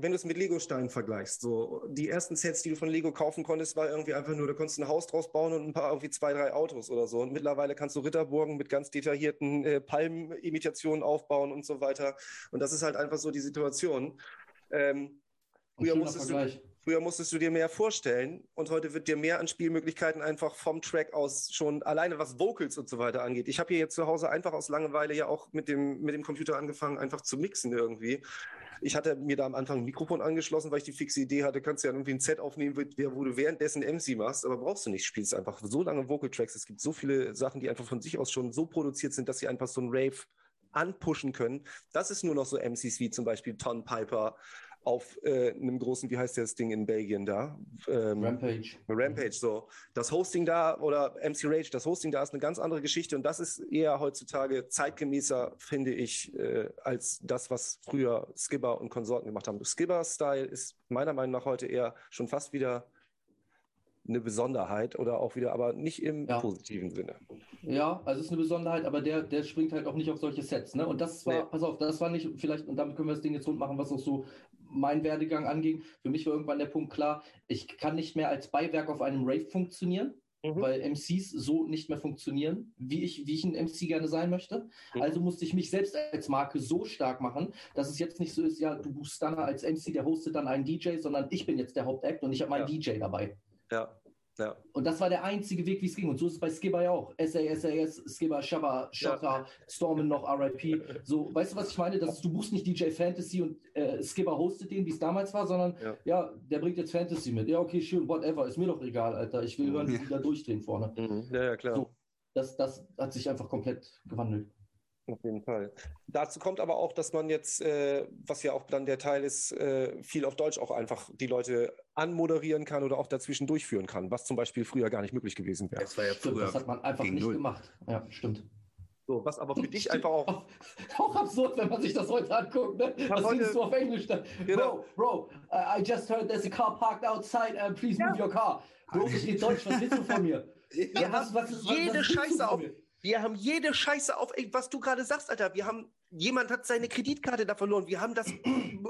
wenn du es mit Lego-Steinen vergleichst, so die ersten Sets, die du von Lego kaufen konntest, war irgendwie einfach nur, da konntest du ein Haus draus bauen und ein paar irgendwie zwei, drei Autos oder so. Und mittlerweile kannst du Ritterburgen mit ganz detaillierten äh, Palmenimitationen aufbauen und so weiter. Und das ist halt einfach so die Situation. Ähm, früher, musstest du, früher musstest du dir mehr vorstellen und heute wird dir mehr an Spielmöglichkeiten einfach vom Track aus schon alleine was Vocals und so weiter angeht. Ich habe hier jetzt zu Hause einfach aus Langeweile ja auch mit dem, mit dem Computer angefangen, einfach zu mixen irgendwie. Ich hatte mir da am Anfang ein Mikrofon angeschlossen, weil ich die fixe Idee hatte, kannst du ja irgendwie ein Set aufnehmen, wo du währenddessen MC machst, aber brauchst du nicht, spielst einfach so lange Vocal Tracks. Es gibt so viele Sachen, die einfach von sich aus schon so produziert sind, dass sie einfach so ein Rave anpushen können. Das ist nur noch so MCs wie zum Beispiel Ton Piper, auf äh, einem großen, wie heißt das Ding in Belgien da? Ähm, Rampage. Rampage, so. Das Hosting da oder MC Rage, das Hosting da ist eine ganz andere Geschichte und das ist eher heutzutage zeitgemäßer, finde ich, äh, als das, was früher Skipper und Konsorten gemacht haben. Skipper-Style ist meiner Meinung nach heute eher schon fast wieder eine Besonderheit oder auch wieder, aber nicht im ja. positiven Sinne. Ja, also es ist eine Besonderheit, aber der, der springt halt auch nicht auf solche Sets. Ne? Und das war, nee. pass auf, das war nicht, vielleicht, und damit können wir das Ding jetzt rund machen, was auch so mein Werdegang anging. Für mich war irgendwann der Punkt klar, ich kann nicht mehr als Beiwerk auf einem Rave funktionieren. Mhm. weil MCs so nicht mehr funktionieren, wie ich, wie ich ein MC gerne sein möchte. Mhm. Also musste ich mich selbst als Marke so stark machen, dass es jetzt nicht so ist, ja, du buchst dann als MC, der hostet dann einen DJ, sondern ich bin jetzt der Hauptact und ich habe meinen ja. DJ dabei. Ja. Ja. Und das war der einzige Weg, wie es ging. Und so ist es bei Skibber ja auch. SAS, SAS, Skibber, Shabba, Shotta, ja. Stormen noch, RIP. So, weißt du, was ich meine? Das, du buchst nicht DJ Fantasy und äh, Skibber hostet den, wie es damals war, sondern ja. ja. der bringt jetzt Fantasy mit. Ja, okay, schön, whatever. Ist mir doch egal, Alter. Ich will hören, wie die da durchdrehen vorne. Mhm. Ja, ja, klar. So, das, das hat sich einfach komplett gewandelt. Auf jeden Fall. Dazu kommt aber auch, dass man jetzt, äh, was ja auch dann der Teil ist, äh, viel auf Deutsch auch einfach die Leute anmoderieren kann oder auch dazwischen durchführen kann, was zum Beispiel früher gar nicht möglich gewesen wäre. Das war ja früher. Das hat man einfach nicht null. gemacht. Ja, stimmt. So, was aber für dich einfach auch. Auch, auch absurd, wenn man sich das heute anguckt. Ne? Was heute, du auf Englisch da? Genau. Bro, bro, uh, I just heard there's a car parked outside. Uh, please move ja. your car. Bro, ich rede Deutsch. Was willst du von mir? Ja, was, was, was, jede Scheiße auf. Mir? Wir haben jede Scheiße auf, was du gerade sagst, Alter. Wir haben, jemand hat seine Kreditkarte da verloren. Wir haben das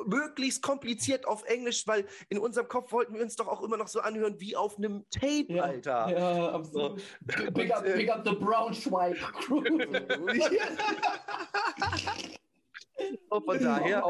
möglichst kompliziert auf Englisch, weil in unserem Kopf wollten wir uns doch auch immer noch so anhören wie auf einem Tape, ja, Alter. Ja, absolut. So. Pick, up, pick up the Braunschweig Crew. Und von daher.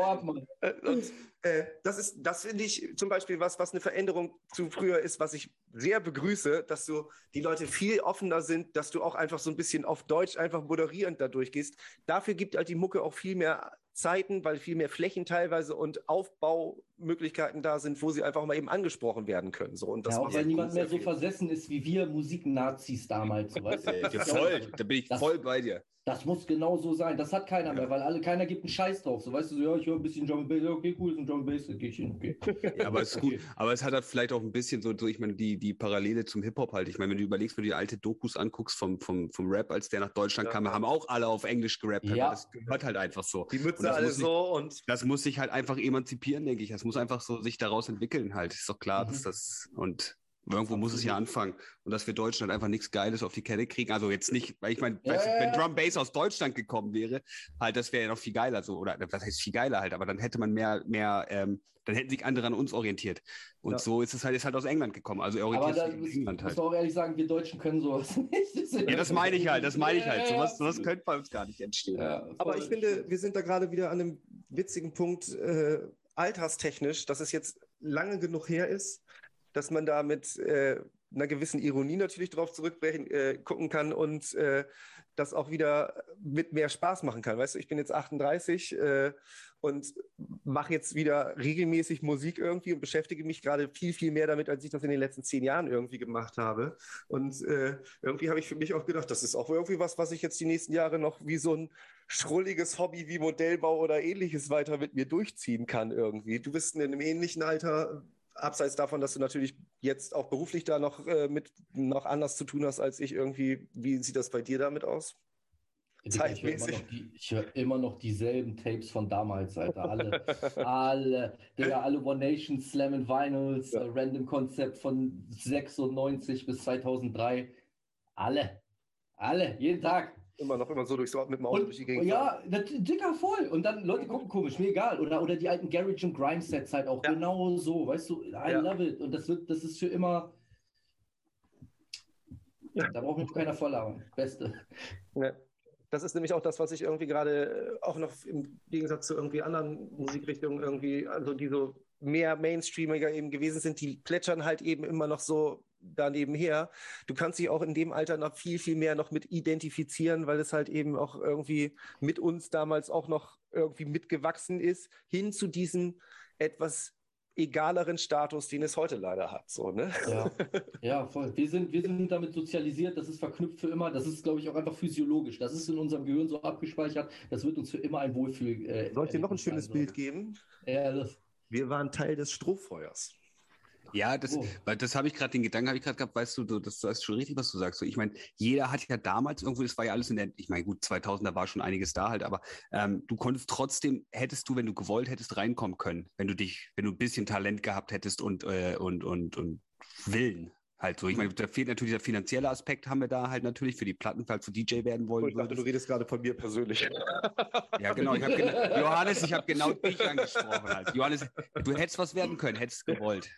Äh, und, äh, das ist, das finde ich zum Beispiel was, was eine Veränderung zu früher ist, was ich sehr begrüße, dass du die Leute viel offener sind, dass du auch einfach so ein bisschen auf Deutsch einfach moderierend da durchgehst. Dafür gibt halt die Mucke auch viel mehr Zeiten, weil viel mehr Flächen teilweise und Aufbaumöglichkeiten da sind, wo sie einfach mal eben angesprochen werden können. So, und das ja, auch weil niemand mehr so versessen ist wie wir Musiknazis damals. Weißt du? voll, da bin ich das, voll bei dir. Das muss genau so sein. Das hat keiner mehr, weil alle, keiner gibt einen Scheiß drauf. So weißt du, so, ja, ich höre ein bisschen Drum Bass, okay, cool, ist ein Drum Bass, gehe ich hin, okay. Ja, aber es ist gut. Aber es hat halt vielleicht auch ein bisschen so, so ich meine, die, die Parallele zum Hip-Hop halt. Ich meine, wenn du überlegst, wenn du die alte Dokus anguckst vom, vom, vom Rap, als der nach Deutschland ja. kam, haben auch alle auf Englisch gerappt. Ja. Das gehört halt einfach so. Die Mütze alle so und. Das muss sich halt einfach emanzipieren, denke ich. Das muss einfach so sich daraus entwickeln halt. Ist doch klar, mhm. dass das und Irgendwo muss es ja anfangen. Und dass wir Deutschland einfach nichts Geiles auf die Kette kriegen. Also jetzt nicht, weil ich meine, ja, wenn Drum Bass aus Deutschland gekommen wäre, halt, das wäre ja noch viel geiler so. Oder was heißt viel geiler halt, aber dann hätte man mehr, mehr, ähm, dann hätten sich andere an uns orientiert. Und ja. so ist es halt, ist halt aus England gekommen. Also orientiert sich an England halt. Ich muss auch ehrlich sagen, wir Deutschen können sowas nicht. ja, das meine ich halt, das meine ich halt. Sowas, sowas könnte bei uns gar nicht entstehen. Ja, aber ich finde, wir sind da gerade wieder an einem witzigen Punkt, äh, alterstechnisch, dass es jetzt lange genug her ist, dass man da mit äh, einer gewissen Ironie natürlich drauf zurückgucken äh, kann und äh, das auch wieder mit mehr Spaß machen kann. Weißt du, ich bin jetzt 38 äh, und mache jetzt wieder regelmäßig Musik irgendwie und beschäftige mich gerade viel, viel mehr damit, als ich das in den letzten zehn Jahren irgendwie gemacht habe. Und äh, irgendwie habe ich für mich auch gedacht, das ist auch irgendwie was, was ich jetzt die nächsten Jahre noch wie so ein schrulliges Hobby wie Modellbau oder ähnliches weiter mit mir durchziehen kann irgendwie. Du bist in einem ähnlichen Alter abseits davon, dass du natürlich jetzt auch beruflich da noch äh, mit noch anders zu tun hast als ich irgendwie. Wie sieht das bei dir damit aus? Zeitmäßig. Ich höre immer, immer, noch dieselben Tapes von damals, Alter. Alle, alle, Digga, alle One Nation Slam and Vinyls, ja. äh, Random Konzept von 96 bis 2003. Alle, alle, jeden Tag immer noch immer so durchs, mit dem Auto und, durch die Gegend. Ja, das, dicker voll. Und dann Leute gucken komisch, mir egal. Oder, oder die alten Garage und Grime Sets halt auch ja. genau so, weißt du, I ja. love it. Und das wird, das ist für immer. Da braucht mich keiner voll Beste. Ja. Das ist nämlich auch das, was ich irgendwie gerade äh, auch noch im Gegensatz zu irgendwie anderen Musikrichtungen irgendwie, also die so mehr Mainstreamiger eben gewesen sind, die plätschern halt eben immer noch so daneben her. Du kannst dich auch in dem Alter noch viel, viel mehr noch mit identifizieren, weil es halt eben auch irgendwie mit uns damals auch noch irgendwie mitgewachsen ist, hin zu diesem etwas egaleren Status, den es heute leider hat. So, ne? ja. ja, voll. Wir sind, wir sind damit sozialisiert, das ist verknüpft für immer. Das ist, glaube ich, auch einfach physiologisch. Das ist in unserem Gehirn so abgespeichert. Das wird uns für immer ein Wohlfühl. Äh, Soll ich dir noch ein schönes Bild geben? Ja, das. Wir waren Teil des Strohfeuers. Ja, das, oh. weil das habe ich gerade, den Gedanken habe ich gerade gehabt, weißt du, du, das, das ist schon richtig, was du sagst. So, ich meine, jeder hat ja damals irgendwo, das war ja alles in der, ich meine, gut, 2000, da war schon einiges da halt, aber ähm, du konntest trotzdem, hättest du, wenn du gewollt hättest, reinkommen können, wenn du dich, wenn du ein bisschen Talent gehabt hättest und, äh, und, und, und Willen. Halt so. Ich meine, da fehlt natürlich der finanzielle Aspekt, haben wir da halt natürlich für die Platten, falls du DJ werden wollen. Oh, ich dachte, du redest gerade von mir persönlich. Ja, genau. Ich genau Johannes, ich habe genau dich angesprochen. Halt. Johannes, du hättest was werden können, hättest gewollt.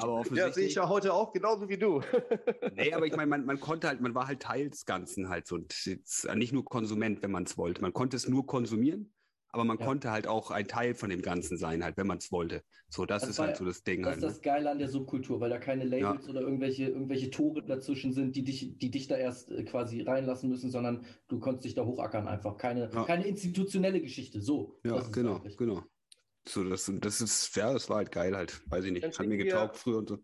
Aber offensichtlich. Ja, sehe ich ja heute auch, genauso wie du. Nee, aber ich meine, man, man konnte halt, man war halt Teil des Ganzen halt so. Und jetzt nicht nur Konsument, wenn man es wollte. Man konnte es nur konsumieren aber man ja. konnte halt auch ein Teil von dem Ganzen sein, halt, wenn man es wollte. So, das, das ist halt so das Ding. Das halt, ist das Geile an der Subkultur, weil da keine Labels ja. oder irgendwelche, irgendwelche Tore dazwischen sind, die dich, die dich da erst äh, quasi reinlassen müssen, sondern du konntest dich da hochackern einfach. Keine, ja. keine institutionelle Geschichte. So. Ja, genau, genau. So, das, das ist, ja, das war halt geil halt. Weiß ich nicht. Hat mir getaugt früher und so.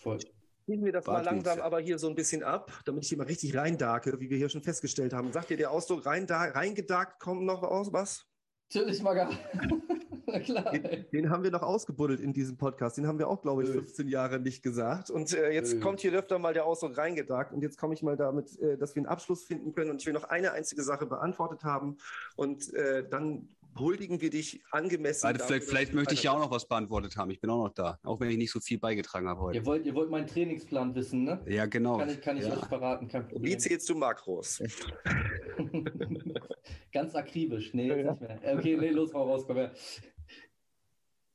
Voll. Ziehen wir das Bartwitz. mal langsam aber hier so ein bisschen ab, damit ich hier mal richtig reindarke, wie wir hier schon festgestellt haben. Sagt dir der Ausdruck reingedarkt kommt noch aus was? Natürlich, Maga. klar. Den, den, haben wir noch ausgebuddelt in diesem Podcast. Den haben wir auch, glaube ich, 15 Jahre nicht gesagt. Und äh, jetzt kommt hier öfter mal der Ausdruck reingedacht. Und jetzt komme ich mal damit, äh, dass wir einen Abschluss finden können. Und ich will noch eine einzige Sache beantwortet haben. Und äh, dann huldigen wir dich angemessen. Warte, vielleicht, vielleicht möchte ich ja auch noch was beantwortet haben. Ich bin auch noch da, auch wenn ich nicht so viel beigetragen habe heute. Ihr wollt, ihr wollt meinen Trainingsplan wissen, ne? Ja, genau. Kann ich, kann ich ja. euch verraten, kein Problem. Wie zählst du Makros? Ganz akribisch. Nee, jetzt nicht mehr. Okay, nee, los, hau raus, komm her.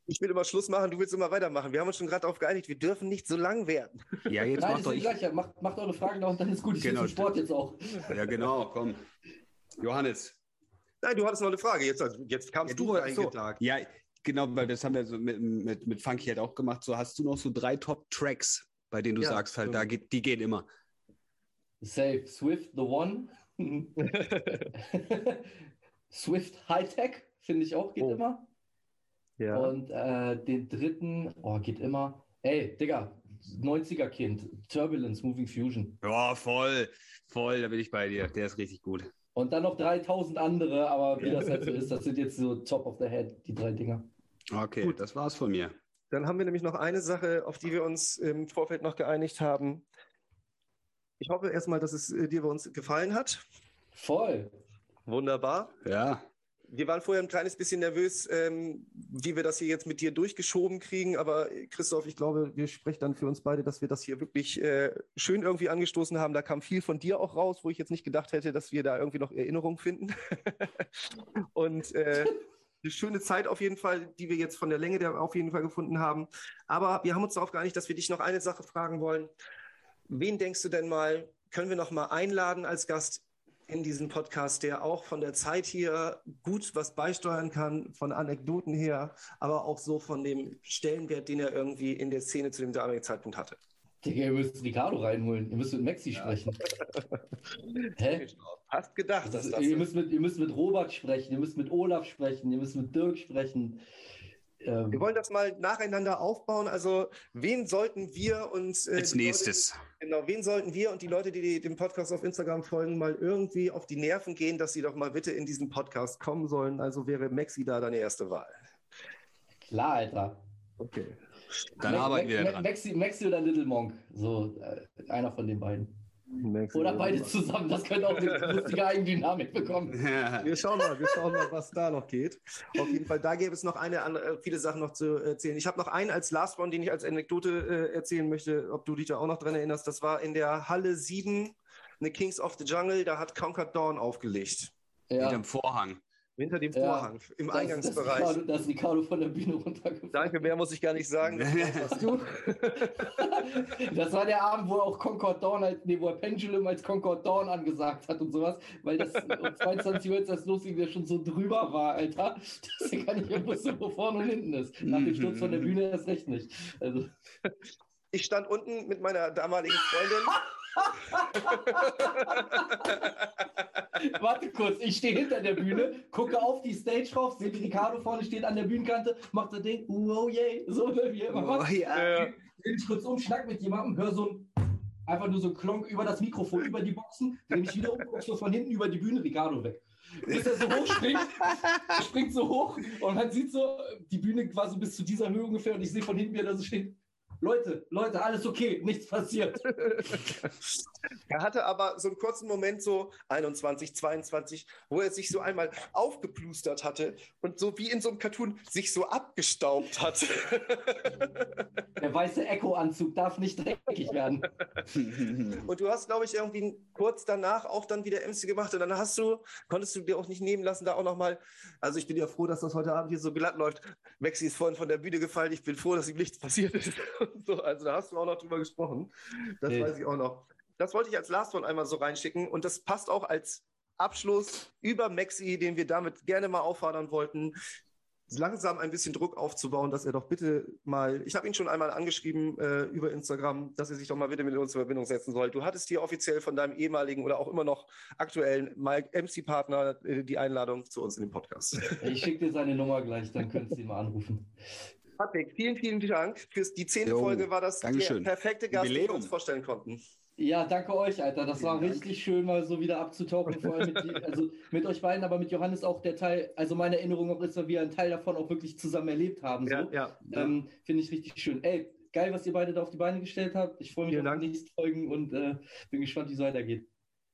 Ich will immer Schluss machen, du willst immer weitermachen. Wir haben uns schon gerade darauf geeinigt, wir dürfen nicht so lang werden. Ja, jetzt Nein, macht doch gleich. Ja. Macht, macht eure Fragen noch und dann ist gut. Ich genau. Sport jetzt auch. Ja, genau, komm. Johannes, Nein, du hattest noch eine Frage. Jetzt, also, jetzt kamst ja, du, du eingetagt. So. Ja, genau, weil das haben wir so mit, mit, mit Funky halt auch gemacht. So hast du noch so drei Top-Tracks, bei denen du ja, sagst halt, so. da geht, die gehen immer. Safe. Swift, The One. Swift Hightech, finde ich auch, geht oh. immer. Ja. Und äh, den dritten, oh, geht immer. Ey, Digga, 90er-Kind, Turbulence, Moving Fusion. Ja, voll, voll, da bin ich bei dir. Der ist richtig gut. Und dann noch 3000 andere, aber wie das halt so ist, das sind jetzt so top of the head, die drei Dinger. Okay, Gut. das war's von mir. Dann haben wir nämlich noch eine Sache, auf die wir uns im Vorfeld noch geeinigt haben. Ich hoffe erstmal, dass es äh, dir bei uns gefallen hat. Voll. Wunderbar. Ja wir waren vorher ein kleines bisschen nervös, ähm, wie wir das hier jetzt mit dir durchgeschoben kriegen. Aber Christoph, ich glaube, wir sprechen dann für uns beide, dass wir das hier wirklich äh, schön irgendwie angestoßen haben. Da kam viel von dir auch raus, wo ich jetzt nicht gedacht hätte, dass wir da irgendwie noch Erinnerungen finden. Und äh, eine schöne Zeit auf jeden Fall, die wir jetzt von der Länge der auf jeden Fall gefunden haben. Aber wir haben uns darauf geeinigt, dass wir dich noch eine Sache fragen wollen. Wen denkst du denn mal, können wir noch mal einladen als Gast in diesem Podcast, der auch von der Zeit hier gut was beisteuern kann, von Anekdoten her, aber auch so von dem Stellenwert, den er irgendwie in der Szene zu dem damaligen Zeitpunkt hatte. Digga, ihr müsst Ricardo reinholen. Ihr müsst mit Maxi sprechen. Hä? Hast gedacht, dass das ihr, müsst mit, ihr müsst mit Robert sprechen, ihr müsst mit Olaf sprechen, ihr müsst mit Dirk sprechen. Ähm, wir wollen das mal nacheinander aufbauen. Also, wen sollten wir uns. Äh, Als nächstes. Leute, genau, wen sollten wir und die Leute, die dem Podcast auf Instagram folgen, mal irgendwie auf die Nerven gehen, dass sie doch mal bitte in diesen Podcast kommen sollen? Also wäre Maxi da deine erste Wahl. Klar, Alter. Okay. Dann Ma arbeiten wir dran. Maxi, Maxi oder Little Monk. So, äh, einer von den beiden. Oder beide zusammen, das könnte auch eine lustige Eigendynamik bekommen. Wir schauen mal, wir schauen mal, was da noch geht. Auf jeden Fall, da gäbe es noch eine, andere, viele Sachen noch zu erzählen. Ich habe noch einen als Last One, den ich als Anekdote äh, erzählen möchte, ob du dich da auch noch dran erinnerst. Das war in der Halle 7, eine Kings of the Jungle, da hat Conquered Dawn aufgelegt. Ja. Mit dem Vorhang. Hinter dem Vorhang, ja, im das, Eingangsbereich. Das Ricardo, das Ricardo von der Bühne runtergefallen. Danke, mehr muss ich gar nicht sagen. Das, du. das war der Abend, wo auch Concord Dawn, als, nee, wo er Pendulum als Concord Dawn angesagt hat und sowas, weil das um 22 Uhr, als das losging, der schon so drüber war, Alter, dass er gar nicht mehr wusste, wo vorne und hinten ist. Nach dem Sturz von der Bühne erst recht nicht. Also. Ich stand unten mit meiner damaligen Freundin. Warte kurz, ich stehe hinter der Bühne, gucke auf die Stage rauf, sehe Ricardo vorne steht an der Bühnenkante, macht das Ding, wow, yay, so wie er immer macht. Oh, ja. Dreh mich kurz um, schnack mit jemandem, hör so ein, einfach nur so ein Klonk über das Mikrofon, über die Boxen, dreh mich wieder um, guck so von hinten über die Bühne, Ricardo weg. Bis er so hoch springt, springt so hoch und man sieht so, die Bühne quasi bis zu dieser Höhe ungefähr und ich sehe von hinten, wie er da so steht. Leute, Leute, alles okay, nichts passiert. Er hatte aber so einen kurzen Moment, so 21, 22, wo er sich so einmal aufgeplustert hatte und so wie in so einem Cartoon sich so abgestaubt hat. Der weiße Echo-Anzug darf nicht dreckig werden. Und du hast, glaube ich, irgendwie kurz danach auch dann wieder MC gemacht und dann hast du, konntest du dir auch nicht nehmen lassen, da auch nochmal, also ich bin ja froh, dass das heute Abend hier so glatt läuft. Maxi ist vorhin von der Bühne gefallen, ich bin froh, dass ihm nichts passiert ist. so, also da hast du auch noch drüber gesprochen. Das nee. weiß ich auch noch. Das wollte ich als Last One einmal so reinschicken und das passt auch als Abschluss über Maxi, den wir damit gerne mal auffordern wollten, langsam ein bisschen Druck aufzubauen, dass er doch bitte mal, ich habe ihn schon einmal angeschrieben äh, über Instagram, dass er sich doch mal bitte mit uns in Verbindung setzen soll. Du hattest hier offiziell von deinem ehemaligen oder auch immer noch aktuellen MC-Partner äh, die Einladung zu uns in den Podcast. Ich schicke dir seine Nummer gleich, dann könntest du ihn mal anrufen. Patrick, vielen, vielen Dank. Für die zehnte Folge war das Dankeschön. der perfekte Gast, den wir uns vorstellen konnten. Ja, danke euch, Alter. Das war richtig schön, mal so wieder abzutauchen. Vor allem mit, die, also mit euch beiden, aber mit Johannes auch der Teil, also meine Erinnerung auch ist, weil wir einen Teil davon auch wirklich zusammen erlebt haben. So. Ja, ja. Ähm, Finde ich richtig schön. Ey, geil, was ihr beide da auf die Beine gestellt habt. Ich freue mich Vielen auf die nächsten Folgen und äh, bin gespannt, wie es weitergeht.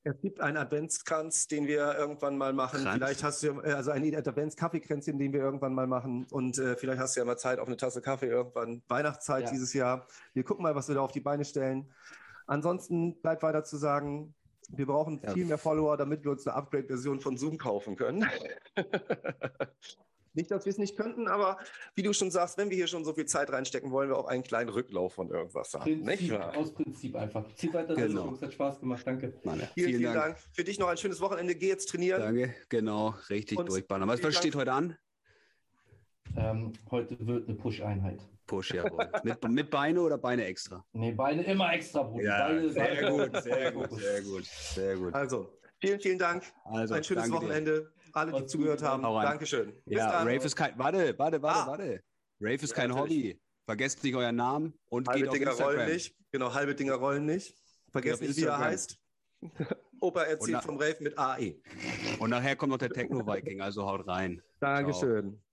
Es gibt einen Adventskranz, den wir irgendwann mal machen. Kranz. Vielleicht hast du also ein Adventskaffeekränzchen, den wir irgendwann mal machen. Und äh, vielleicht hast du ja mal Zeit auf eine Tasse Kaffee irgendwann. Weihnachtszeit ja. dieses Jahr. Wir gucken mal, was wir da auf die Beine stellen. Ansonsten bleibt weiter zu sagen, wir brauchen ja. viel mehr Follower, damit wir uns eine Upgrade-Version von Zoom kaufen können. nicht, dass wir es nicht könnten, aber wie du schon sagst, wenn wir hier schon so viel Zeit reinstecken, wollen wir auch einen kleinen Rücklauf von irgendwas haben. Prinzip, aus Prinzip einfach. Zieh weiter, genau. es hat Spaß gemacht. Danke. Meine, vielen, vielen, vielen Dank. Dank. Für dich noch ein schönes Wochenende. Geh jetzt trainieren. Danke, genau. Richtig durchballern. Was, was steht heute an? Ähm, heute wird eine Push-Einheit. Push, jawohl. mit, mit Beine oder Beine extra? Nee, Beine immer extra, Bruder. Ja, Beine sehr, gut, sehr gut, sehr gut, sehr gut. Also, vielen, vielen Dank. Also, Ein schönes Wochenende. Dir. Alle, die Was zugehört haben, Dankeschön. Bis ja, dann. Rave ist kein, warte, warte, warte, ah. warte. Rave ist kein ja, Hobby. Vergesst nicht euren Namen und halbe geht Dinger auf Instagram. rollen nicht. Genau, halbe Dinger rollen nicht. Vergesst nicht, wie er heißt. Opa erzählt vom Rave mit AE. Und nachher kommt noch der Techno-Viking, also haut rein. Dankeschön. Ciao.